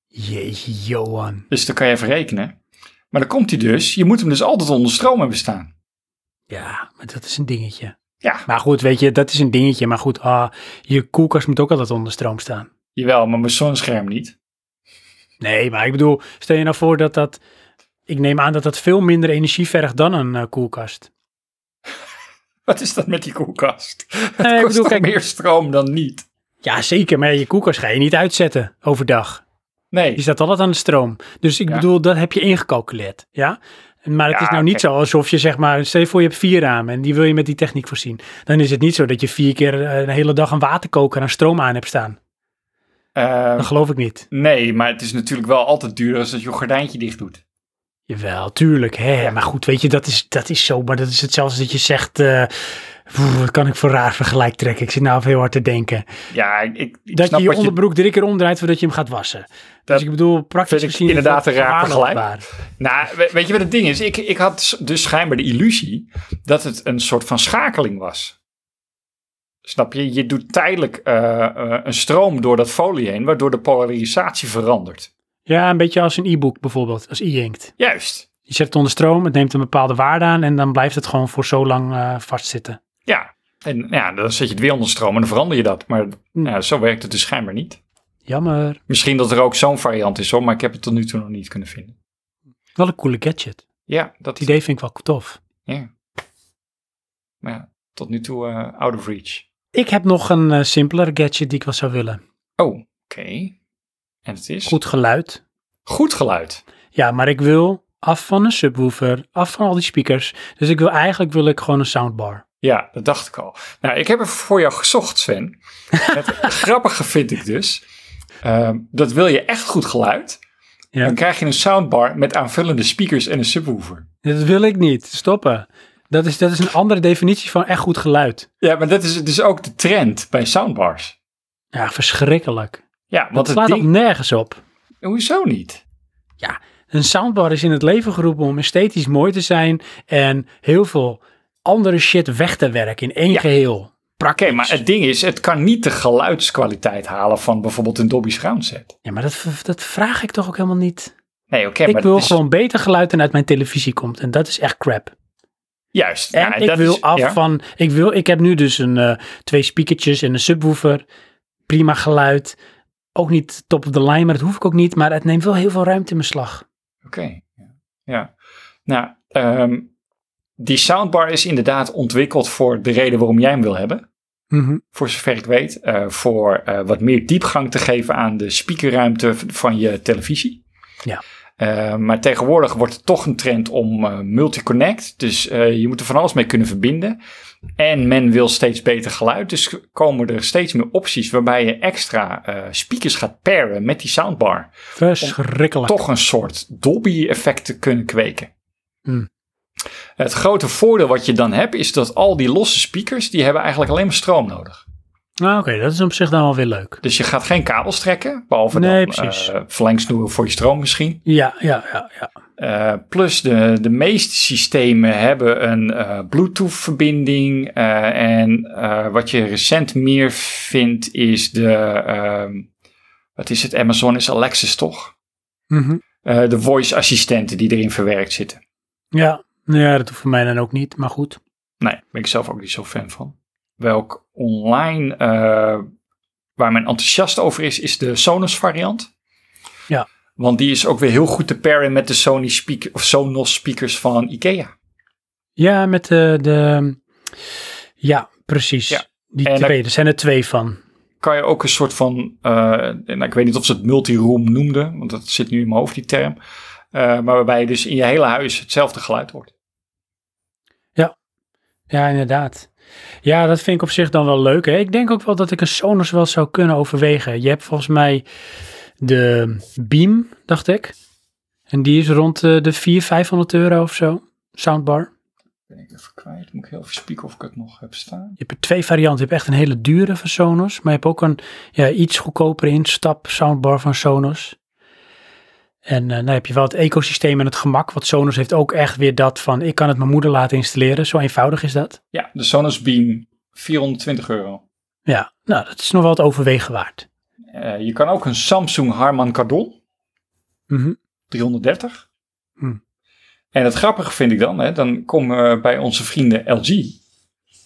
Jeetje, Johan. Dus dan kan je even rekenen. Maar dan komt hij dus, je moet hem dus altijd onder stroom hebben staan. Ja, maar dat is een dingetje. Ja, Maar goed, weet je, dat is een dingetje. Maar goed, ah, je koelkast moet ook altijd onder stroom staan. jawel, maar mijn zonnescherm niet. Nee, maar ik bedoel, stel je nou voor dat dat... Ik neem aan dat dat veel minder energie vergt dan een eh, koelkast. Wat is dat met die koelkast? Nee, ik kost bedoel, toch kijk- meer stroom dan niet? Ja, zeker, maar je koelkast ga je niet uitzetten overdag. Nee. Die staat altijd aan de stroom. Dus ik Ja. bedoel, dat heb je ingecalculeerd, ja? Maar het Ja, is nou niet zo alsof je zeg maar, stel je voor je hebt vier ramen en die wil je met die techniek voorzien. Dan is het niet zo dat je vier keer eh, een hele dag een waterkoker aan stroom aan hebt staan. Eh, Dat geloof ik niet. nee, maar het is natuurlijk wel altijd duurder als dat je een gordijntje dicht doet. Jawel, tuurlijk. Hè? Ja. Maar goed, weet je, dat is, dat is zo. Maar dat is hetzelfde als dat je zegt, eh, wat kan ik voor raar vergelijk trekken? Ik zit nou heel hard te denken. Ja, ik, ik, Dat snap je je onderbroek drie keer omdraait voordat je hem gaat wassen. Dat dus ik bedoel, praktisch gezien is inderdaad een raar vergelijk. Nou, we- weet je wat het ding is? Ik, ik had dus schijnbaar de illusie dat het een soort van schakeling was. Snap je? Je doet tijdelijk eh, eh, een stroom door dat folie heen, waardoor de polarisatie verandert. Ja, een beetje als een e-book bijvoorbeeld, als e-inkt. Juist. Je zet het onder stroom, het neemt een bepaalde waarde aan en dan blijft het gewoon voor zo lang eh, vastzitten. Ja. En ja, dan zet je het weer onder stroom en dan verander je dat. Maar Hm. ja, zo werkt het dus schijnbaar niet. Jammer. Misschien dat er ook zo'n variant is hoor, maar ik heb het tot nu toe nog niet kunnen vinden. Wel een coole gadget. Ja, dat Het idee vind ik wel tof. Ja. Maar ja, tot nu toe eh, out of reach. Ik heb nog een eh, simpeler gadget die ik wel zou willen. Oh, oké. En het is? Goed geluid. Goed geluid. Ja, maar ik wil af van een subwoofer, af van al die speakers. Dus ik wil eigenlijk wil ik gewoon een soundbar. Ja, dat dacht ik al. Nou, ik heb er voor jou gezocht, Sven. Het grappige vind ik dus, ehm, dat wil je echt goed geluid, Ja. dan krijg je een soundbar met aanvullende speakers en een subwoofer. Dat wil ik niet. Stoppen. Dat is, dat is een andere definitie van echt goed geluid. Ja, maar dat is dus ook de trend bij soundbars. Ja, verschrikkelijk. Ja, Dat want het slaat ding... ook nergens op. Hoezo niet? Een soundbar is in het leven geroepen om esthetisch mooi te zijn en heel veel andere shit weg te werken in één Ja. geheel. Oké, maar het ding is, het kan niet de geluidskwaliteit halen van bijvoorbeeld een Dolby Surround set. Ja, maar dat, dat vraag ik toch ook helemaal niet. Nee, oké, ik maar wil het is gewoon beter geluid dan uit mijn televisie komt. En dat is echt crap. juist. En ja, ik dat wil is- af ja. van. Ik, wil, ik heb nu dus een, eh, twee speakertjes en een subwoofer. Prima geluid. Ook niet top of the line, maar dat hoef ik ook niet. Maar het neemt wel heel veel ruimte in mijn slag. Oké, ja. ja. Nou, ehm, die soundbar is inderdaad ontwikkeld voor de reden waarom jij hem wil hebben. Mhm. Voor zover ik weet. eh, voor eh, wat meer diepgang te geven aan de speakerruimte van je televisie. Ja. Eh, maar tegenwoordig wordt het toch een trend om multi-connect. Dus je moet er van alles mee kunnen verbinden. En men wil steeds beter geluid. Dus komen er steeds meer opties waarbij je extra speakers gaat paren met die soundbar. Verschrikkelijk. Toch een soort Dolby-effect te kunnen kweken. Hmm. Het grote voordeel wat je dan hebt is dat al die losse speakers, die hebben eigenlijk alleen maar stroom nodig. Nou, Oké, dat is op zich dan wel weer leuk. Dus je gaat geen kabels trekken, behalve Nee, dan precies. eh, verlengsnoeren voor je stroom misschien. Ja, ja, ja, ja. Eh, plus de, de meeste systemen hebben een eh, Bluetooth-verbinding. en wat je recent meer vindt is de, ehm, wat is het, Amazon is Alexis toch? Mhm. De voice-assistenten die erin verwerkt zitten. Ja. Ja, dat hoeft voor mij dan ook niet. Maar goed. Nee, ben ik zelf ook niet zo fan van. Welk online, eh, waar men enthousiast over is, is de Sonos variant. Ja. Want die is ook weer heel goed te paren met de Sony speaker, of Sonos speakers van Ikea. Ja, met de. de ja, precies. Ja. Die En twee. Er zijn er twee van. Kan je ook een soort van, eh, nou, ik weet niet of ze het multi-room noemden, want dat zit nu in mijn hoofd die term. Eh, maar waarbij je dus in je hele huis hetzelfde geluid hoort. Ja, inderdaad. Ja, dat vind ik op zich dan wel leuk. Hè? Ik denk ook wel dat ik een Sonos wel zou kunnen overwegen. Je hebt volgens mij de Beam, dacht ik. En die is rond eh, de 400, 500 euro of zo. Soundbar. Ben ik even kwijt, moet ik heel even spieken of ik het nog heb staan. Je hebt er twee varianten. Je hebt echt een hele dure van Sonos. Maar je hebt ook een ja, iets goedkopere instap soundbar van Sonos. En eh dan heb je wel het ecosysteem en het gemak. Want Sonos heeft ook echt weer dat van... ik kan het mijn moeder laten installeren. Zo eenvoudig is dat. Ja, de Sonos Beam, 420 euro. Ja, nou dat is nog wel het overwegen waard. Eh, je kan ook een Samsung Harman Kardon, Mhm. 330. Hm. En het grappige vind ik dan, hè, dan komen we bij onze vrienden LG.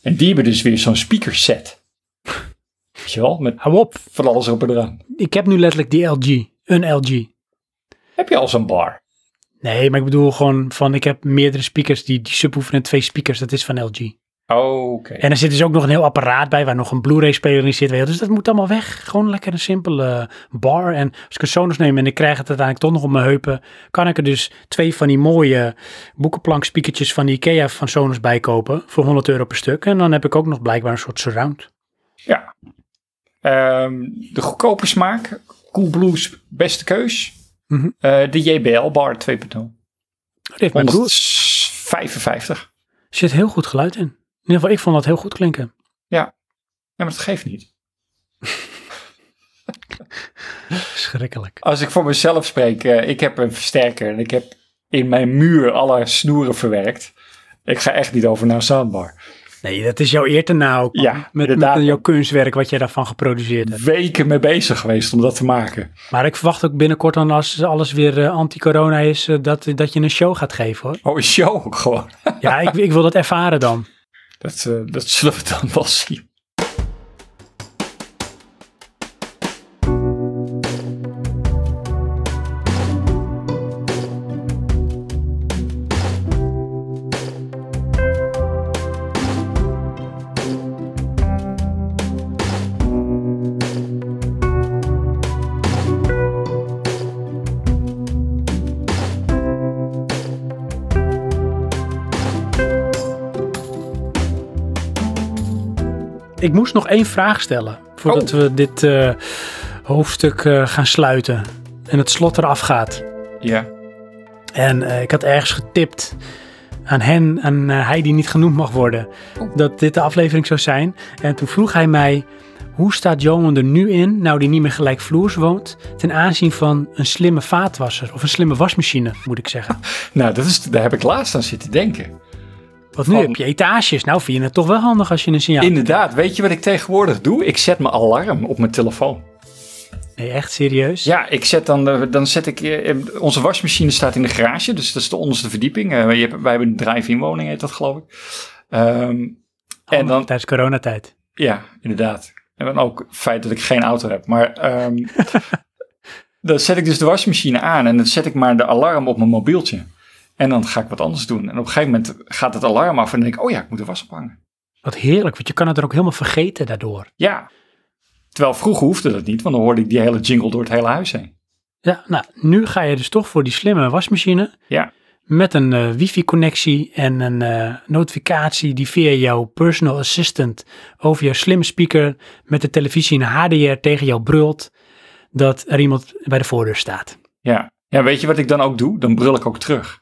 En die hebben dus weer zo'n speaker set. Weet je wel, met Hou op. van alles op en eraan. Ik heb nu letterlijk die LG. Een LG. Heb je al zo'n bar? Nee, maar ik bedoel gewoon van... ik heb meerdere speakers. Die, die subwoofer en twee speakers. Dat is van LG. Oké. En er zit dus ook nog een heel apparaat bij... waar nog een Blu-ray speler in zit. weet je wel. Dus dat moet allemaal weg. Gewoon lekker een simpele bar. En als ik een Sonos neem en ik krijg het uiteindelijk toch nog op mijn heupen... kan ik er dus twee van die mooie boekenplank speakertjes van de Ikea van Sonos bij kopen. Voor 100 euro per stuk. En dan heb ik ook nog blijkbaar een soort surround. Ja. Ehm, de goedkope smaak. Coolblues beste keus. Mhm. Eh, de JBL bar 2.0. Dat heeft mijn broer. 155. Er zit heel goed geluid in. In ieder geval, ik vond dat heel goed klinken. Ja, maar dat geeft niet. Schrikkelijk. Als ik voor mezelf spreek, eh, ik heb een versterker en ik heb in mijn muur alle snoeren verwerkt. Ik ga echt niet over naar een soundbar. Nee, dat is jouw eer te na ook. man. Ja, met, met jouw kunstwerk wat jij daarvan geproduceerd hebt. Weken mee bezig geweest om dat te maken. Maar ik verwacht ook binnenkort dan als alles weer eh, anti-corona is, eh, dat, dat je een show gaat geven hoor. Oh, een show gewoon. Ja, ik, ik wil dat ervaren dan. Dat, eh, dat zullen we dan wel zien. Ik moest nog één vraag stellen voordat Oh. we dit eh, hoofdstuk eh, gaan sluiten en het slot eraf gaat. Ja. En eh, ik had ergens getipt aan hen, aan hij die niet genoemd mag worden, Oh. dat dit de aflevering zou zijn. En toen vroeg hij mij, hoe staat Johan er nu in, nou die niet meer gelijkvloers woont, ten aanzien van een slimme vaatwasser of een slimme wasmachine, moet ik zeggen. Nou, dat is, daar heb ik laatst aan zitten denken. Want nu Van- heb je etages, nou vind je het toch wel handig als je een signaal... Inderdaad, weet je wat ik tegenwoordig doe? Ik zet mijn alarm op mijn telefoon. Nee, echt serieus? Ja, ik zet dan, eh, dan zet ik, eh, onze wasmachine staat in de garage, dus dat is de onderste verdieping. Eh, je hebt, wij hebben een drive-in woning, heet dat geloof ik. Ehm, en dan, Tijdens coronatijd. ja, inderdaad. En dan ook het feit dat ik geen auto heb. Maar ehm, dan zet ik dus de wasmachine aan en dan zet ik maar de alarm op mijn mobieltje. En dan ga ik wat anders doen. En op een gegeven moment gaat het alarm af en dan denk ik, oh ja, ik moet de was ophangen. Wat heerlijk, want je kan het er ook helemaal vergeten daardoor. Ja. Terwijl vroeger hoefde dat niet, want dan hoorde ik die hele jingle door het hele huis heen. Ja, nou, nu ga je dus toch voor die slimme wasmachine. Ja. Met een eh, wifi-connectie en een eh, notificatie die via jouw personal assistant over jouw slimme speaker met de televisie in HDR tegen jou brult dat er iemand bij de voordeur staat. Ja. ja, weet je wat ik dan ook doe? Dan brul ik ook terug.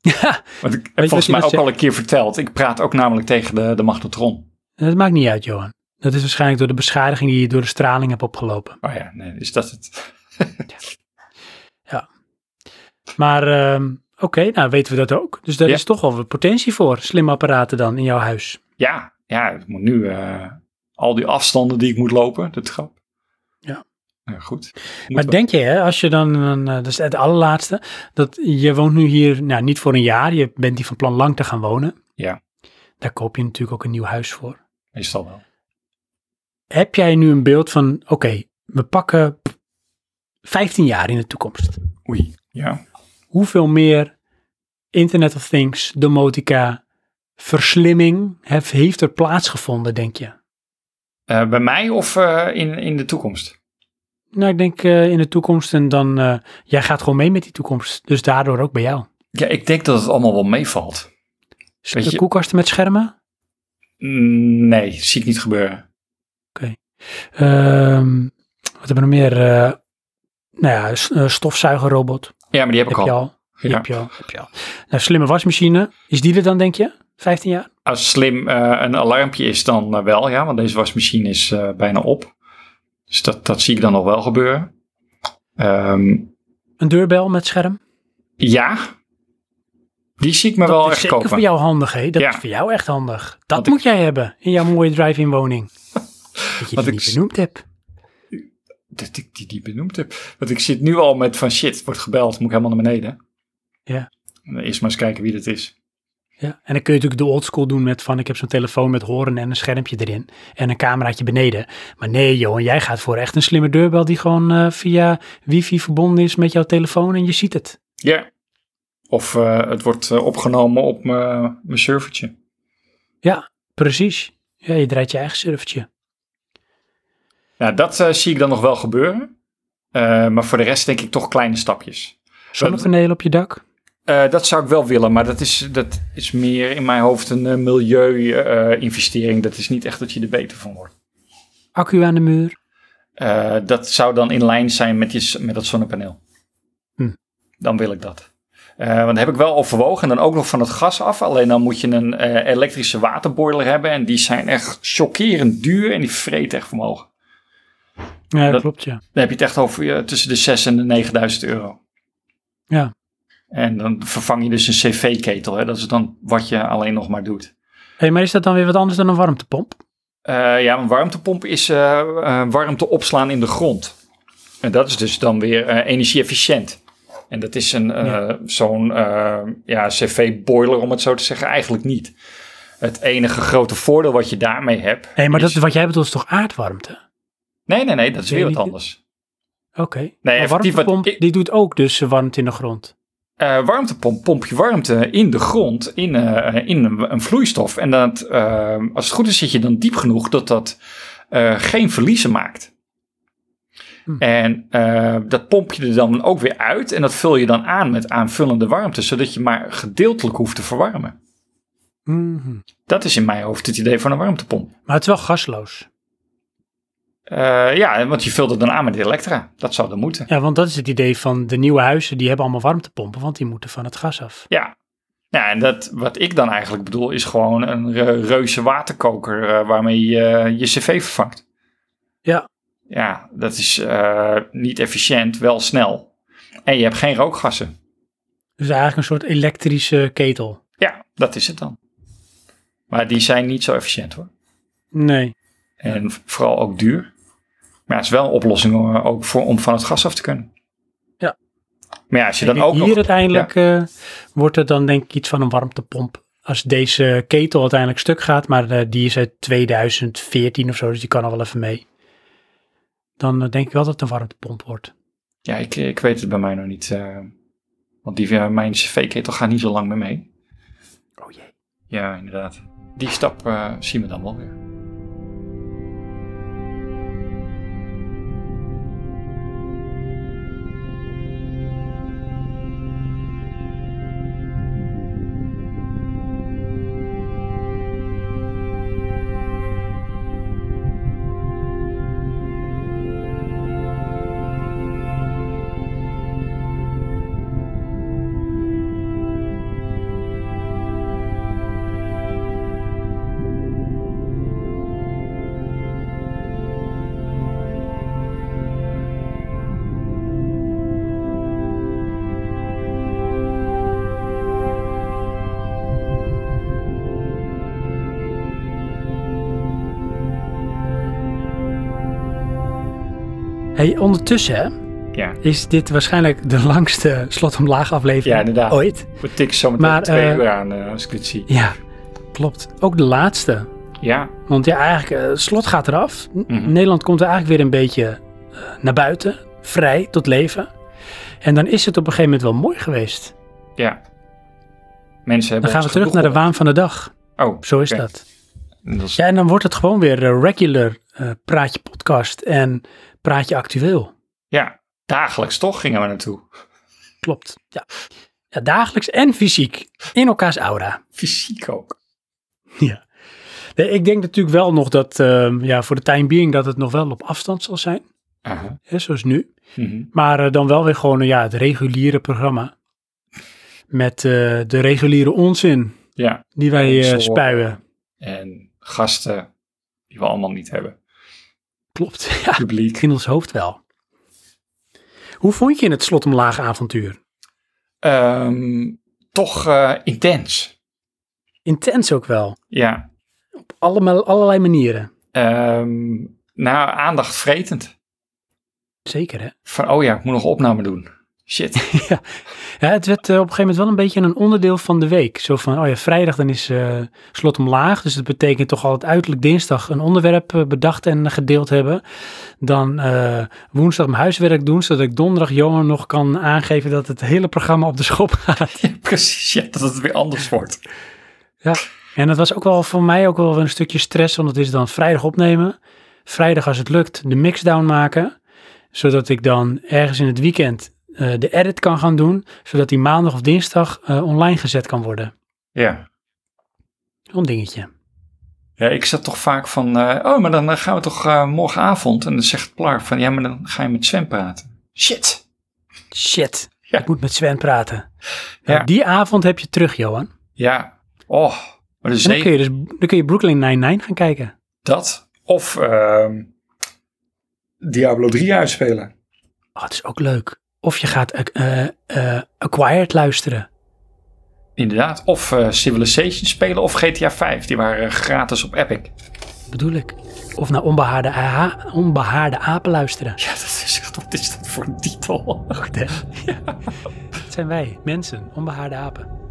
Ja, Want ik heb volgens mij ook al een keer verteld. Ik praat ook namelijk tegen de, de magnetron. dat maakt niet uit, Johan. Dat is waarschijnlijk door de beschadiging die je door de straling hebt opgelopen. Oh ja, nee, is dat het? Maar ehm, oké, nou weten we dat ook. Dus daar Ja. is toch wel wat potentie voor, slimme apparaten dan in jouw huis. Ja, ja, ik moet nu eh, al die afstanden die ik moet lopen, trap. Ja. Goed. Moet Maar wel. denk je, hè, als je dan, een, eh, dat is het allerlaatste, dat je woont nu hier, nou niet voor een jaar, je bent hier van plan lang te gaan wonen. Ja. Daar koop je natuurlijk ook een nieuw huis voor. Meestal wel. Heb jij nu een beeld van, oké, we pakken 15 jaar in de toekomst. Oei. Ja. Hoeveel meer Internet of Things, domotica, verslimming heeft er plaatsgevonden, denk je? Eh, bij mij of eh, in, in de toekomst? Nou, ik denk eh, in de toekomst en dan, eh, jij gaat gewoon mee met die toekomst. Dus daardoor ook bij jou. Ja, ik denk dat het allemaal wel meevalt. Weet De je- koelkasten met schermen? Mm, Nee, zie ik niet gebeuren. Ehm, wat hebben we nog meer? Eh, nou ja, stofzuigerrobot. Ja, maar die heb ik Heb je al. al. Die Ja. Heb je al. Heb je al. Nou, slimme wasmachine. Is die er dan, denk je? 15 jaar? Als slim een alarmpje is, dan wel, ja, want deze wasmachine is bijna op. Dus dat, dat zie ik dan nog wel gebeuren. Ehm, Een deurbel met scherm? ja, die zie ik me dat wel is echt kopen. voor jou handig, hè? Dat Ja. is voor jou echt handig. Dat Want ik- moet jij hebben in jouw mooie drive-in woning. Dat je die ik niet benoemd hebt. Dat ik die niet benoemd heb. Want ik zit nu al met van shit, wordt gebeld, moet ik helemaal naar beneden. Ja. Eerst maar eens kijken wie dat is. Ja. En dan kun je natuurlijk de oldschool doen met van ik heb zo'n telefoon met horen en een schermpje erin. En een cameraatje beneden. Maar nee Johan, jij gaat voor echt een slimme deurbel die gewoon eh, via wifi verbonden is met jouw telefoon en je ziet het. Ja. Of eh, het wordt eh, opgenomen op mijn servertje. Ja, precies. Ja, je draait je eigen servertje. Nou, dat zie ik dan nog wel gebeuren. Maar voor de rest denk ik toch kleine stapjes. Zonnepanelen op je dak. Eh, dat zou ik wel willen, maar dat is, dat is meer in mijn hoofd een eh, milieu-investering. dat is niet echt dat je er beter van wordt. Accu aan de muur. Eh, dat zou dan in lijn zijn met, je, met dat zonnepaneel. Hm. Dan wil ik dat. Eh, want dat heb ik wel overwogen. En dan ook nog van het gas af. Alleen dan moet je een eh, elektrische waterboiler hebben. En die zijn echt chockerend duur. En die vreten echt vermogen. Ja, dat Dat- klopt ja. Dan heb je het echt over eh, tussen de 6 en de 9000 euro. Ja. En dan vervang je dus een cv-ketel. Hè? Dat is dan wat je alleen nog maar doet. Hey, maar is dat dan weer wat anders dan een warmtepomp? Eh, ja, een warmtepomp is eh, eh, warmte opslaan in de grond. En dat is dus dan weer energie-efficiënt. En dat is een, Ja. zo'n ja, cv-boiler, om het zo te zeggen, eigenlijk niet. Het enige grote voordeel wat je daarmee hebt. Nee, maar dat, is- wat jij bedoelt is toch aardwarmte? Nee, nee, nee, dat is weer wat anders. Oké. Nee, Maar wat warmtepomp, die doet ook dus warmte in de grond. Eh, warmtepomp pomp je warmte in de grond, in, eh, in een, een vloeistof. En dat, eh, als het goed is, zit je dan diep genoeg dat dat geen verliezen maakt. Hm. En dat pomp je er dan ook weer uit en dat vul je dan aan met aanvullende warmte, zodat je maar gedeeltelijk hoeft te verwarmen. Mhm. Dat is in mijn hoofd het idee van een warmtepomp. Maar het is wel gasloos. Eh, ja, want je vult het dan aan met elektra. Dat zou dan moeten. Ja, want dat is het idee van de nieuwe huizen. Die hebben allemaal warmtepompen, want die moeten van het gas af. Ja. Ja, en dat, wat ik dan eigenlijk bedoel is gewoon een re- reuze waterkoker eh, waarmee je je cv vervangt. Ja. Ja, dat is eh, niet efficiënt, wel snel. En je hebt geen rookgassen. Dus eigenlijk een soort elektrische ketel. Ja, dat is het dan. Maar die zijn niet zo efficiënt hoor. Nee. En vooral ook duur. Maar ja, het is wel een oplossing eh, ook voor, om van het gas af te kunnen. Ja. Maar ja, als je dan ook hier nog... uiteindelijk eh, wordt het dan denk ik iets van een warmtepomp. Als deze ketel uiteindelijk stuk gaat, maar eh, die is uit 2014 of zo, dus die kan al wel even mee. Dan denk ik wel dat het een warmtepomp wordt. Ja, ik, ik weet het bij mij nog niet. want die, mijn cv-ketel gaat niet zo lang meer mee. Oh jee. Ja, inderdaad. Die stap zien we dan wel weer. Hey, ondertussen Ja, is dit waarschijnlijk de langste slot omlaag aflevering Ja, inderdaad. ooit. we tikken zo meteen Maar, twee eh, uur aan eh, als ik dit zie. Ja, klopt. Ook de laatste. Ja, Want ja, eigenlijk, eh, slot gaat eraf. Mhm. Nederland komt er eigenlijk weer een beetje naar buiten. Vrij tot leven. En dan is het op een gegeven moment wel mooi geweest. ja. Mensen hebben Dan gaan we terug naar de waan van de dag. Oh, Zo is dat. Ja, en dan wordt het gewoon weer regular Praatje Podcast en Praatje Actueel. ja, dagelijks toch gingen we naartoe. Klopt, ja. ja. Dagelijks en fysiek in elkaars aura. Fysiek ook. Ja. Nee, ik denk natuurlijk wel nog dat, eh, ja, voor de time being, dat het nog wel op afstand zal zijn. Hè, zoals nu. Mhm. Maar eh, dan wel weer gewoon ja, het reguliere programma. Met eh, de reguliere onzin Ja, die wij eh, spuien. en gasten die we allemaal niet hebben. Klopt, ja. Publiek. In ons hoofd wel. Hoe vond je het slot omlaag avontuur? Ehm, toch eh, intens. Intens ook wel. Ja. Op allemaal, allerlei manieren. Ehm nou, aandachtvretend. Zeker hè. Van, oh ja, ik moet nog opname doen. Shit. ja. ja, het werd eh, op een gegeven moment wel een beetje een onderdeel van de week. Zo van, oh ja, vrijdag dan is eh, slot omlaag. Dus dat betekent toch altijd uiterlijk dinsdag een onderwerp eh, bedacht en gedeeld hebben. Dan woensdag mijn huiswerk doen, zodat ik donderdag Johan nog kan aangeven dat het hele programma op de schop gaat. Ja, precies, ja, dat het weer anders wordt. En dat was ook wel voor mij ook wel een stukje stress, want het is dan vrijdag opnemen. Vrijdag als het lukt de mixdown maken, zodat ik dan ergens in het weekend eh, de edit kan gaan doen, zodat die maandag of dinsdag eh, online gezet kan worden. Ja. Zo'n dingetje. Ja, ik zat toch vaak van, eh, oh, maar dan gaan we toch morgenavond. En dan zegt Clark van, ja, maar dan ga je met Sven praten. Shit. Shit, Ja. ik moet met Sven praten. Ja. Ja, die avond heb je terug, Johan. Ja, oh, maar de En dan kun je dus dan kun je Brooklyn Nine-Nine gaan kijken. dat. Of ehm, Diablo 3 uitspelen. Oh, het is ook leuk. Of je gaat eh, eh, eh, Acquired luisteren. Inderdaad. Of Civilization spelen of GTA 5. Die waren gratis op Epic. bedoel ik. Of naar onbehaarde, aha, onbehaarde apen luisteren. Ja, dat is wat is dat voor een titel? Goed hè? Dat zijn wij, mensen, onbehaarde apen.